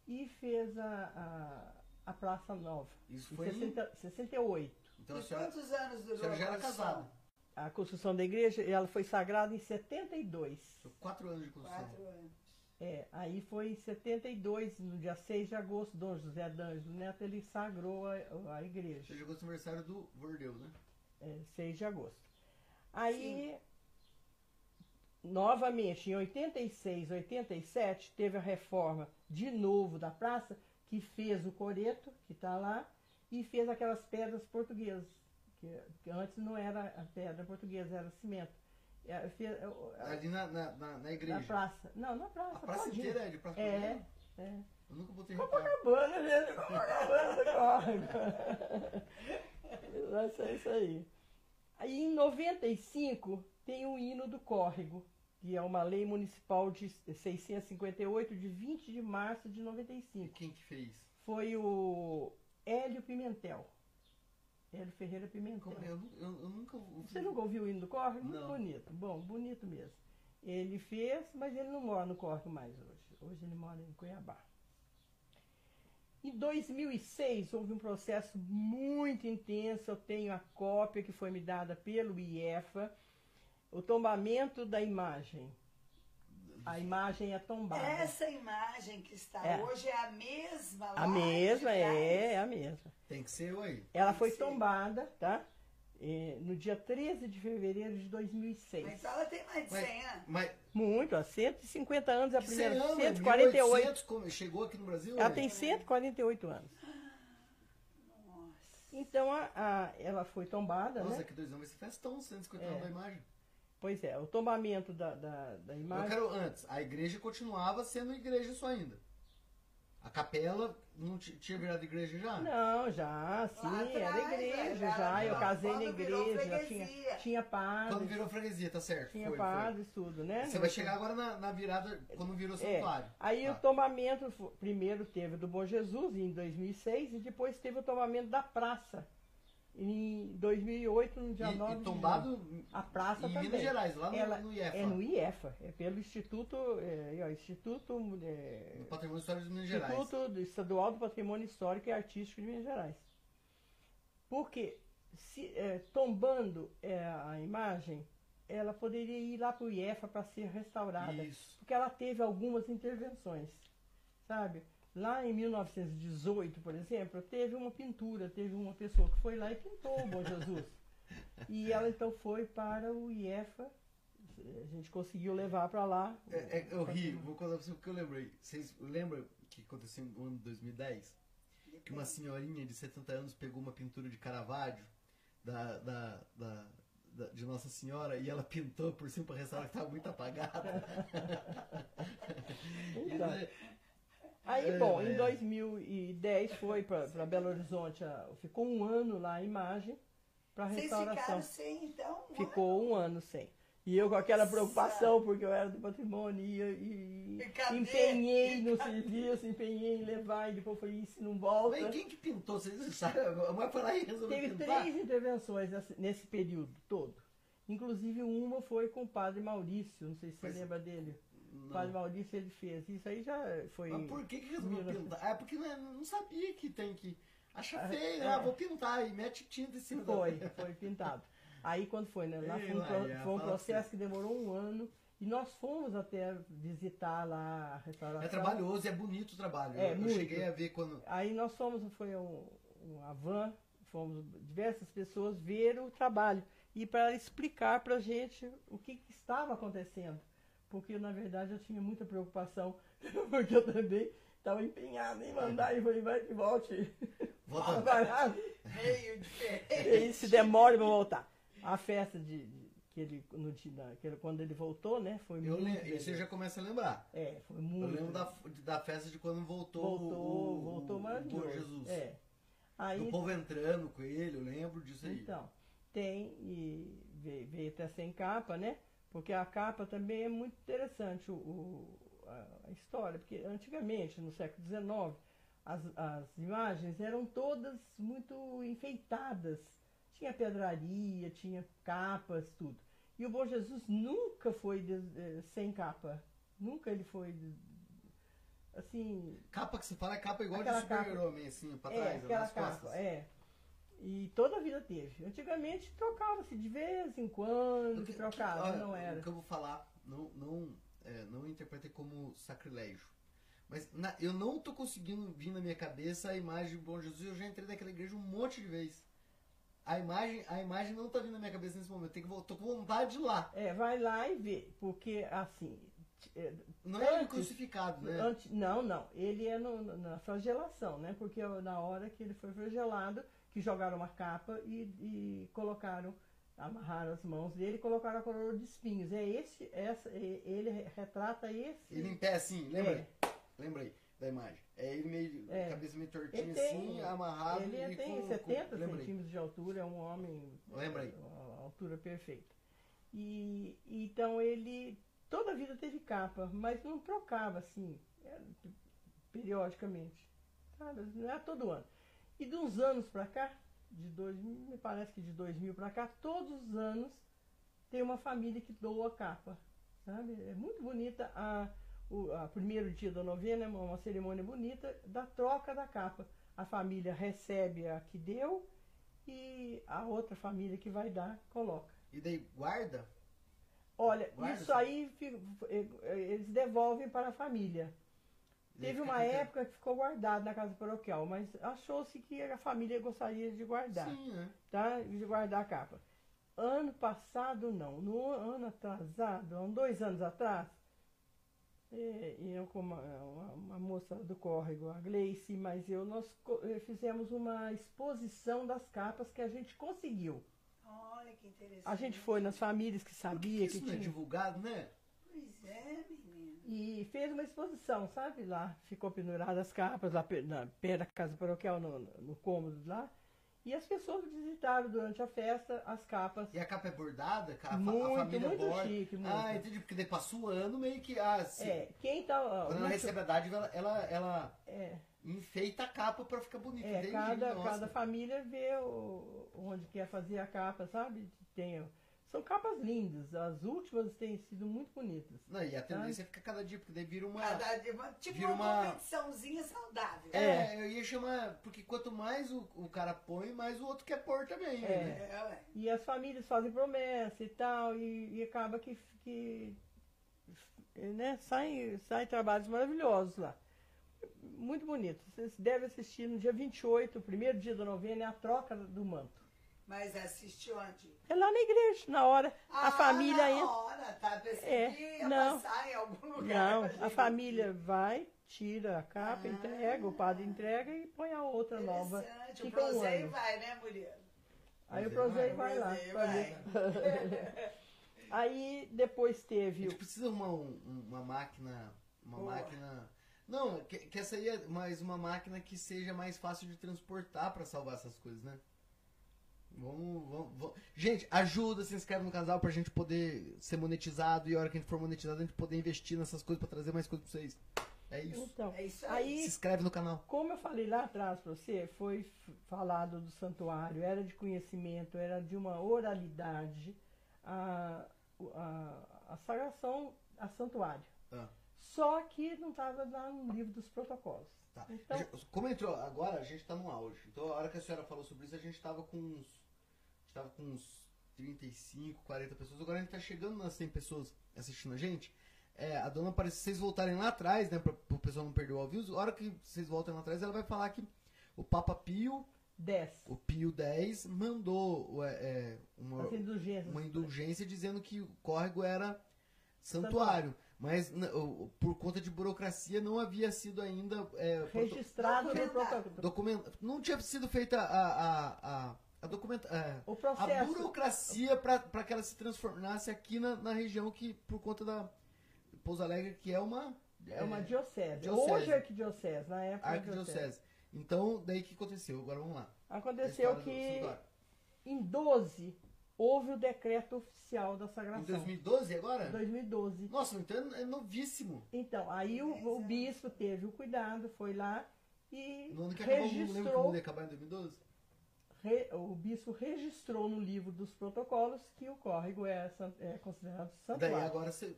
e fez a, a, a Praça Nova. Isso Em foi em... 60, 68. Então a E senhora, quantos anos a durou senhora já a era construção? casada. A construção da igreja, ela foi sagrada em 72. Foi quatro anos de construção. Quatro anos. É, aí foi em 72, no dia 6 de agosto, Dom José D'Angelo Neto, ele sagrou a, a igreja. Você chegou no aniversário do Vordeu, né? É, 6 de agosto. Aí, novamente, em 86, 87, teve a reforma de novo da praça, que fez o coreto, que está lá, e fez aquelas pedras portuguesas, que, que antes não era a pedra portuguesa, era cimento. É, fez, é, a- Ali na, na, na, igreja. na praça. Não, na praça. A praça todinha. inteira é de praça É, é. Eu nunca botei. Copacabana, gente, Copacabana. Vai ser isso aí. Aí em 95 tem o hino do córrego, que é uma lei municipal de 658 de 20 de março de E 95. quem que fez? Foi o Hélio Pimentel. Hélio Ferreira Pimentel. É? eu, eu, eu nunca. Você nunca ouviu o hino do córrego? Muito Não. bonito. Bom, bonito mesmo. Ele fez, mas ele não mora no córrego mais hoje. Hoje ele mora em Cuiabá. Em 2006 houve um processo muito intenso. Eu tenho a cópia que foi me dada pelo IEFA. O tombamento da imagem. A imagem é tombada. Essa imagem que está É. hoje é a mesma lá A mesma, de trás? é, é a mesma. Tem que ser aí. Ela foi Sim. tombada, tá? No dia 13 de fevereiro de 2006. Mas ela tem mais de Mas- 100 anos. Mas Muito, ó, 150 anos é a primeira. você ama, 148. 1800, como chegou aqui no Brasil? Ela ué? tem 148 anos. Nossa. Então a, a- ela foi tombada, Nossa, né? que dois anos, esse festão, 150 É. anos da imagem. Pois é, o tombamento da, da, da Eu imagem. quero antes, a igreja continuava sendo igreja só ainda. A capela não ti- tinha virado igreja já? Não, já, sim, Lá era atrás, igreja, já, já. Eu casei na igreja, tinha, tinha padres, Quando virou freguesia, tá certo. tinha foi, foi. padres, tudo, né? Você vai chegar agora na, na virada, quando virou É, santuário. Aí Tá. o tombamento, primeiro teve do Bom Jesus em 2006 e depois teve o tombamento da praça em 2008, no dia E, 9 e de tombado junho. A praça em também. Minas Gerais, lá no, Ela no IEFA, É no IEFA, é pelo Instituto, é, ó, Instituto, é, no Patrimônio Histórico de Minas Gerais. Instituto do- Estadual do Patrimônio Histórico e Artístico de Minas Gerais. Porque se, é, tombando é, a imagem, ela poderia ir lá para o IEFA para ser restaurada Isso. porque ela teve algumas intervenções, sabe? Lá em 1918, por exemplo, teve uma pintura, teve uma pessoa que foi lá e pintou o Bom Jesus. E ela então foi para o IEFA, a gente conseguiu levar para lá. É, é, eu ri, vou contar pra vocês o que eu lembrei. Vocês lembram que aconteceu no ano de 2010? Que uma senhorinha de 70 anos pegou uma pintura de Caravaggio da, da, da, da- de Nossa Senhora e ela pintou por cima para restaurar que estava muito apagada. [LAUGHS] Então, aí, É, bom, é. em 2010 foi para [LAUGHS] Belo Horizonte, ficou um ano lá a imagem para Vocês restauração. ficaram sem, então? um Ficou um ano sem. E eu com aquela preocupação, porque eu era do patrimônio, e, e- E cadê? empenhei E no cadê? serviço, empenhei em levar, e depois falei, e se não volta? Mas quem que pintou? Vocês sabem? Lá e resolveu Teve pintar. três intervenções nesse, período todo. Inclusive uma foi com o padre Maurício, não sei se você Mas- lembra dele. O Não. padre Maurício ele fez. Isso aí já foi. Mas por que, que resolveu 1900. pintar? É porque não, não sabia que tem que. Acha Ah, feio, é. ah, vou pintar e mete tinta em cima da- Foi, foi pintado. Aí quando foi, né? Lá foi um, pro- Maria, foi um processo que demorou um ano. E nós fomos até visitar lá a restauração. É trabalhoso, é bonito o trabalho. É, eu, eu muito. cheguei a ver quando. Aí nós fomos, foi um, uma van, fomos diversas pessoas ver o trabalho e para explicar para gente o que, que estava acontecendo. Porque, na verdade, eu tinha muita preocupação, [LAUGHS] porque eu também estava empenhado em mandar e falei, vai que volte. Volta. [LAUGHS] Meio diferente. E se demora para voltar. A festa de, de- que ele, no, dia da- que ele- quando ele voltou, né, foi Eu muito lembro, eu legal. já começo a lembrar. É, foi Eu muito lembro da, da festa de quando voltou, Voltou, o, voltou o maravilhoso. Bom Jesus. É. Aí, Do povo entrando com ele, eu lembro disso aí. Então, tem e veio, veio até sem capa, né? Porque a capa também é muito interessante, o, o- a, história, porque antigamente, no século XIX, as, as imagens eram todas muito enfeitadas. Tinha pedraria, tinha capas, tudo. E o Bom Jesus nunca foi eh, sem capa. Nunca ele foi. des- assim, Capa que você fala é capa igual de super-homem, assim, pra é, trás, aquela nas capa, costas. é. E toda a vida teve. Antigamente trocava-se de vez em quando, que- que trocava, olha, não era. O que eu vou falar, não, não, é, não interpretei como sacrilégio. Mas na- eu não tô conseguindo vir na minha cabeça a imagem do Bom Jesus. Eu já entrei naquela igreja um monte de vezes. A imagem, a imagem não tá vindo na minha cabeça nesse momento. Tem que, tô com vontade de ir lá. É, vai lá e vê, porque assim, é, Não é ele Antes- crucificado, né? Antes- não, não. Ele é no- na flagelação, né? Porque é na hora que ele foi flagelado, que jogaram uma capa e, e colocaram, amarraram as mãos dele e colocaram a coroa de espinhos. É esse, essa, ele retrata esse. Ele em pé assim, lembra? É. Lembrei da imagem. É ele meio, É. cabeça meio tortinha tem- assim, amarrado ele tem com, 70 com, centímetros de altura, é um homem. Lembrei. é, altura perfeita. E então ele toda a vida teve capa, mas não trocava assim, é, periodicamente. Sabe? Não é todo ano. E de uns anos pra cá, de dois, me parece que de 2000 pra cá, todos os anos tem uma família que doa capa. Sabe? É muito bonita a o a primeiro dia da novena, é uma, cerimônia bonita da troca da capa. A família recebe a que deu e a outra família que vai dar coloca. E daí guarda? Olha, Guarda isso aí eh, eh, eles devolvem para a família. E Teve uma quê? época que ficou guardado na casa paroquial, mas achou-se que a família gostaria de guardar, Sim, né? tá? De guardar a capa. Ano passado não, no ano atrasado, há uns dois anos atrás, eh, eu com uma, uma- uma moça do córrego, a Gleice, mas eu, nós eh, fizemos uma exposição das capas que a gente conseguiu. Olha que interessante. A gente foi nas famílias que Por que sabia que, isso não é tinha. divulgado, né? Pois é, menina. E fez uma exposição, sabe? Lá ficou penduradas as capas, lá na, perto da casa paroquial, no, no cômodo lá. E as pessoas visitaram durante a festa as capas. E a capa é bordada? A, fa- a Muito, família muito borda. chique, muito. Ah, entendi. Porque daí passa o ano meio que. Ah, se- É, quem tá. Quando ela muito- recebe a dádiva, ela, ela, ela é, enfeita a capa pra ficar bonita. é, Entendi, cada, nossa. cada família vê o- onde quer fazer a capa, sabe? Tem, são capas lindas. As últimas têm sido muito bonitas. Não, e a tendência é ficar cada dia, porque daí vira uma. Cada dia, uma- tipo Vira uma, uma- competiçãozinha saudável. É, eu ia chamar. Porque quanto mais o, o cara põe, mais o outro quer pôr também. É. Né? É. E as famílias fazem promessa e tal, e, e acaba que, que né, saem, saem trabalhos maravilhosos lá. Muito bonito. Vocês devem assistir no dia 28, o primeiro dia da novena, é a troca do manto. Mas assiste onde? É lá na igreja, na hora. Ah, a família na entra. hora, tá? Pensei É, que ia não. passar em algum lugar. Não, a gente família vai, tira a capa, Ah. entrega, o padre entrega e põe a outra nova. Interessante. O Fica um vai, né, Murilo? Aí o proseio vai lá. Proseio pra ver. [LAUGHS] Aí depois A teve gente precisa arrumar um- um- uma máquina. Uma Boa. máquina. Não, que, que essa aí é mais uma máquina que seja mais fácil de transportar pra salvar essas coisas, né? Vamos, vamos, vamos. Gente, ajuda, se inscreve no canal pra gente poder ser monetizado e a hora que a gente for monetizado a gente poder investir nessas coisas pra trazer mais coisas pra vocês. É isso. Então, É isso aí. aí Se inscreve no canal. Como eu falei lá atrás para você, foi falado do santuário, era de conhecimento, era de uma oralidade, a, a, a sagração a santuário. Ah. Só que não estava lá no livro dos protocolos. Tá. Então- Como entrou agora, a gente tá no auge. Então a hora que a senhora falou sobre isso, a gente tava com uns. A gente tava com uns 35, 40 pessoas. Agora a gente tá chegando nas 100 pessoas assistindo a gente. É, a dona parece se vocês voltarem lá atrás, né? Pra, pro pessoal não perder o vivo, a hora que vocês voltem lá atrás, ela vai falar que o Papa Pio, 10. o Pio X, mandou é, é, uma, uma indulgência dizendo que o córrego era santuário. Mas n- o- por conta de burocracia não havia sido ainda é, proto- Registrado no protocolo. documento. Não tinha sido feita a, a, a, a documenta. é, a processo. burocracia para que ela se transformasse aqui na, na região que, por conta da Pouso Alegre, que é uma. É uma diocese. diocese. Hoje é arquidiocese, na época era arquidiocese. Então, daí o que aconteceu? Agora vamos lá. A Aconteceu que em 12 houve o decreto oficial da Em sagração. 2012 agora? 2012. Nossa, então é novíssimo. Então, aí o, o bispo teve o cuidado, foi lá e No ano que acabou, não lembro registrou, mundo ia acabar em 2012. Re- o bispo registrou no livro dos protocolos que o córrego é, é considerado Daí santuário. agora você.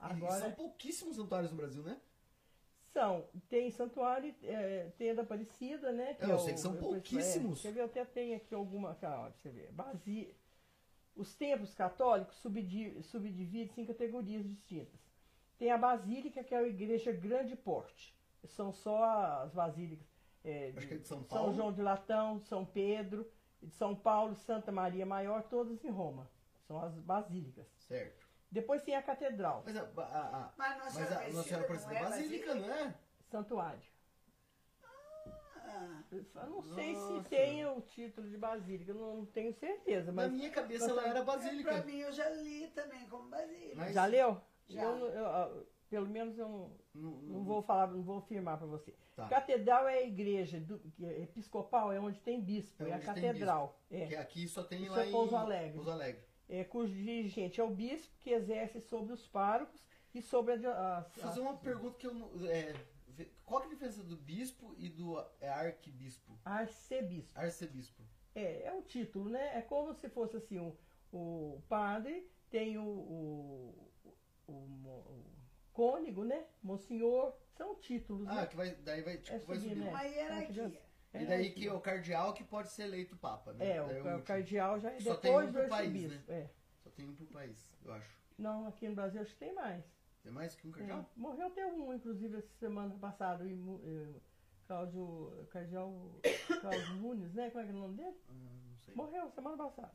Agora- São pouquíssimos santuários no Brasil, né? São, tem santuário, é, tem a da Aparecida, né? É, eu é sei o- que são é, pouquíssimos. quer ver, eu até tenho aqui alguma, ó, você vê, Basi... Os templos católicos subdi- subdividem-se em categorias distintas. Tem a Basílica, que é a igreja grande porte. São só as basílicas. É, Acho que é de São São. João de Latão, São Pedro, de São Paulo, Santa Maria Maior, todas em Roma. São as basílicas. Certo. Depois tem a catedral, Mas a, a, a- Mas Nossa mas a Nossa Senhora Aparecida é Basílica, não é? santuário. Ah, Eu não sei Nossa. se tem o título de basílica, eu não tenho certeza, Na mas minha cabeça ela era Pra Basílica. mim, eu já li também como Basílica. Mas- já leu? Já. Eu, eu, ah, pelo menos eu não, Não, não vou falar, não vou afirmar para você. Tá. Catedral é a igreja do, é episcopal, é onde tem bispo, É é, a catedral. Que É, aqui só tem Isso lá é em Pouso Alegre. Pouso Alegre. é, cujo dirigente é o bispo que exerce sobre os párocos e sobre as, as- Vou fazer uma pergunta que eu não. É, qual que é a diferença do bispo e do é, arcebispo. Arcebispo. É, é um título, né? É como se fosse assim, um, o padre tem o, o, o, mo- o cônego, né? Monsenhor, são títulos, Ah, né? que vai, daí vai, tipo, É vai subir, subir. né? Uma hierarquia. E daí que é o cardeal que pode ser eleito papa, né? É, Daí o, último. cardeal já é Só tem depois um do por país, arcebispo. É. Só tem um por país, eu acho. Não, aqui no Brasil acho que tem mais. Tem mais que um É. cardeal? Morreu até um, inclusive, essa semana passada, o Imu- eh, Cláudio, cardeal [COUGHS] Cláudio Nunes, né? Como é que é o nome dele? Ah, não sei. Morreu semana passada.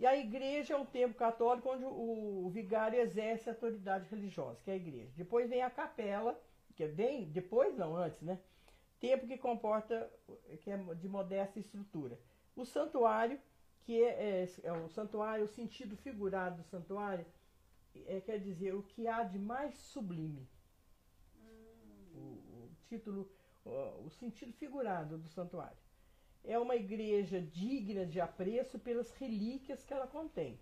E a igreja é um templo católico onde o, vigário exerce a autoridade religiosa, que é a igreja. Depois vem a capela, que é bem. Depois não, antes, né? Templo que comporta, que é de modesta estrutura. O santuário, que é, é- é o santuário, o sentido figurado do santuário, é, quer dizer o que há de mais sublime. O, o título, o, o sentido figurado do santuário é uma igreja digna de apreço pelas relíquias que ela contém,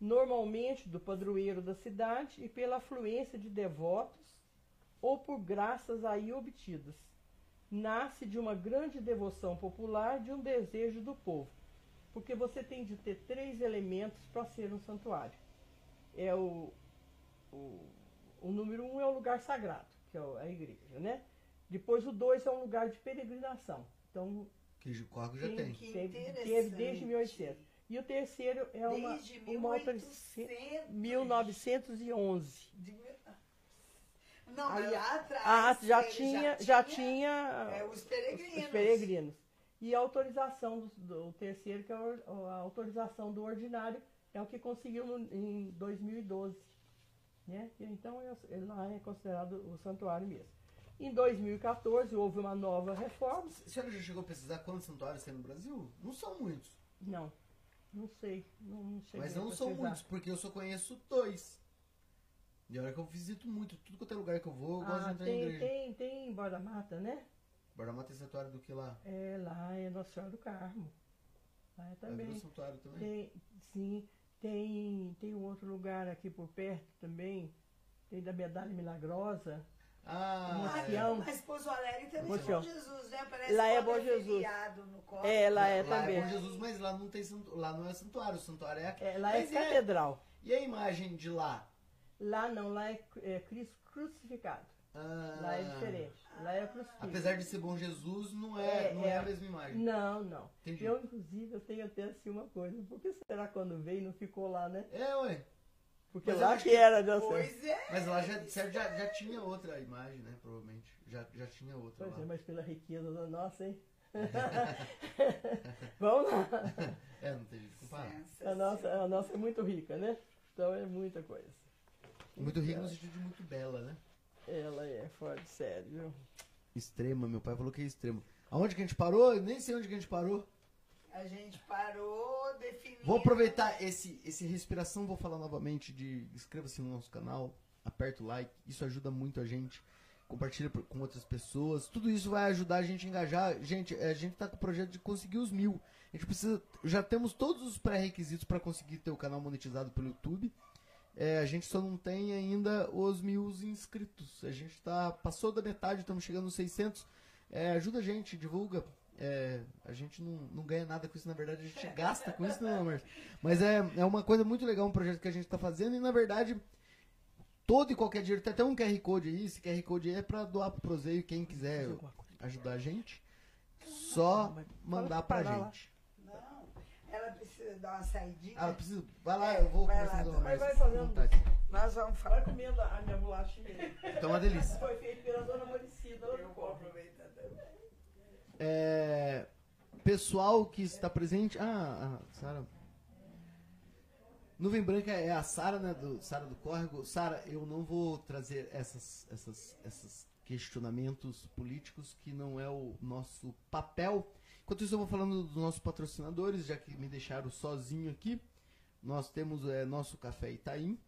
normalmente do padroeiro da cidade e pela afluência de devotos ou por graças aí obtidas. Nasce de uma grande devoção popular, de um desejo do povo, porque você tem de ter três elementos para ser um santuário. É o, o, o número um é o lugar sagrado, que é a igreja, né? Depois o dois é um lugar de peregrinação. Então Que o Corgo já tem. Que Teve, teve desde 1800. E o terceiro é uma, Desde uma outra- 1800. 1911. De Não, Aí- mas lá atrás. Ah, já ele tinha, já tinha é, os peregrinos. os peregrinos. E a autorização do, do terceiro, que é a or- a autorização do ordinário, é o que conseguiu no- em 2012. Né? E Então, é- ele lá é considerado o santuário mesmo. Em 2014, houve uma nova reforma. A senhora já chegou a pesquisar quantos santuários tem no Brasil? Não são muitos. Não, não sei. Não, não Mas não são muitos, porque eu só conheço dois. E olha que eu visito muito, tudo quanto é lugar que eu vou, eu gosto de Ah, entrar em tem, igreja. tem, tem em Borda Mata, né? Bordamata tem santuário do que lá? É, lá é Nossa Senhora do Carmo. Lá é ver também. o santuário também. Tem, sim, tem, tem um outro lugar aqui por perto também. Tem da Medalha Milagrosa. Ah, é. Sião. Mas Pouso Alegre também Bom é Bom. Jesus, né? Parece Lá é Bom Jesus. no corpo. É, lá é lá também. é Bom Jesus, mas lá não tem santu... lá não é santuário, o santuário é aqui. É, lá é Mas catedral. E a imagem de lá? Lá não, lá é, é Cristo crucificado. Ah, Lá é diferente. Lá é crucificado. Apesar de ser Bom Jesus, não é, É, não é, é. a mesma imagem. Não, não. Entendi. Eu, inclusive, eu tenho até assim uma coisa. Por que será quando veio não ficou lá, né? É, ué. Porque Mas lá que que- era, Deus Pois é. Mas lá já, certo, já, já tinha outra imagem, né? Provavelmente. Já, já tinha outra Pois é, lá. mas pela riqueza da nossa, hein? [LAUGHS] Vamos lá. É, não tem jeito de comparar. A nossa, a nossa é muito rica, né? Então é muita coisa. Muito rico no sentido de muito bela, né? Ela é fora de sério, viu? Extrema, meu pai falou que é extremo. Aonde que a gente parou? Eu nem sei onde que a gente parou. A gente parou definindo. Vou aproveitar esse, esse respiração, vou falar novamente de inscreva-se no nosso canal, aperta o like, isso ajuda muito a gente. Compartilha com outras pessoas. Tudo isso vai ajudar a gente a engajar. Gente, a gente tá com o projeto de conseguir os mil. A gente precisa. Já temos todos os pré-requisitos para conseguir ter o canal monetizado pelo YouTube. É, a gente só não tem ainda os mil inscritos. A gente tá. Passou da metade, estamos chegando nos 600. É, ajuda a gente, divulga. É, a gente não, não ganha nada com isso, na verdade, a gente gasta com isso, não, Márcio? Mas é, é uma coisa muito legal, um projeto que a gente está fazendo, e na verdade, todo e qualquer dinheiro, tem até um QR Code aí, esse QR Code aí é pra doar pro Proseio, quem quiser ajudar a gente, só mandar pra parar lá. gente. Não, ela precisa dar uma saidinha. Ah, eu preciso, vai lá, eu vou Vai começar lá, a dar vai, fazendo. vontade. Nós vamos Vai falar. comendo a minha bolachinha. Então é uma delícia. Foi feito pela dona Maricida. lá Eu do vou Cobre. aproveitar também. É, pessoal que está presente. Ah, a Sara. Nuvem Branca é a Sara, né? Do Sara do Córrego. Sara, eu não vou trazer essas, essas, esses questionamentos políticos que não é o nosso papel. Enquanto isso, eu vou falando dos nossos patrocinadores, já que me deixaram sozinho aqui. Nós temos é, nosso café Itaim,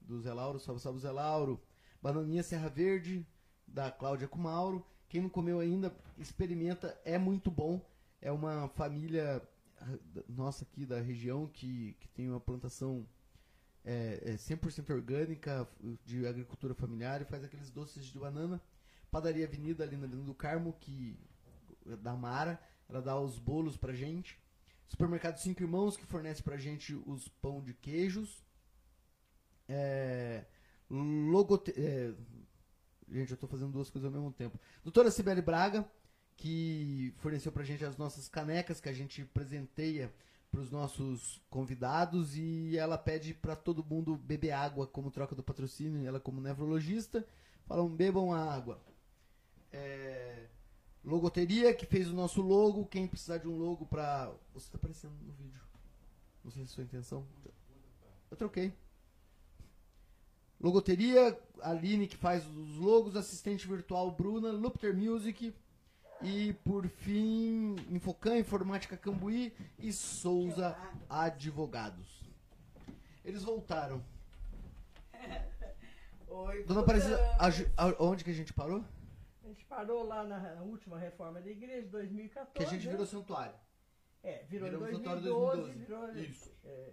do Zé Lauro, salve, salve Zé Lauro. Bananinha Serra Verde, da Cláudia Cumauro. Quem não comeu ainda, experimenta, é muito bom. É uma família nossa aqui da região que, que tem uma plantação é, é 100% orgânica, de agricultura familiar, e faz aqueles doces de banana. Padaria Avenida, ali na Avenida do Carmo, que da Mara, ela dá os bolos pra gente. Supermercado Cinco Irmãos, que fornece pra gente os pão de queijos. É, logote, é, gente, eu tô fazendo duas coisas ao mesmo tempo. Doutora Sibeli Braga, que forneceu pra gente as nossas canecas que a gente presenteia para os nossos convidados e ela pede para todo mundo beber água como troca do patrocínio, ela como nefrologista, falam bebam a água. É, logoteria que fez o nosso logo, quem precisar de um logo para você está aparecendo no vídeo. Não sei se é sua intenção. Eu troquei. Logoteria, Aline que faz os logos, assistente virtual Bruna, Lupter Music e por fim Infocan, Informática Cambuí e Souza Advogados. Eles voltaram. [LAUGHS] Oi, Dona Aparecida, onde que a gente parou? A gente parou lá na última reforma da igreja, 2014. Que a gente né? virou santuário. É, virou em virou 2012, santuário 2012. virou... Isso. É,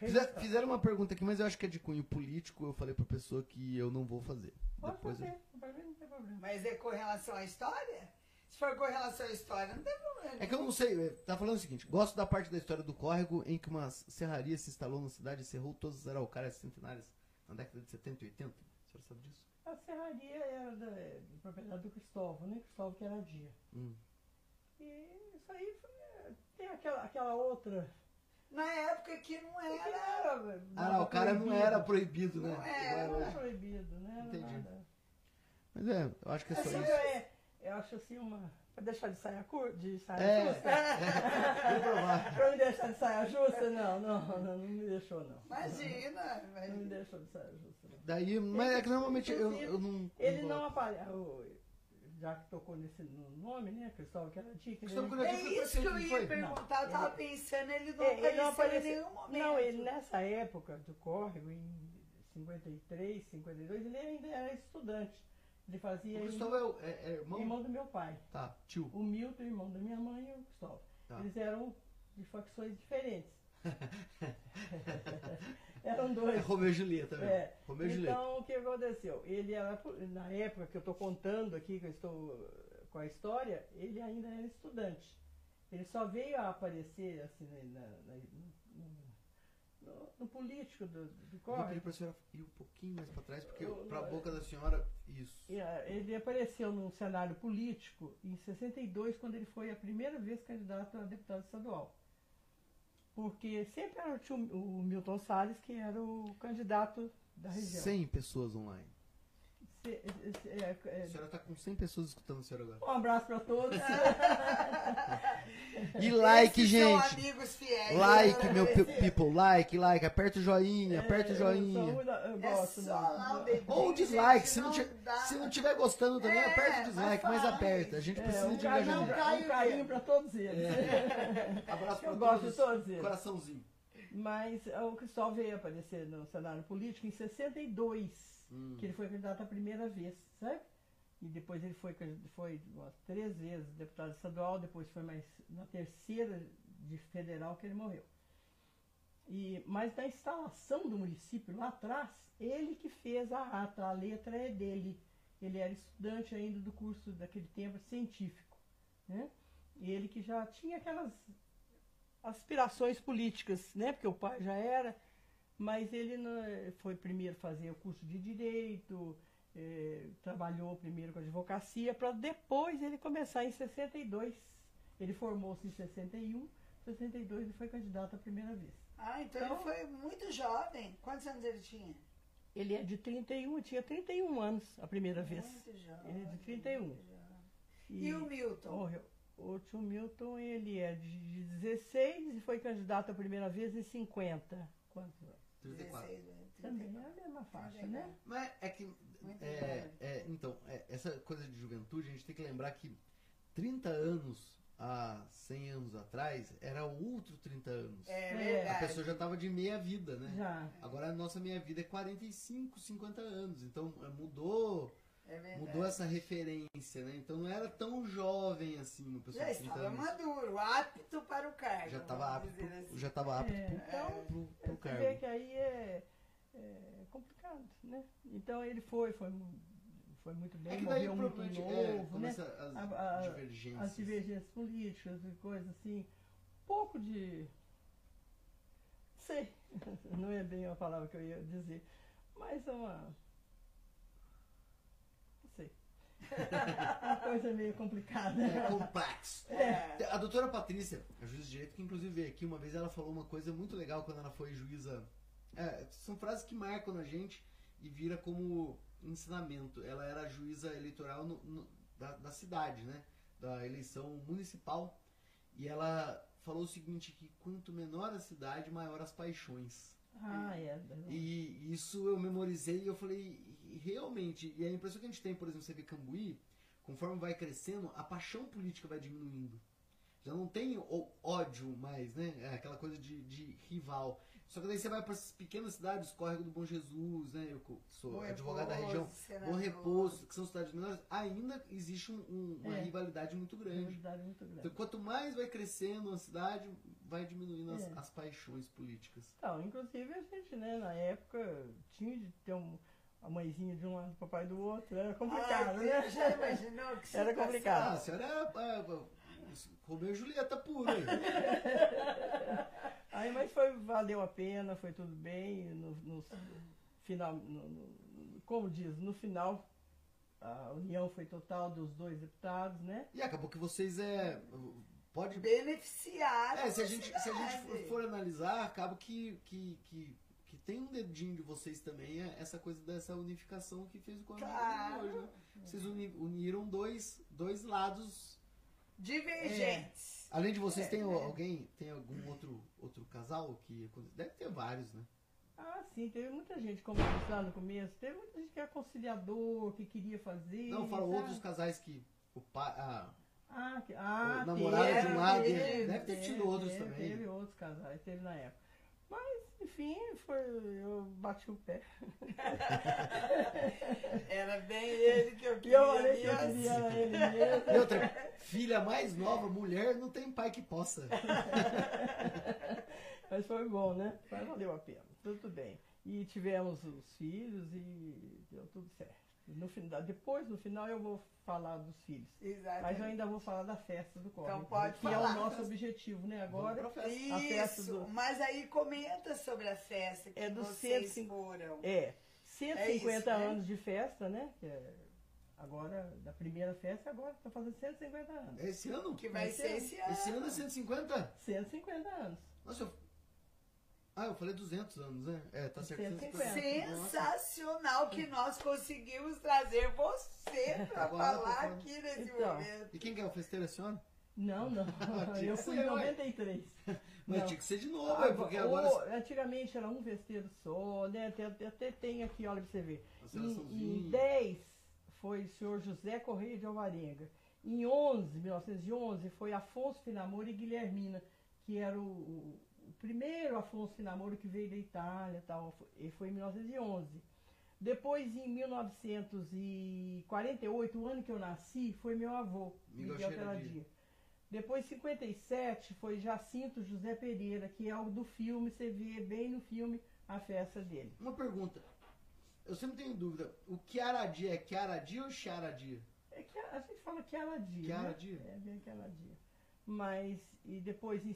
Fizer- fizeram uma pergunta aqui, mas eu acho que é de cunho político. Eu falei pra pessoa que eu não vou fazer. Pode Depois eu- fazer, mim não tem problema. Mas é com relação à história? Se for com relação à história, não tem problema. É que eu não sei, é, tá falando o seguinte: gosto da parte da história do córrego em que uma serraria se instalou na cidade e cerrou todas as araucárias centenárias na década de 70 e 80. A senhora sabe disso? A serraria era da, de propriedade do Cristóvão, né? Cristóvão que era dia. Hum. E isso aí foi, tem aquela, aquela outra. Na época que não que era. era, Araucária não proibido. era proibido, né? Não era. Não era proibido, né? Entendi. nada. Mas é, eu acho que é só Assim, isso. é, eu acho assim uma. Pra deixar de saia curta, de saia É. justa. [LAUGHS] Vou provar. Pra me deixar de saia justa, não, não, não, não me deixou não. Imagina, Não me imagina. deixou de saia justa, não. Daí, mas é que normalmente eu, eu não. Ele vou- não aparece. Já que tocou nesse no nome, né? Cristóvão que era dica. Cristóvão É isso que eu ia perguntar, eu tava pensando, ele não É, ele não apareceu em nenhum momento. Não, ele nessa época do córrego, em 53, 52, ele ainda era estudante. Ele fazia O Cristóvão é, é irmão? irmão do meu pai. Tá, tio. O Milton, irmão da minha mãe, e o Cristóvão. Tá. Eles eram de facções diferentes. [LAUGHS] eram É dois. Romeu e Julieta, né? É. Romeu e Julieta. Então, o que aconteceu? Ele era, na época que eu estou contando aqui, que eu estou com a história, ele ainda era estudante. Ele só veio a aparecer assim, na- na- no, no- no político do, do Vou pedir Córrego. pra senhora ir um pouquinho mais pra trás, porque Eu- pra eu- boca da senhora, isso. Ah, Ele apareceu num cenário político em 62, quando ele foi a primeira vez candidato a deputado estadual. Porque sempre era o, tio, o Milton Salles que era o candidato da região. 100 pessoas online. Se- se- é, é, A senhora tá com 100 pessoas escutando a senhora agora. Um abraço para todos. [LAUGHS] E like, Esses são gente! amigos fiéis. Like, né? meu pe- people, like, like, aperta o joinha, aperta o É, eu joinha. É gosto, só Ou dislike, se não, se não tiver gostando também, É, aperta o dislike, mas aperta. A gente É, precisa um de engajamento. pra, um carinho para todos eles. [LAUGHS] Abraço pra Eu gosto de todos. todos eles. Coraçãozinho. Mas o Cristóvão veio aparecer no cenário político em 62, Hum. que ele foi candidato a primeira vez, sabe? E depois ele foi, foi três vezes deputado estadual, depois foi mais na terceira de federal que ele morreu. E, mas na instalação do município lá atrás, ele que fez a ata, a letra é dele. Ele era estudante ainda do curso daquele tempo científico. Né? E ele que já tinha aquelas aspirações políticas, né? Porque o pai já era. Mas ele não- foi primeiro fazer o curso de direito, eh, trabalhou primeiro com advocacia, para depois ele começar em 62. Ele formou-se em 61, 62 ele foi candidato a primeira vez. Ah, então, Então- ele foi muito jovem. Quantos anos ele tinha? Ele é de 31, eu tinha 31 anos a primeira vez. Muito jovem. Ele é de 31. muito jovem. E, o Milton? morreu. O tio Milton, ele é de 16 e foi candidato a primeira vez em 50. Quantos anos? 34. 16, né? Também 34. é a mesma faixa, 34. né? Mas é que. Muito É, é, então, é, essa coisa de juventude, a gente tem que lembrar que 30 anos há 100 anos atrás era outro 30 anos. É É. verdade. A pessoa já estava de meia vida, né? Já. Agora a nossa meia vida é 45, 50 anos. Então é, mudou, É mudou essa referência, né? Então não era tão jovem assim o pessoal Já de 30 estava anos. maduro, apto para o cargo. Já estava apto, assim. já estava apto É, pro, pro, pro Você vê cargo. que aí é, é complicado, né? Então ele foi, foi, foi muito bem, É que daí morreu muito novo, é, né? as A- a- divergências. As divergências políticas e coisas assim. Um pouco de. Sei, [LAUGHS] não é bem a palavra que eu ia dizer, mas é uma. Não sei. [LAUGHS] uma coisa meio complicada. É complexo. É. A doutora Patrícia, a juíza de direito, que inclusive veio aqui uma vez, ela falou uma coisa muito legal quando ela foi juíza. É, são frases que marcam na gente e vira como ensinamento. Ela era juíza eleitoral no- no- da, da cidade, né? Da eleição municipal. E ela falou o seguinte, que quanto menor a cidade, maior as paixões. Ah, é. E isso eu memorizei e eu falei, e realmente, e a impressão que a gente tem, por exemplo, você vê Cambuí, conforme vai crescendo, a paixão política vai diminuindo. Já não tem o ódio mais, né? É aquela coisa de, de rival. Só que daí você vai para essas pequenas cidades, Córrego do Bom Jesus, né? Eu sou Bom advogado da região. Senador. Bom Repouso, que são cidades menores, ainda existe um- um- uma É. rivalidade muito grande. Verdade muito grande. Então, quanto mais vai crescendo a cidade, vai diminuindo as, É. as paixões políticas. Então, inclusive a gente, né, na época, tinha de ter um, a mãezinha de um lado, o papai do outro, era complicado, Ah, né? Já imaginou que Era complicado. Ah, a senhora é, é, é Romeu e Julieta pura aí. [LAUGHS] Aí, mas foi, valeu a pena, foi tudo bem, no, no final, no- no- como diz, no final, a união foi total dos dois deputados, né? E acabou que vocês é. Pode. Beneficiar É, se a gente, se a gente for, for analisar, acaba que, que, que, que tem um dedinho de vocês também, é essa coisa dessa unificação que fez o Correio Claro. hoje, né? Vocês uni- uniram dois, dois lados. Divergentes. Além de vocês, É, tem né? alguém, tem algum outro, outro casal que. Deve ter vários, né? Ah, sim, teve muita gente, como eu disse lá no começo, teve muita gente que era conciliador, que queria fazer. Não, falo sabe? outros casais que. O pai, ah, Ah, que, ah O namorado de um lado, teve, deve ter tido outros teve, também. Teve outros casais, teve na época. Mas, enfim, foi, eu bati o pé. [LAUGHS] Era bem ele que eu E queria. eu falei que eu queria era ele mesmo. E outra, filha mais nova, mulher, não tem pai que possa. [LAUGHS] Mas foi bom, né? Mas valeu a pena. Tudo bem. E tivemos os filhos e deu tudo certo. No final, depois, no final, eu vou falar dos filhos. Exatamente. Mas eu ainda vou falar da festa do Córrego. Então pode que é falar. o nosso objetivo, né? Agora festa. a festa Isso, do- mas aí comenta sobre a festa que É do vocês 105 foram. é 150 É isso, né? anos de festa, né? Que é agora, da primeira festa, agora está fazendo 150 anos. É esse ano? Que vai Esse ser ano. esse ano. Esse ano é 150? 150 anos. Nossa, eu... Ah, eu falei 200 anos, né? É, tá certo. 150. 150. Nossa. Sensacional que nós conseguimos trazer você para Agora falar tá falando. aqui nesse Então. momento. E quem que é o festeiro, é a senhora? Não, não. [LAUGHS] Tinha eu que fui em ué. 93. [LAUGHS] Mas Não. tinha que ser de novo, Ah, é, porque agora antigamente era um vesteiro só, né? Até, até tem aqui, olha pra você ver. Em, senhora em Sãozinho. 10 foi o senhor José Correia de Alvarenga. Em 11, 1911, foi Afonso Finamoro e Guilhermina, que era o primeiro Afonso Finamoro que veio da Itália e tal. E foi em 1911. Depois, em 1948, o ano que eu nasci, foi meu avô, Miguel Miguel. Depois, em 57, foi Jacinto José Pereira, que é o do filme, você vê bem no filme a festa dele. Uma pergunta. Eu sempre tenho dúvida. O Chiaradia é Chiaradia ou Chiaradia? É que a, gente fala que ela dia. Chiara né? É, bem aquela dia. Mas, e depois em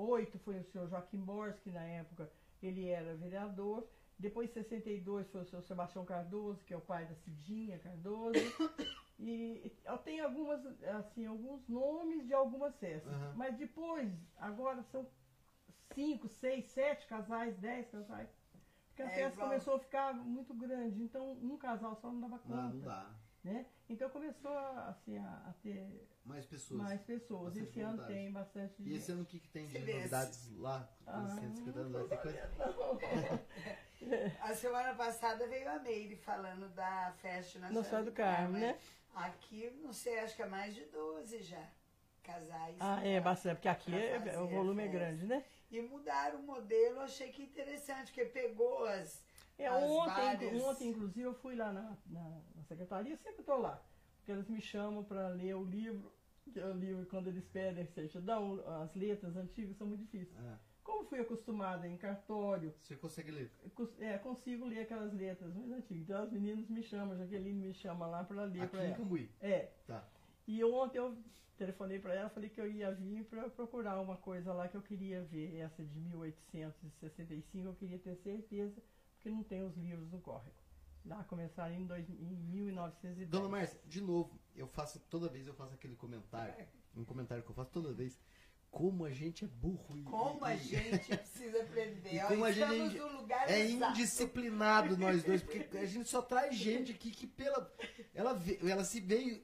58 foi o senhor Joaquim Borges, que na época ele era vereador. Depois, em 62, foi o seu Sebastião Cardoso, que é o pai da Cidinha Cardoso. [COUGHS] E tenho algumas, assim, alguns nomes de algumas festas. Aham. Mas depois, agora são cinco, seis, sete casais, dez casais. Porque a É festa igual- começou a ficar muito grande, então um casal só não dava conta. Não, não dá. Né? Então começou a, assim, a, a ter Mais pessoas. mais pessoas. Bastante Esse ano voluntários. tem bastante E gente. esse ano o que, que tem de vê, novidades lá? Ah, no centro secretário não lá? Tem coisa? A semana passada veio a Meire falando da festa na No Céu do Carmo, né? Aqui, não sei, acho que é mais de 12 já. Casais. Ah, é bastante, porque aqui é, o volume é grande, né? E mudaram o modelo, achei que interessante, porque pegou as. É, as ontem, várias- ontem, inclusive, eu fui lá na, na secretaria, sempre estou lá. Porque eles me chamam para ler o livro, que é o livro, quando eles pedem certidão, as letras antigas são muito difíceis. Ah, Como fui acostumada em cartório, você consegue ler? é, consigo ler aquelas letras mais antigas. Então as meninas me chamam, Jaqueline me chama lá para ler para ela. Cambuí. É. Tá. E ontem eu telefonei para ela, falei que eu ia vir para procurar uma coisa lá que eu queria ver. Essa de 1865 eu queria ter certeza, porque não tem os livros no córrego. Lá começaram em, dois, em 1910. Dona Márcia, de novo, eu faço, toda vez eu faço aquele comentário, um comentário que eu faço toda vez, como a gente é burro e, Como a e- gente precisa aprender. [LAUGHS] E como a gente é é exato. indisciplinado nós dois, porque a gente só traz gente aqui que pela ela ela se veio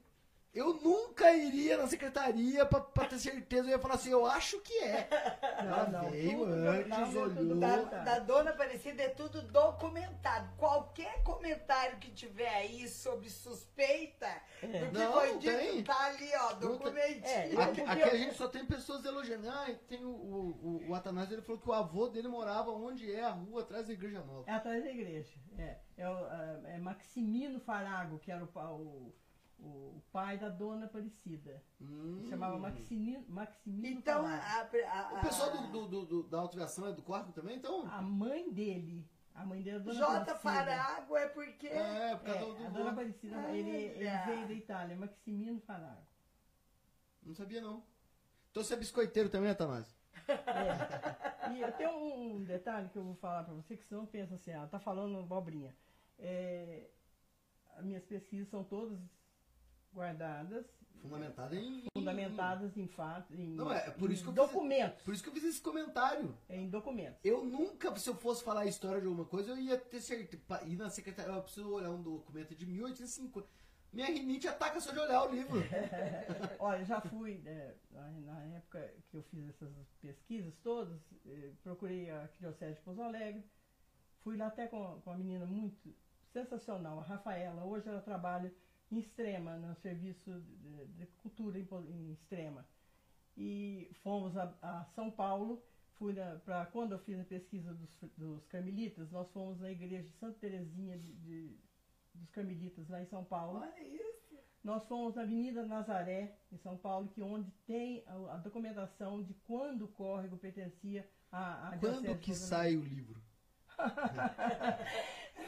eu nunca iria na secretaria pra, pra ter certeza, eu ia falar assim, eu acho que é. [LAUGHS] Não, não, veio tudo antes, não, olhou. Da, da dona Aparecida é tudo documentado. Qualquer comentário que tiver aí sobre suspeita do que Não, foi dito, tem. tá ali, ó, documentinho. É, Aqui, aqui a gente só tem pessoas elogiando. Ah, tem o, o, o, o Atanásio, ele falou que o avô dele morava onde é a rua atrás da Igreja Nova. É atrás da igreja. É, é, o, ah, é Maximino Farago, que era o, o, o pai da dona Aparecida. Hum. Chamava Maximino, Maximino Então, Farago. a, a, a, O pessoal do, do, do- do- da autoviação é do Córrego também, então? A mãe dele, a mãe dele é a dona J. Aparecida. Farago é porque. É, por É, causa do. a do- dona Aparecida, ele, ele Olha. veio da Itália, Maximino Farago. Não sabia, não. Então você é biscoiteiro também, Atanásio? É. E eu tenho um detalhe que eu vou falar pra você, que você não pensa assim, ah, tá falando abobrinha. É, as minhas pesquisas são todas guardadas, Fundamentada em. fundamentadas em fatos, em, Não, é por isso que eu fiz- documentos. Por isso que eu fiz esse comentário. Em documentos. Eu nunca, se eu fosse falar a história de alguma coisa, eu ia ter certeza. Ir na secretaria, eu preciso olhar um documento de 1850. Minha rinite ataca só de olhar o livro. [LAUGHS] Olha, já fui, é, na, na época que eu fiz essas pesquisas todas, eh, procurei a Arquidiocese de Pouso Alegre, fui lá até com, com uma menina muito sensacional, a Rafaela. Hoje ela trabalha em Extrema, no serviço de, de cultura em, em Extrema. E fomos a, a São Paulo, fui para quando eu fiz a pesquisa dos, dos carmelitas, nós fomos na igreja de Santa Terezinha de, de- dos carmelitas lá em São Paulo. Olha isso. Nós fomos na Avenida Nazaré, em São Paulo, que onde tem a, a documentação de quando o córrego pertencia à, à Quando que de sai o livro?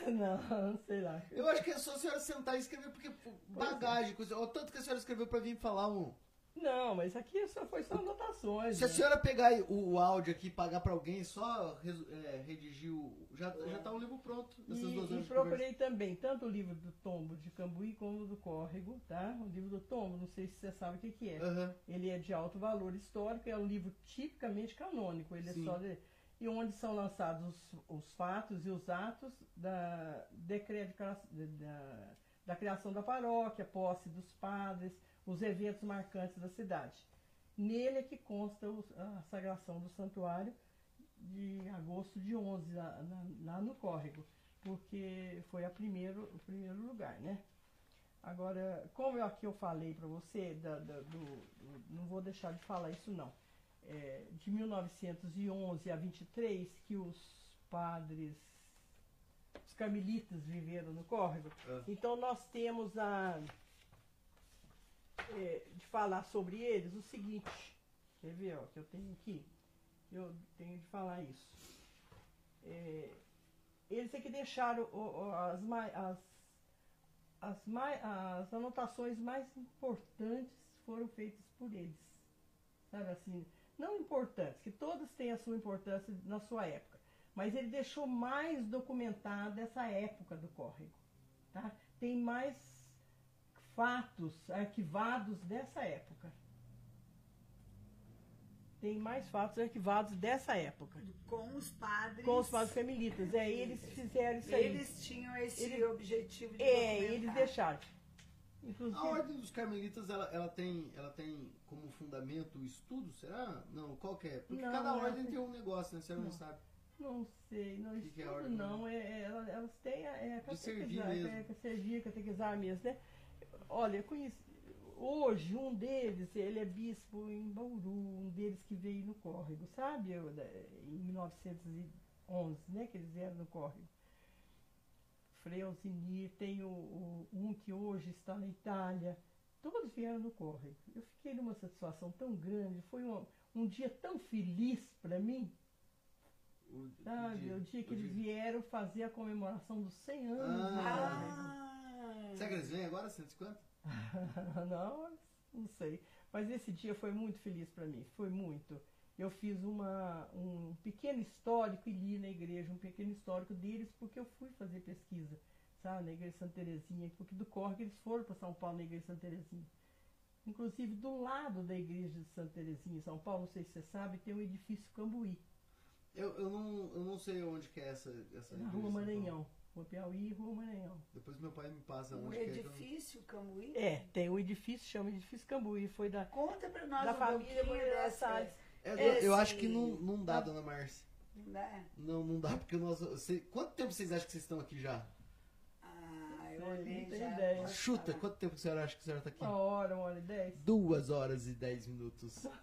Não, não sei lá. Eu acho que é só a senhora sentar e escrever, porque pô, bagagem, coisa. Ó, tanto que a senhora escreveu pra vir falar um. Não, mas aqui só foi só anotações. Se a né? senhora pegar o, o áudio aqui e pagar pra alguém, só é, redigir o. Já, já tá o livro pronto. Nessas E, duas e horas de procurei também tanto o livro do Tombo de Cambuí como o do Córrego, tá? O livro do Tombo, não sei se você sabe o que, que é. Aham. Ele é de alto valor histórico, é um livro tipicamente canônico. Ele Sim. é só de, e onde são lançados os, os fatos e os atos da, decre- da, da criação da paróquia, posse dos padres, os eventos marcantes da cidade. Nele é que consta a sagração do santuário de agosto de 11, lá, lá no Córrego, porque foi a primeiro, o primeiro lugar, né? Agora, como eu aqui eu falei para você, da- da- do, do- não vou deixar de falar isso não, É, de 1911 a 23, que os padres, os carmelitas viveram no córrego, É. então nós temos a, é, de falar sobre eles o seguinte, quer ver, ó, que eu tenho aqui, eu tenho de falar isso. É, eles é que deixaram as, as as, as anotações mais importantes foram feitas por eles. Sabe assim, não importantes, que todas têm a sua importância na sua época, mas ele deixou mais documentada essa época do córrego. Tá? Tem mais fatos arquivados dessa época. Tem mais fatos arquivados dessa época. Com os padres. Com os padres carmelitas. É, eles fizeram isso aí. Eles tinham esse Eles- objetivo de É, eles deixaram. Inclusive, A ordem dos carmelitas, ela, ela, tem, ela tem como fundamento o estudo, será? Não, qual que é? Porque Não, cada ela ordem tem- tem um negócio, né? Você não Não. sabe. não sei, não que que é a estudo ordem, não. É, é, elas, elas têm a- é, De servir mesmo. É, que servir, catequizar mesmo, né? Olha, eu conheci, hoje um deles, ele é bispo em Bauru, um deles que veio no córrego, sabe? Eu, em 1911, né? Que eles vieram no córrego. Frei Alzinir, tem o, o- um que hoje está na Itália. Todos vieram no córrego. Eu fiquei numa satisfação tão grande, foi um, um dia tão feliz para mim. O, Sabe, o dia que eles vieram fazer a comemoração dos 100 anos do Ah, Será que eles vêm agora, 150? córrego. [LAUGHS] não, não sei. Mas esse dia foi muito feliz para mim, foi muito. Eu fiz uma, um pequeno histórico e li na igreja um pequeno histórico deles, porque eu fui fazer pesquisa, sabe, na igreja de Santa Terezinha, porque do Córrego eles foram para São Paulo, na igreja de Santa Terezinha. Inclusive, do lado da igreja de Santa Terezinha, em São Paulo, não sei se você sabe, tem o edifício Cambuí, Eu, eu, não, eu não sei onde que é essa, essa na igreja Rua. Maranhão. Rua Piauí e Rua Maranhão. Depois meu pai me passa o onde é. que eu- edifício Cambuí? É, tem um edifício, chama edifício Cambuí, foi da. Conta pra nós Da um família Moreira dessa. Salles. É, eu, Esse- eu acho que não, não dá, dona Márcia. Né? Não, não dá, porque nós. você- quanto tempo vocês acham que vocês estão aqui já? Ah, eu olhei não tenho já. ideia. Chuta, falar. quanto tempo a senhora acha que a senhora está aqui? Uma hora, uma hora e dez. Duas horas e dez minutos. [LAUGHS]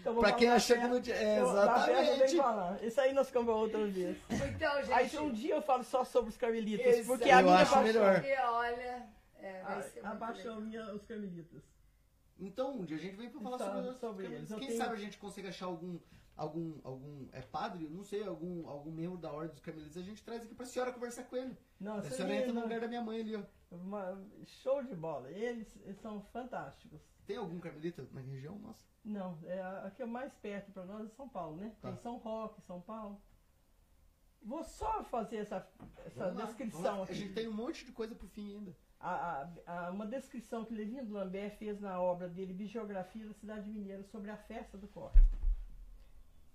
Então, Pra quem achou que não tinha. É, perto exatamente. falar. Isso aí nós ficamos outra vez. Então, gente. Aí se um dia eu falo só sobre os carmelitas, porque a Eu minha acho paixão- melhor. E olha, é, vai ser A, a muito paixão legal. minha, os carmelitas. Então, um dia a gente vem pra falar sobre, os sobre eles. Quem tenho- sabe a gente consegue achar algum. Algum, algum é padre, não sei, algum, algum membro da ordem dos carmelitas, a gente traz aqui pra senhora conversar com ele. Não, a senhora entra no lugar da minha mãe ali, ó. uma- show de bola. Eles, eles são fantásticos. Tem algum carmelita na região nossa? Não, é a, a que é mais perto para nós é São Paulo, né? Tá. Tem São Roque, São Paulo. Vou só fazer essa, essa lá, descrição vamos lá. aqui. A gente tem um monte de coisa pro fim ainda. A- a- uma descrição que Levindo Lambert fez na obra dele, Bibliografia da Cidade Mineira, sobre a festa do córrego.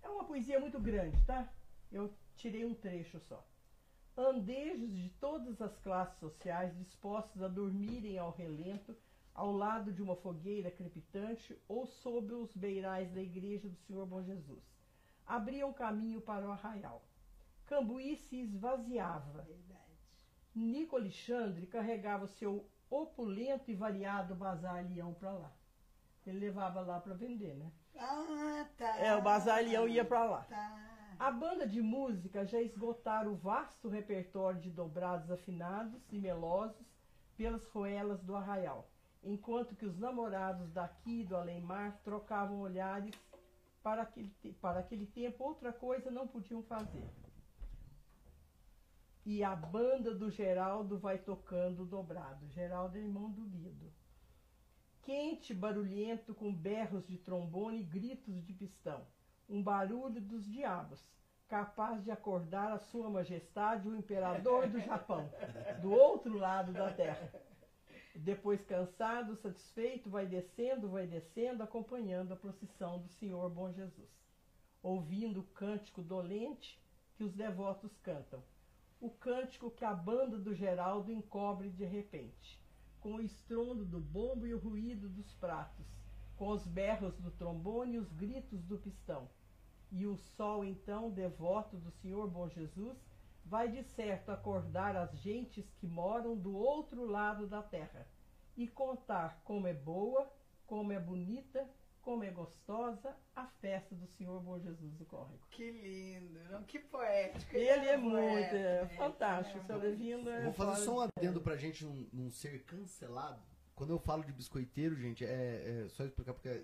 É uma poesia muito grande, tá? Eu tirei um trecho só. Andejos de todas as classes sociais dispostos a dormirem ao relento, ao lado de uma fogueira crepitante ou sob os beirais da igreja do Senhor Bom Jesus. Abriam caminho para o arraial. Cambuí se esvaziava. Nico Alexandre carregava o seu opulento e variado bazar leão para lá. Ele levava lá para vender, né? Ah, tá. É, o bazar leão ia para lá. Tá. A banda de música já esgotara o vasto repertório de dobrados afinados e melosos pelas roelas do arraial, enquanto que os namorados daqui e do além-mar trocavam olhares para aquele, para aquele tempo, outra coisa não podiam fazer. E a banda do Geraldo vai tocando dobrado. Geraldo é irmão do Guido. Quente, barulhento, com berros de trombone e gritos de pistão um barulho dos diabos, capaz de acordar a sua majestade, o imperador do Japão, do outro lado da terra. Depois, cansado, satisfeito, vai descendo, vai descendo, acompanhando a procissão do Senhor Bom Jesus, ouvindo o cântico dolente que os devotos cantam, o cântico que a banda do Geraldo encobre de repente, com o estrondo do bombo e o ruído dos pratos, com os berros do trombone e os gritos do pistão. E o sol, então, devoto do Senhor Bom Jesus, vai de certo acordar as gentes que moram do outro lado da terra e contar como é boa, como é bonita, como é gostosa a festa do Senhor Bom Jesus do Córrego. Que lindo, não? que poético. Ele é um muito poeta, é, né? fantástico, É, seu Levino é Vou fazer só um de- adendo pra gente não, não ser cancelado. Quando eu falo de biscoiteiro, gente, é, é só explicar porque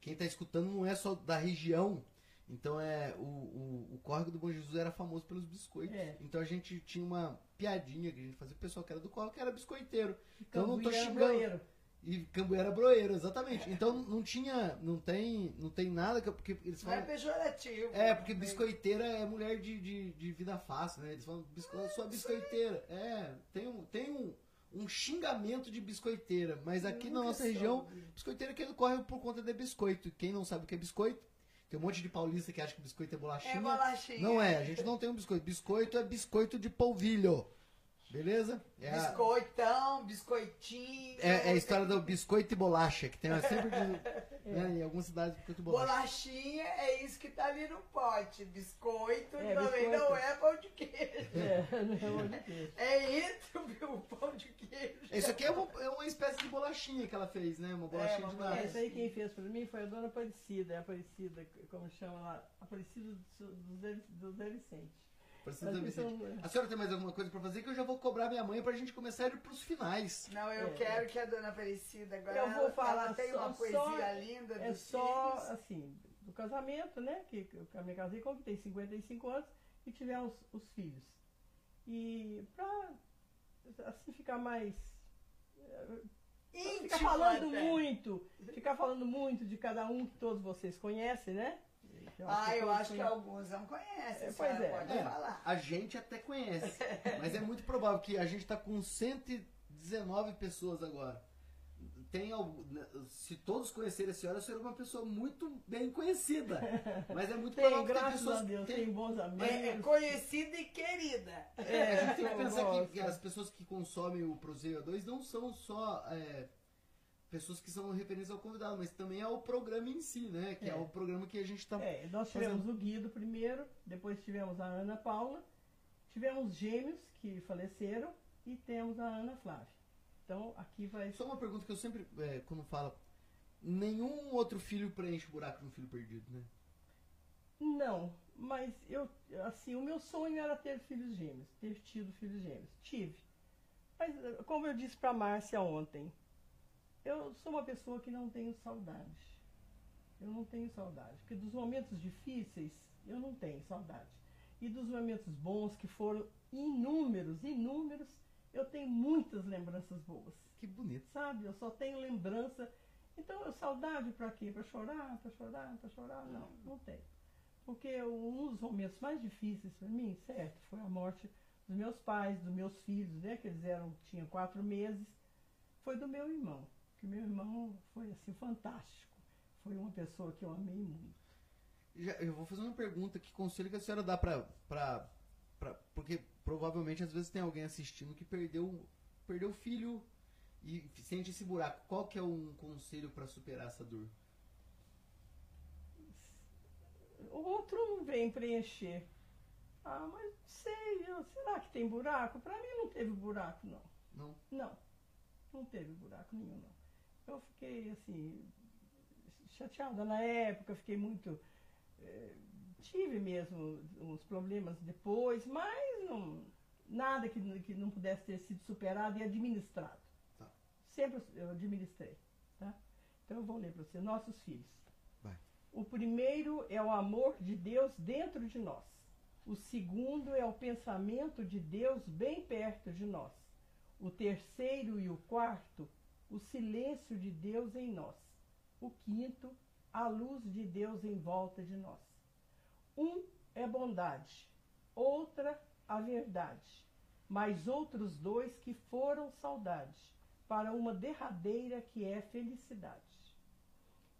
quem tá escutando não é só da região. Então é o, o, o córrego do Bom Jesus era famoso pelos biscoitos. É. Então a gente tinha uma piadinha que a gente fazia, o pessoal que era do córrego que era biscoiteiro. Então eu não tô xingando. E Cambuí era broeiro, exatamente. Então não tinha, não tem, não tem nada que porque eles Não é falam pejorativo. é, porque biscoiteira é mulher de, de, de vida fácil, né? Eles falam, bisco... eu sou a biscoiteira. É, tem um, tem um, um xingamento de biscoiteira. Mas aqui na Nunca nossa região, soube. biscoiteira que corre por conta de biscoito. Quem não sabe o que é biscoito, tem um monte de paulista que acha que biscoito é bolachinha. É bolachinha. Não é, a gente não tem um biscoito. Biscoito é biscoito de polvilho. Beleza? É a, Biscoitão, biscoitinho. é, é a história do biscoito e bolacha, que tem sempre de, [LAUGHS] né, em algumas cidades biscoito e bolacha. Bolachinha é isso que tá ali no pote. Biscoito É, também biscoito. [LAUGHS] não é pão de queijo. É, não é de queijo. É entre o pão de queijo. Isso aqui é uma, é uma espécie de bolachinha que ela fez, né? Uma bolachinha uma de bolachinha. nada. Essa aí quem fez pra mim foi a dona Aparecida, é Aparecida, como chama lá, Aparecida do, do, Zé- do Zé Vicente. Precisa Mas Vicente. então, A senhora tem mais alguma coisa pra fazer que eu já vou cobrar minha mãe pra gente começar a ir pros finais. Não, eu É. quero que a dona Aparecida agora. Eu vou ela- falar ela tem só- uma poesia só- linda É dos só, filhos. assim, do casamento, né? Que, que eu me casei com, que tem 55 anos, e tivemos os filhos. E pra, assim, ficar mais... Íntimo Ficar falando até. muito, ficar falando muito de cada um que todos vocês conhecem, né? Ah, eu acho que conhecem. alguns não conhecem. É, a pois é. Pode É, falar. a gente até conhece. [LAUGHS] Mas é muito provável que a gente tá com 119 pessoas agora. Tem né, se todos conhecerem a senhora, a senhora é uma pessoa muito bem conhecida. Mas é muito Tem, provável que tem pessoas a Deus, tem- tem bons amigos. É, é conhecida e querida. É, a gente tem que eu [LAUGHS] pensar que, que as pessoas que consomem o Proseio 2 não são só é, pessoas que são referentes ao convidado, mas também ao programa em si, né? Que é, É. o programa que a gente tá. É, nós tivemos o Guido primeiro, depois tivemos a Ana Paula, tivemos gêmeos que faleceram e temos a Ana Flávia. Então aqui vai. Só uma pergunta que eu sempre, é, quando fala, nenhum outro filho preenche o buraco de um filho perdido, né? Não, mas eu, assim, o meu sonho era ter filhos gêmeos, ter tido filhos gêmeos. Tive. Mas, como eu disse para Márcia ontem, eu sou uma pessoa que não tenho saudade. Eu não tenho saudade. Porque dos momentos difíceis, eu não tenho saudade. E dos momentos bons, que foram inúmeros, inúmeros, eu tenho muitas lembranças boas Que bonito. sabe? Eu só tenho lembrança. Então, saudade para quê? Para chorar, para chorar, para chorar? Não, não tenho. Porque um dos momentos mais difíceis para mim, certo, foi a morte dos meus pais, dos meus filhos, né? Que eles eram, tinham quatro meses. Foi do meu irmão. Que meu irmão foi assim fantástico. Foi uma pessoa que eu amei muito. Já- eu vou fazer uma pergunta, que conselho que a senhora dá pra, pra- Porque provavelmente às vezes tem alguém assistindo que perdeu perdeu o filho e sente esse buraco. Qual que é um conselho pra superar essa dor? O outro vem preencher. Ah, mas não sei, será que tem buraco? Para mim não teve buraco, não. Não? Não, não teve buraco nenhum, não. Eu fiquei, assim, chateada na época, fiquei muito. eh, tive mesmo uns problemas depois, mas não, nada que, que não pudesse ter sido superado e administrado. Tá. Sempre eu administrei, tá? Então eu vou ler para você, nossos filhos. Vai. O primeiro é o amor de Deus dentro de nós. O segundo é o pensamento de Deus bem perto de nós. O terceiro e o quarto, o silêncio de Deus em nós. O quinto, a luz de Deus em volta de nós. Um é bondade, outra a verdade, mas outros dois que foram saudade, para uma derradeira que é felicidade.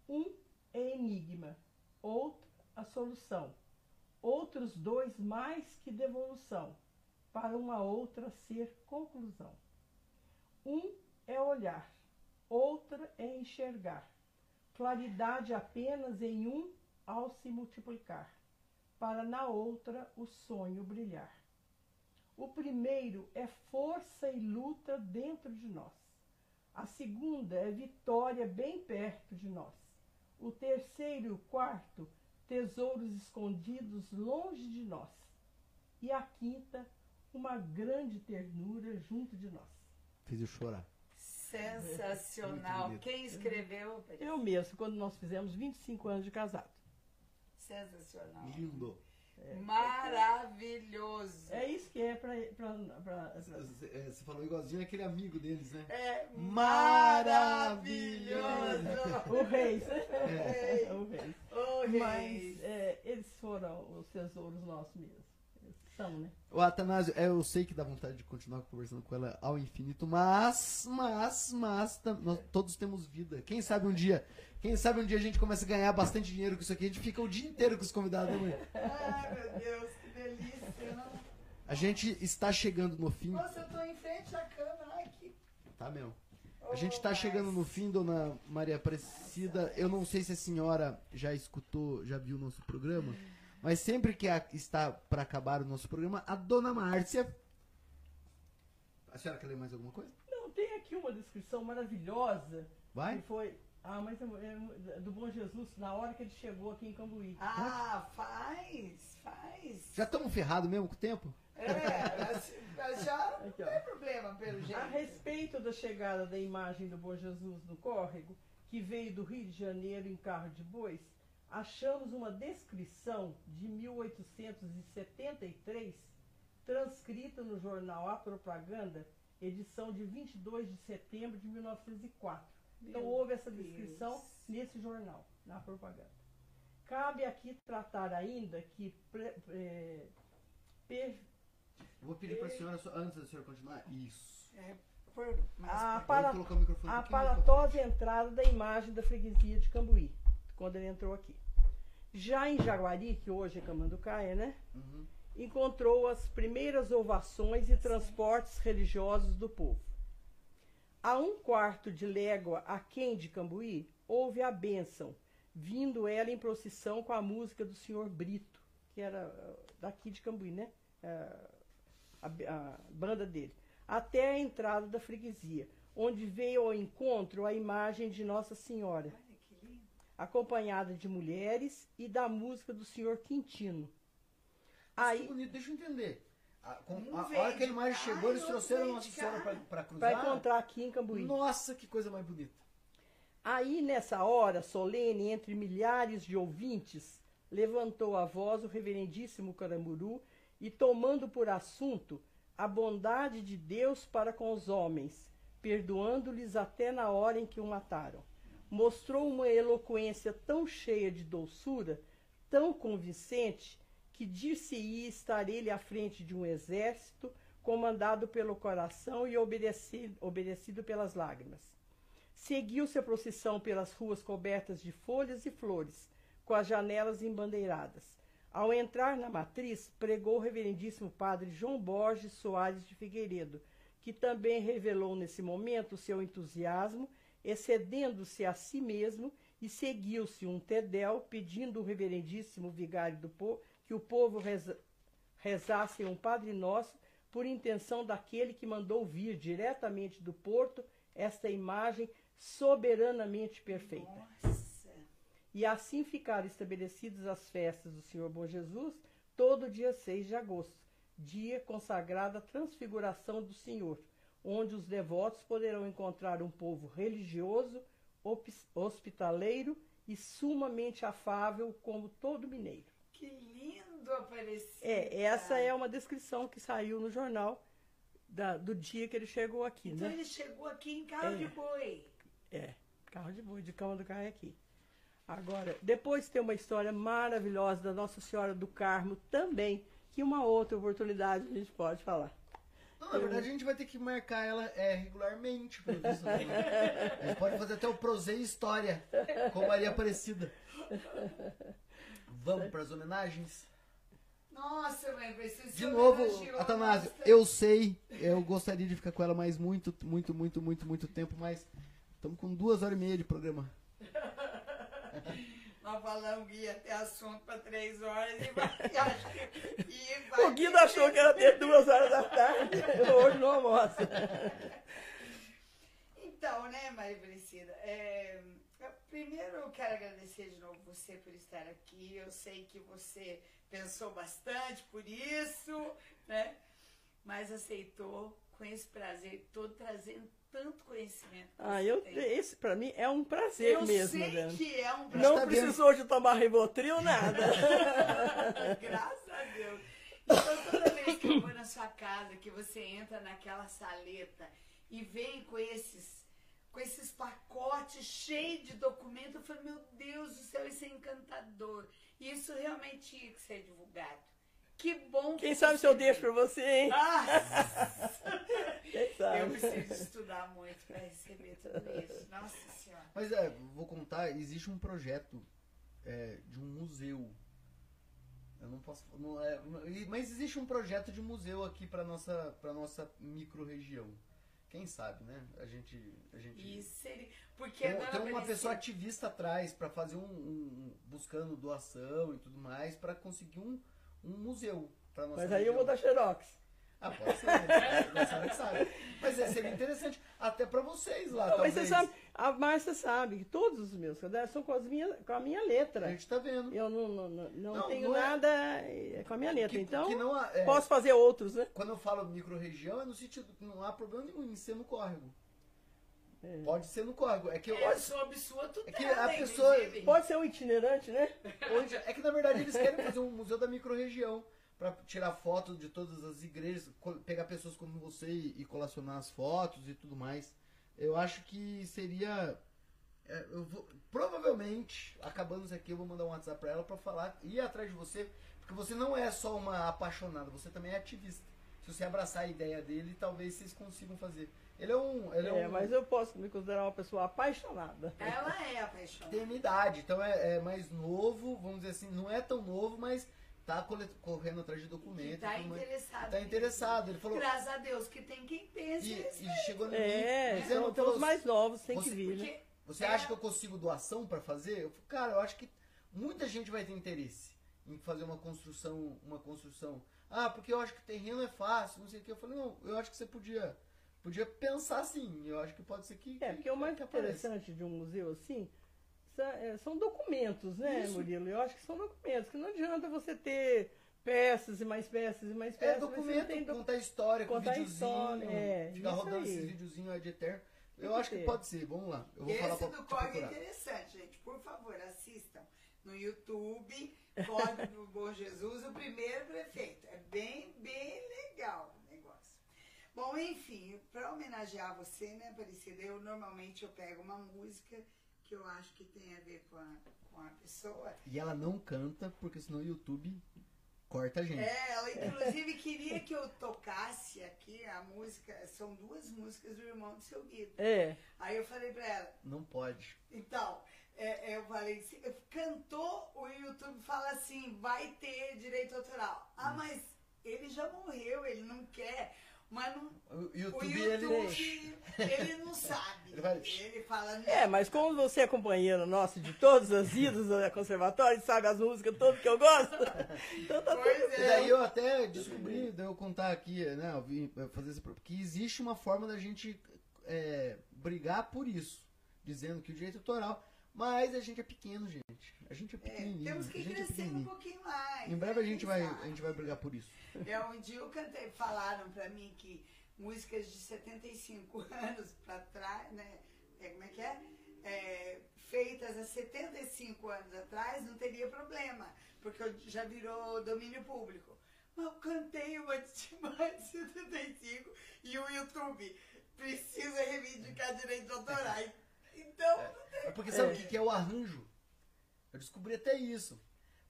Um é enigma, outro a solução, outros dois mais que devolução, para uma outra ser conclusão. Um é olhar, outra é enxergar, claridade apenas em um ao se multiplicar, para na outra o sonho brilhar. O primeiro é força e luta dentro de nós. A segunda é vitória bem perto de nós. O terceiro e o quarto, tesouros escondidos longe de nós. E a quinta, uma grande ternura junto de nós. Fiz eu chorar. Sensacional. Quem escreveu? Eu mesmo, quando nós fizemos 25 anos de casado. Sensacional. Lindo. Maravilhoso. É isso que é pra. pra, pra- pra- Você é, você falou igualzinho aquele amigo deles, né? É Maravilhoso. maravilhoso. o Reis. [LAUGHS] É. o Reis. Ô, Mas é, eles foram os tesouros nossos mesmo. São, né? O Atanásio, é, eu sei que dá vontade de continuar conversando com ela ao infinito, mas, mas, mas, tam- nós todos temos vida. Quem sabe um dia, quem sabe um dia a gente começa a ganhar bastante dinheiro com isso aqui, a gente fica o dia inteiro com os convidados, né, mãe? Ai, meu Deus, que delícia. não? A gente está chegando no fim, Nossa, eu tô em frente à câmera. Ai, que... tá, meu? A gente está chegando no fim, dona Maria Aparecida. Eu não sei se a senhora já escutou, já viu o nosso programa, mas sempre que a- está para acabar o nosso programa, a dona Márcia. A senhora quer ler mais alguma coisa? Não, tem aqui uma descrição maravilhosa. Vai? Que foi. Ah, mas é, do Bom Jesus, na hora que ele chegou aqui em Cambuí. Ah, faz, faz. Já estamos ferrados mesmo com o tempo? É, já [LAUGHS] não tem problema, pelo jeito. A respeito da chegada da imagem do Bom Jesus no córrego, que veio do Rio de Janeiro em carro de bois, achamos uma descrição de 1873, transcrita no jornal A Propaganda, edição de 22 de setembro de 1904. Então Meu houve essa Deus. descrição nesse jornal, na propaganda. Cabe aqui tratar ainda que pre- eh, per- Vou pedir para a senhora, antes da senhora continuar, isso. É, por Ah, pra- para- a aparatosa entrada da imagem da freguesia de Cambuí, quando ele entrou aqui. Já em Jaguari, que hoje é Camanducaia, né? Uhum. Encontrou as primeiras ovações e transportes religiosos do povo. A um quarto de légua aquém de Cambuí, houve a bênção, vindo ela em procissão com a música do senhor Brito, que era ah, daqui de Cambuí, né? Ah, a, a banda dele, até a entrada da freguesia, onde veio ao encontro a imagem de Nossa Senhora. Acompanhada de mulheres e da música do senhor Quintino. Aí, Aí, bonito, deixa eu entender. A, com- a veio hora que a imagem chegou, e eles trouxeram Nossa Senhora para cruzar. para encontrar aqui em Cambuí. Nossa, que coisa mais bonita. Aí, nessa hora solene, entre milhares de ouvintes, levantou a voz o reverendíssimo Caramburu e, tomando por assunto a bondade de Deus para com os homens, perdoando-lhes até na hora em que o mataram, mostrou uma eloquência tão cheia de doçura, tão convincente, que dir-se-ia estar ele à frente de um exército, comandado pelo coração e obedecido, obedecido pelas lágrimas. Seguiu-se a procissão pelas ruas cobertas de folhas e flores, com as janelas embandeiradas. Ao entrar na matriz, pregou o reverendíssimo padre João Borges Soares de Figueiredo, que também revelou nesse momento o seu entusiasmo, excedendo-se a si mesmo, e seguiu-se um tedel pedindo o reverendíssimo vigário do povo que o povo reza, rezasse um Padre Nosso por intenção daquele que mandou vir diretamente do porto esta imagem soberanamente perfeita. Nossa. E assim ficaram estabelecidas as festas do Senhor Bom Jesus todo dia 6 de agosto, dia consagrado à transfiguração do Senhor, onde os devotos poderão encontrar um povo religioso, hospitaleiro e sumamente afável como todo mineiro. Que lindo aparecer. É, essa é uma descrição que saiu no jornal da- do dia que ele chegou aqui, Então né? ele chegou aqui em carro É. de boi. É, carro de boi, de cama do carro é aqui. Agora, depois tem uma história maravilhosa da Nossa Senhora do Carmo também, que uma outra oportunidade a gente pode falar. Não, na verdade a gente vai ter que marcar ela é, regularmente. pelo visto, né? A gente pode fazer até o Prosei História com Maria Aparecida. Vamos para as homenagens? Nossa, mãe, precisa De novo, Atanásio, eu sei, eu gostaria de ficar com ela mais muito, muito, muito, muito, muito tempo, mas estamos com duas horas e meia de programa. [LAUGHS] Nós falamos que ia ter assunto para três horas e vai. [LAUGHS] e acho que- vai O Guido achou que era ter duas horas da tarde, [LAUGHS] hoje não almoça. Então, né, Maria Aparecida? é, eu- primeiro eu quero agradecer de novo você por estar aqui. Eu sei que você pensou bastante por isso, né? mas aceitou com esse prazer todo, trazendo tanto conhecimento. Ah, eu, tem. esse pra mim é um prazer Eu mesmo, sei Adriana. que é um prazer. Não tá precisou de tomar Rivotril, nada. [LAUGHS] Graças a Deus. Então, toda vez que eu vou na sua casa, que você entra naquela saleta e vem com esses, com esses pacotes cheios de documentos, eu falo, meu Deus do céu, isso é encantador. E isso realmente tinha que ser divulgado. Que bom que Quem sabe se eu deixo pra você, hein? Ah, [LAUGHS] Quem eu sabe? preciso estudar muito para receber tudo isso. Nossa Senhora. Mas é, vou contar, existe um projeto é, de um museu. Eu não posso. Não é, mas existe um projeto de museu aqui para nossa para nossa micro-região. Quem sabe, né? A gente. A gente Isso seria. Porque tem, tem uma pessoa ativista atrás para fazer um, um- um- buscando doação e tudo mais para conseguir um, um museu para nossa Mas aí eu vou dar região. xerox. Ah, pode ser. né? Você sabe. Mas é, seria interessante até para vocês lá. Não, mas você sabe, a Márcia sabe que todos os meus cadernos são com, as minhas, com a minha A letra. gente tá vendo. Eu não, não, não, não Não, tenho não é- nada é, com a minha letra. Que- então, que não é, posso fazer outros, né? Quando eu falo micro-região, é no sentido que não há problema nenhum em ser no córrego. É. Pode ser no córrego. É que, eu, É sob sua tutela, É que a pessoa- inclusive. Pode ser um itinerante, né? [LAUGHS] onde- é que na verdade eles querem fazer um museu da micro-região para tirar fotos de todas as igrejas, pegar pessoas como você e, e colacionar as fotos e tudo mais. Eu acho que seria. é, eu vou- provavelmente, acabando isso aqui, eu vou mandar um WhatsApp pra ela pra falar, ir atrás de você, porque você não é só uma apaixonada, você também é ativista. Se você abraçar a ideia dele, talvez vocês consigam fazer. Ele é um. Ele é, É, um mas eu posso me considerar uma pessoa apaixonada. Ela é [LAUGHS] apaixonada. tem minha idade, então é, é mais novo, vamos dizer assim, não é tão novo, mas tá correndo atrás de documento. tá tudo mais. interessado. Tá interessado. Ele falou. Graças a Deus que tem quem pense E, e chegou no É, dizendo, são, falou, os mais novos, tem que vir, né? Porque Você acha que eu consigo doação pra fazer? Eu falei, cara, eu acho que muita gente vai ter interesse em fazer uma construção, uma construção. Ah, porque eu acho que terreno é fácil, não sei o que. Eu falei, não, eu acho que você podia, podia pensar assim. Eu acho que pode ser que. É, porque o mais que interessante de um museu assim é, são documentos, né, Isso. Murilo? Eu acho que são documentos, que não adianta você ter peças e mais peças e mais É peças. não documento, tem docu- contar história, com contar videozinho, história, é, ficar rodando aí. esses videozinhos ad eterno. Tem Eu que acho que ter. pode ser, vamos lá. Eu vou esse falar pra do Código é interessante, gente. Por favor, assistam no YouTube, Código do Bom Jesus, o primeiro prefeito. É bem, bem legal. Bom, enfim, para homenagear você, né, Aparecida, eu normalmente eu pego uma música que eu acho que tem a ver com a, com a pessoa. E ela não canta, porque senão o YouTube corta a gente. É, ela inclusive queria que eu tocasse aqui a música, são duas músicas do irmão do seu Guido. É, Aí eu falei pra ela, Não pode. então, é, eu falei, se- cantou, o YouTube fala assim, vai ter direito autoral. Ah, mas ele já morreu, ele não quer. Mas não, O o YouTube, YouTube, ele. ele não sabe. Ele vai- Ele fala, é, mas como você é companheiro nosso de todas as idas do conservatório, sabe as músicas todas que eu gosto, [LAUGHS] então tá tudo Pois E é. daí eu até descobri, daí eu contar aqui, né, eu vim fazer esse, que existe uma forma da gente é, brigar por isso, dizendo que o direito autoral, mas a gente é pequeno, gente. A gente é É, pequenininho. temos que é crescer um pequenininho. pouquinho mais. Em breve a né? gente vai, a gente vai brigar por isso. É, um dia eu cantei, falaram pra mim que músicas de 75 [LAUGHS] anos pra trás, né? É, como é que é? É, Feitas há 75 anos atrás, não teria problema, porque já virou domínio público. Mas eu cantei uma de mais de 75 e o YouTube precisa reivindicar direitos autorais. [LAUGHS] Então, É porque sabe o que, que é o arranjo? Eu descobri até isso.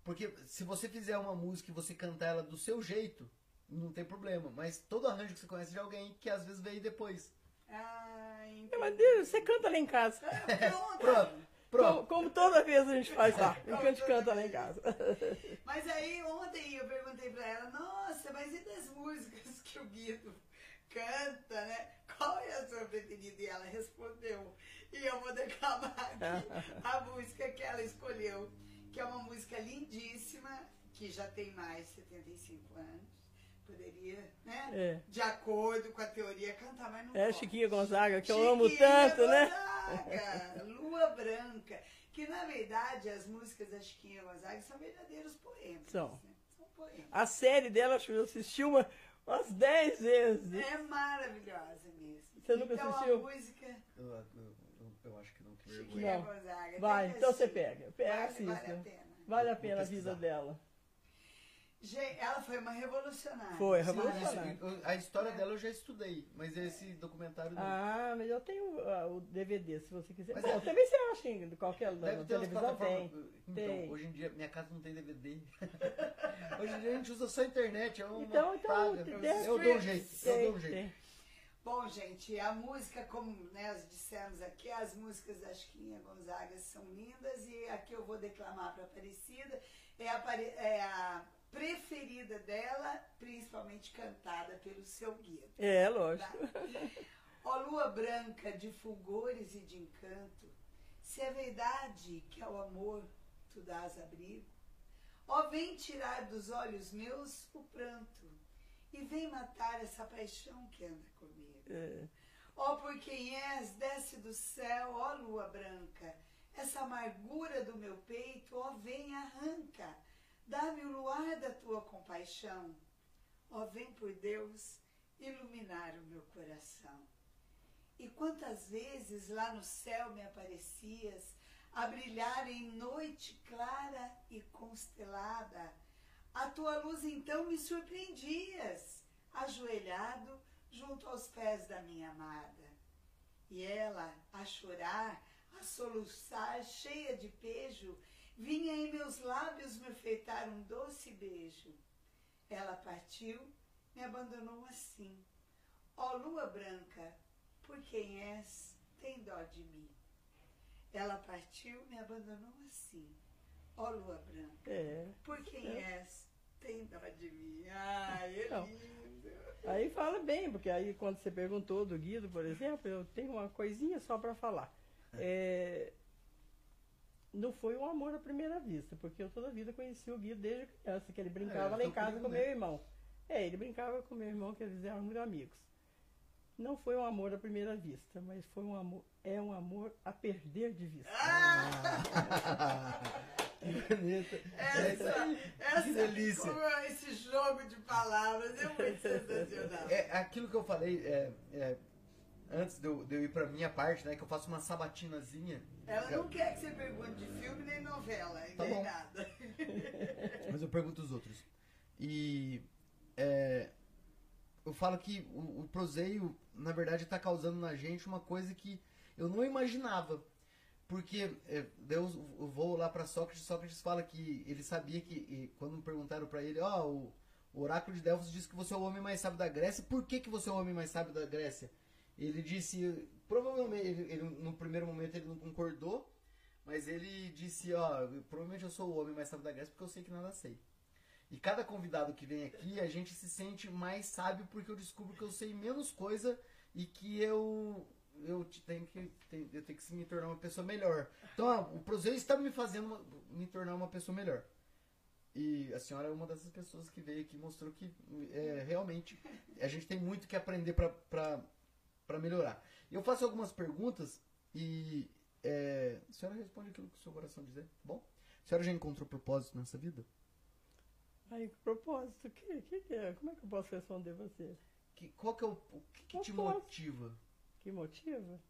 Porque se você fizer uma música e você cantar ela do seu jeito, não tem problema. Mas todo arranjo que você conhece de alguém que às vezes veio depois. ai, É, mas Deus, você canta lá em casa. pronto. Pronto, pronto. Como, como toda vez a gente faz lá. A gente canta lá em casa. [LAUGHS] Mas aí ontem eu perguntei pra ela, nossa, mas e das músicas [LAUGHS] que o Guido canta, né? Qual é a sua preferida? E ela respondeu. E eu vou declamar aqui a música que ela escolheu, que é uma música lindíssima, que já tem mais de 75 anos. Poderia, né? É. De acordo com a teoria, cantar, mas não É pode. Chiquinha Gonzaga, que eu amo Chiquinha tanto, né? Gonzaga, Lua Branca. Que na verdade as músicas da Chiquinha Gonzaga são verdadeiros poemas. São. né? São poemas. A série dela, acho que eu assisti uma, umas 10 vezes. É maravilhosa mesmo. Você nunca então, assistiu? a música Eu, eu, eu- eu acho que não, vergonha. Não. Gonzaga. tem Vai, então você pega. Pega, Vale, assista. vale a pena. Vale a pena a vida dela. Gente, ela foi uma revolucionária. Foi, Sim, revolucionária. eu- a história dela eu já estudei, mas esse documentário não. Ah, mas eu tenho ah, o DVD, se você quiser. Mas Bom, deve- também você acha em qualquer Deve televisão tem. Então, tem. hoje em dia, minha casa não tem DVD. [LAUGHS] hoje em dia a gente usa só a internet, é uma Então, então, praga. tem- Eu dou um jeito, eu Tem, dou um jeito. tem. Bom, gente, a música, como nós dissemos aqui, as músicas da Chiquinha Gonzaga são lindas e aqui eu vou declamar para Aparecida. É a, é a preferida dela, principalmente cantada pelo seu guia. É, lógico. Ó lua branca de fulgores e de encanto, se é verdade que ao amor tu dás abrigo, ó vem tirar dos olhos meus o pranto e vem matar essa paixão que anda comigo. É. Ó por quem és, desce do céu, ó lua branca, essa amargura do meu peito, ó vem arranca, dá-me o luar da tua compaixão, ó vem por Deus iluminar o meu coração. E quantas vezes lá no céu me aparecias, a brilhar em noite clara e constelada, a tua luz então me surpreendias, ajoelhado junto aos pés da minha amada. E ela, a chorar, a soluçar, cheia de pejo, vinha em meus lábios me feitar um doce beijo. Ela partiu, me abandonou assim. Ó lua branca, por quem és, tem dó de mim. Ela partiu, me abandonou assim. Ó lua branca, É. por quem É. és, tem dó de mim. Ai, é Não. lindo. Aí fala bem, porque aí quando você perguntou do Guido, por exemplo, eu tenho uma coisinha só para falar. É, não foi um amor à primeira vista, porque eu toda a vida conheci o Guido desde criança, que ele brincava É, lá em casa primo, com né? meu irmão. É, ele brincava com meu irmão, que eles eram muito amigos. Não foi um amor à primeira vista, mas foi um amor, é um amor a perder de vista. Que [LAUGHS] [LAUGHS] bonito. É Essa, essa, Que delícia. esse jogo de palavras é muito sensacional. É aquilo que eu falei é, é, antes de eu, de eu ir pra minha parte, né? Que eu faço uma sabatinazinha. Ela não quer que você pergunte de filme nem novela, Tá nem bom. nada. [LAUGHS] Mas eu pergunto os outros. E é, eu falo que o, o proseio, na verdade, está causando na gente uma coisa que eu não imaginava. Porque é, Deus, eu vou lá para Sócrates, Sócrates fala que ele sabia que, quando perguntaram para ele, ó, o, o oráculo de Delfos diz que você é o homem mais sábio da Grécia, por que, que você é o homem mais sábio da Grécia? Ele disse, provavelmente, ele, ele, no primeiro momento ele não concordou, mas ele disse, ó, provavelmente eu sou o homem mais sábio da Grécia porque eu sei que nada sei. E cada convidado que vem aqui, a gente se sente mais sábio porque eu descubro que eu sei menos coisa e que eu eu te- tenho que eu tenho que me tornar uma pessoa melhor. Então, o proseio está me fazendo uma- me tornar uma pessoa melhor. E a senhora é uma dessas pessoas que veio aqui e mostrou que é, realmente a gente tem muito que aprender para melhorar. Eu faço algumas perguntas e é, a senhora responde aquilo que o seu coração dizer, tá bom? A senhora já encontrou propósito nessa vida? Aí, propósito, que, que, que é? Como é que eu posso responder você? Que, qual que é o, o que, que te motiva? Que motiva?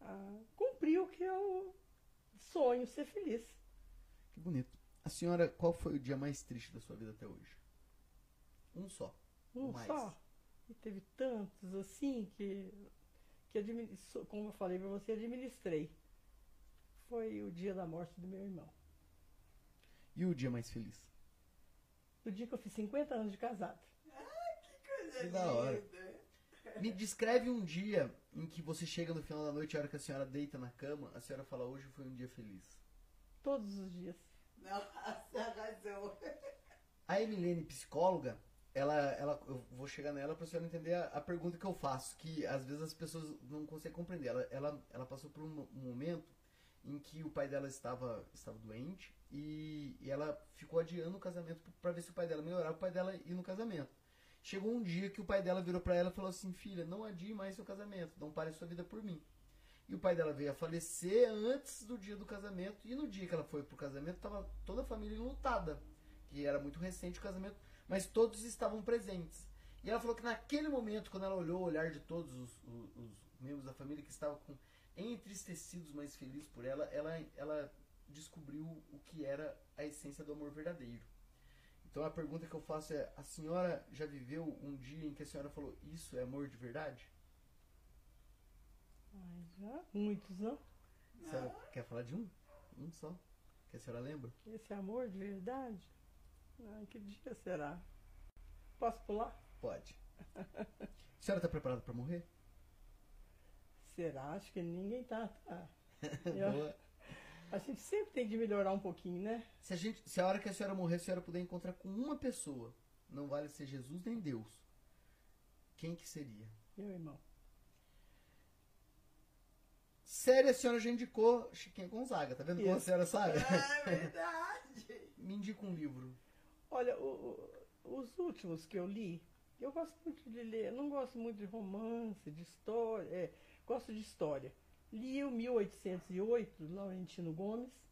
Ah, cumprir o que eu sonho, ser feliz. Que bonito. A senhora, qual foi o dia mais triste da sua vida até hoje? Um só. Um Mais. só. E teve tantos assim que, que como eu falei pra você, administrei. Foi o dia da morte do meu irmão. E o dia mais feliz? O dia que eu fiz 50 anos de casado. Coisa Que da hora. Me descreve um dia em que você chega no final da noite, a hora que a senhora deita na cama, a senhora fala, hoje foi um dia feliz. Todos os dias. Nossa, arrasou. A Emilene, psicóloga, ela, ela, eu vou chegar nela para a senhora entender a, a pergunta que eu faço, que às vezes as pessoas não conseguem compreender. Ela, ela, ela passou por um, um momento em que o pai dela estava, estava doente e, e ela ficou adiando o casamento para ver se o pai dela melhorava, o pai dela ir no casamento. Chegou um dia que o pai dela virou para ela e falou assim: Filha, não adie mais seu casamento, não pare sua vida por mim. E o pai dela veio a falecer antes do dia do casamento. E no dia que ela foi pro casamento, tava toda a família enlutada. Que era muito recente o casamento. mas todos estavam presentes. E ela falou que naquele momento, quando ela olhou o olhar de todos os, os- os membros da família que estavam com, entristecidos, mas felizes por ela, ela, ela descobriu o que era a essência do amor verdadeiro. Então a pergunta que eu faço é: a senhora já viveu um dia em que a senhora falou isso é amor de verdade? Ai, já muitos, não? A senhora quer falar de um? Um só? Que a senhora lembra? Esse amor de verdade? Ai, que dia será? Posso pular? Pode. A senhora está preparada para morrer? Será? Acho que ninguém tá. tá. [LAUGHS] Eu-. A gente sempre tem de melhorar um pouquinho, né? Se a, gente, se a hora que a senhora morrer, a senhora puder encontrar com uma pessoa, não vale ser Jesus nem Deus, quem que seria? Meu irmão. Sério, a senhora já indicou Chiquinha Gonzaga, tá vendo como a senhora sabe? É verdade. [LAUGHS] Me indica um livro. Olha, o- o- os últimos que eu li, eu gosto muito de ler. Eu não gosto muito de romance, de história. é, gosto de história. Li o 1808, do Laurentino Gomes.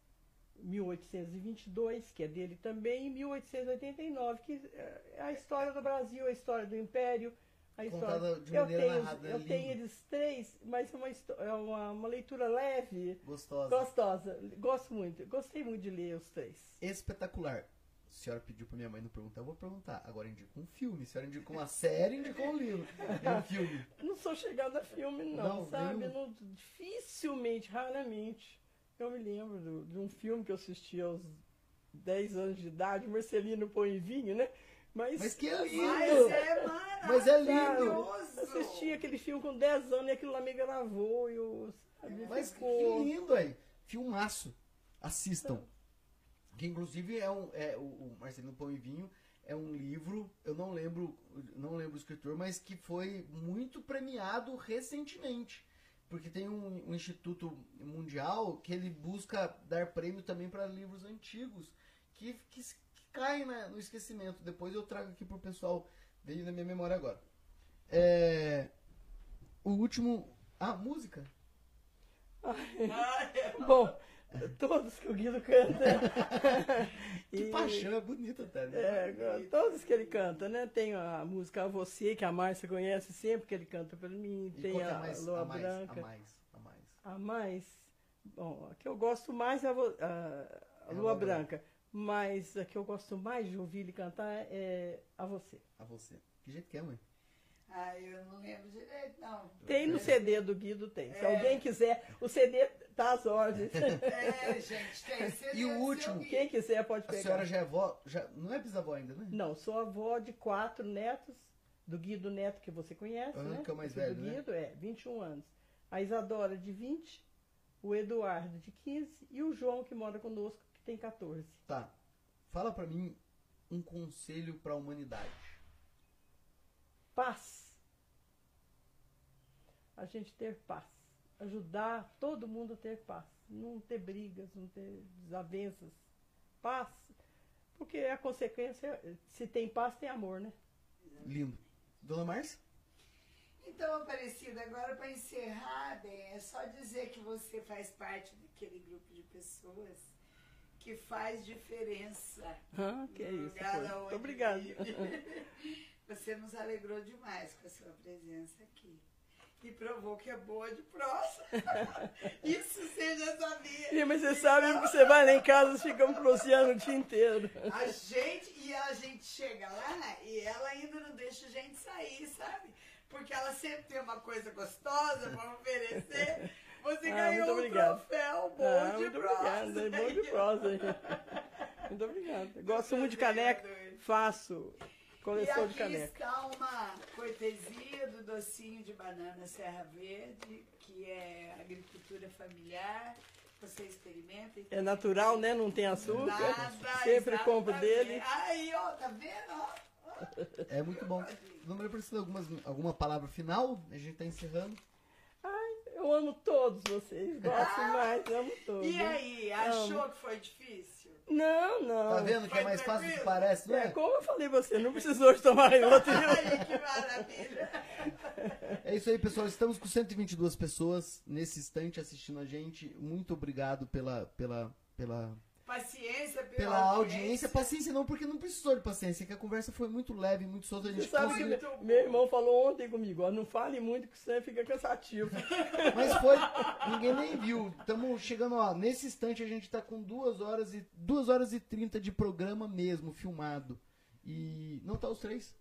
1822, que é dele também, e 1889, que é a história do Brasil, a história do Império, a história. Contada de eu tenho, narrada, eu tenho eles três, mas é uma, é uma, uma leitura leve, Gostosa. gostosa. Gosto muito, gostei muito de ler os três. Espetacular. A senhora pediu pra minha mãe não perguntar, eu vou perguntar. Agora indica um filme. A senhora indicou uma série, indicou um livro. É um filme. Não sou chegada a filme, não, Não, sabe? Não- dificilmente, raramente. Eu me lembro do- de um filme que eu assisti aos 10 anos de idade, Marcelino Põe Vinho, né? Mas, Mas que Mas lindo! é maravilhoso. Mas é lindo! eu assisti aquele filme com 10 anos e aquilo lá me gravou e eu, sabe, Mas que ficou... lindo, aí. Filmaço. Assistam. Que inclusive é um. É, o, o Marcelino Pão e Vinho é um livro, eu não lembro, não lembro o escritor, mas que foi muito premiado recentemente. Porque tem um, um instituto mundial que ele busca dar prêmio também para livros antigos que, que, que caem né, no esquecimento. Depois eu trago aqui pro pessoal, veio na minha memória agora. É, o último. Ah, música. [LAUGHS] Bom, [LAUGHS] todos que o Guido canta. [LAUGHS] Que E- paixão, é bonita até, né? É, todos que ele canta, né? Tem a música A Você, que a Márcia conhece sempre, que ele canta pra mim. E Tem é a mais, Lua a mais, Branca. a mais, a mais. A mais. Bom, a que eu gosto mais é a, a- a É a Lua Lua Branca. Mas a que eu gosto mais de ouvir ele cantar é A Você. A você. Que jeito que é, mãe? Ai, eu não lembro direito, não. Tem no CD do Guido, tem. Se É. alguém quiser, o CD tá às ordens. É, gente, tem. Você E o último? Quem quiser pode A pegar. senhora já é vó, já, não é bisavó ainda, né? Não, sou avó de quatro netos, do Guido Neto, que você conhece, Aham, né? que é o mais velho, do né? Guido, é, 21 anos. A Isadora, de 20, o Eduardo, de 15, e o João, que mora conosco, que tem 14. Tá. Fala pra mim um conselho pra humanidade. Paz. A gente ter paz. Ajudar todo mundo a ter paz. Não ter brigas, não ter desavenças. Paz. Porque a consequência, se tem paz, tem amor, né? Lindo. Dona Márcia? Então, Aparecida, agora para encerrar, bem, é só dizer que você faz parte daquele grupo de pessoas que faz diferença. Ah, que é no isso. Muito obrigada. vive. [LAUGHS] Você nos alegrou demais com a sua presença aqui. E provou que é boa de prosa. [LAUGHS] Isso você já sabia. Ih, Mas você sabe que você vai lá em casa, ficamos proseando o dia inteiro. A gente, e a gente chega lá e ela ainda não deixa a gente sair, sabe? Porque ela sempre tem uma coisa gostosa para oferecer. Você Ah, ganhou um obrigado. troféu bom Ah, de muito prosa. obrigada, é bom de prosa. [LAUGHS] Muito obrigada. Gosto muito de caneca, faço E coleção de aqui caneca. está uma cortesia do docinho de banana Serra Verde, que é agricultura familiar. Você experimenta. e É natural, né? Não tem açúcar. Nada, [LAUGHS] Sempre compro dele. Aí, ó, tá vendo? Ó, É muito bom. Dona Maria Priscila, algumas, alguma palavra final? A gente tá encerrando. Eu amo todos vocês, gosto mais, amo todos. E aí, achou que foi difícil? Não, não. Tá vendo que é mais fácil do que parece, não É, é? como eu falei você, não precisou de tomar outro. Ai, que maravilha! É isso aí, pessoal. Estamos com 122 pessoas nesse instante assistindo a gente. Muito obrigado pela, pela, pela Paciência pela audiência. Paciência não, porque não precisou de paciência, que a conversa foi muito leve, muito solta. A Você gente sabe que conseguiu... meu, meu irmão falou ontem comigo, ó, não fale muito que você fica cansativo. [LAUGHS] Mas foi, ninguém nem viu. Estamos chegando, ó, nesse instante a gente tá com duas horas e duas horas e trinta de programa mesmo, filmado. E não tá os três?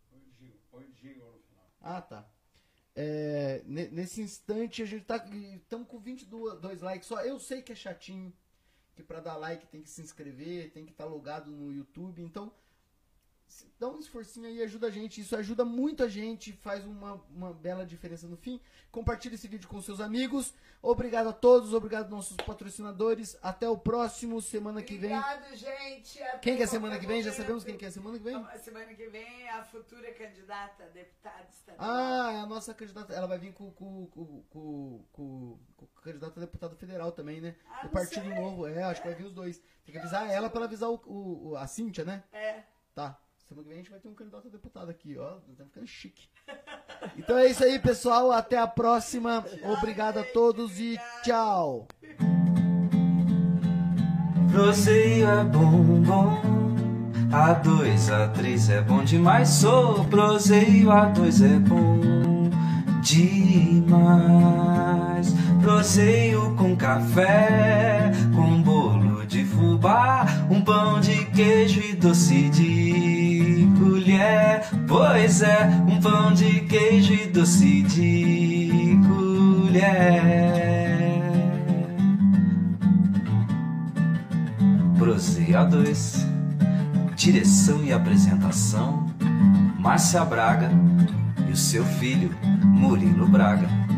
Ah, tá. É, ne- nesse instante a gente tá estamos com 22 dois likes só. Eu sei que é chatinho, que pra dar like tem que se inscrever, tem que estar logado no YouTube. Então, dá um esforcinho aí, ajuda a gente. Isso ajuda muito a gente, faz uma, uma bela diferença no fim. Compartilhe esse vídeo com seus amigos. Obrigado a todos, obrigado aos nossos patrocinadores. Até o próximo, semana que vem. Obrigado, gente. Até Quem que é semana que vem? Já sabemos quem que é semana que vem? Semana que vem a futura candidata a deputada estadual. Ah, é a nossa candidata. Ela vai vir com, com, com, com, com, com o candidato a deputado federal também, né? Ah, não Partido sei. Novo. É, acho que vai vir os dois. Tem que avisar ela pra ela avisar o, o- o- a Cíntia, né? É. Tá. Semana que vem a gente vai ter um candidato a deputado aqui, ó. Tá ficando chique. Então é isso aí, pessoal. Até a próxima. Obrigado a todos e tchau. Proseio é bom, bom. A dois, a três é bom demais. Sou proseio, a dois é bom demais. Proseio com café, com bolo de fubá, um pão de queijo e doce de colher. Pois é, um pão de queijo e doce de colher. Proseia 2 Direção e apresentação Márcia Braga e o seu filho Murilo Braga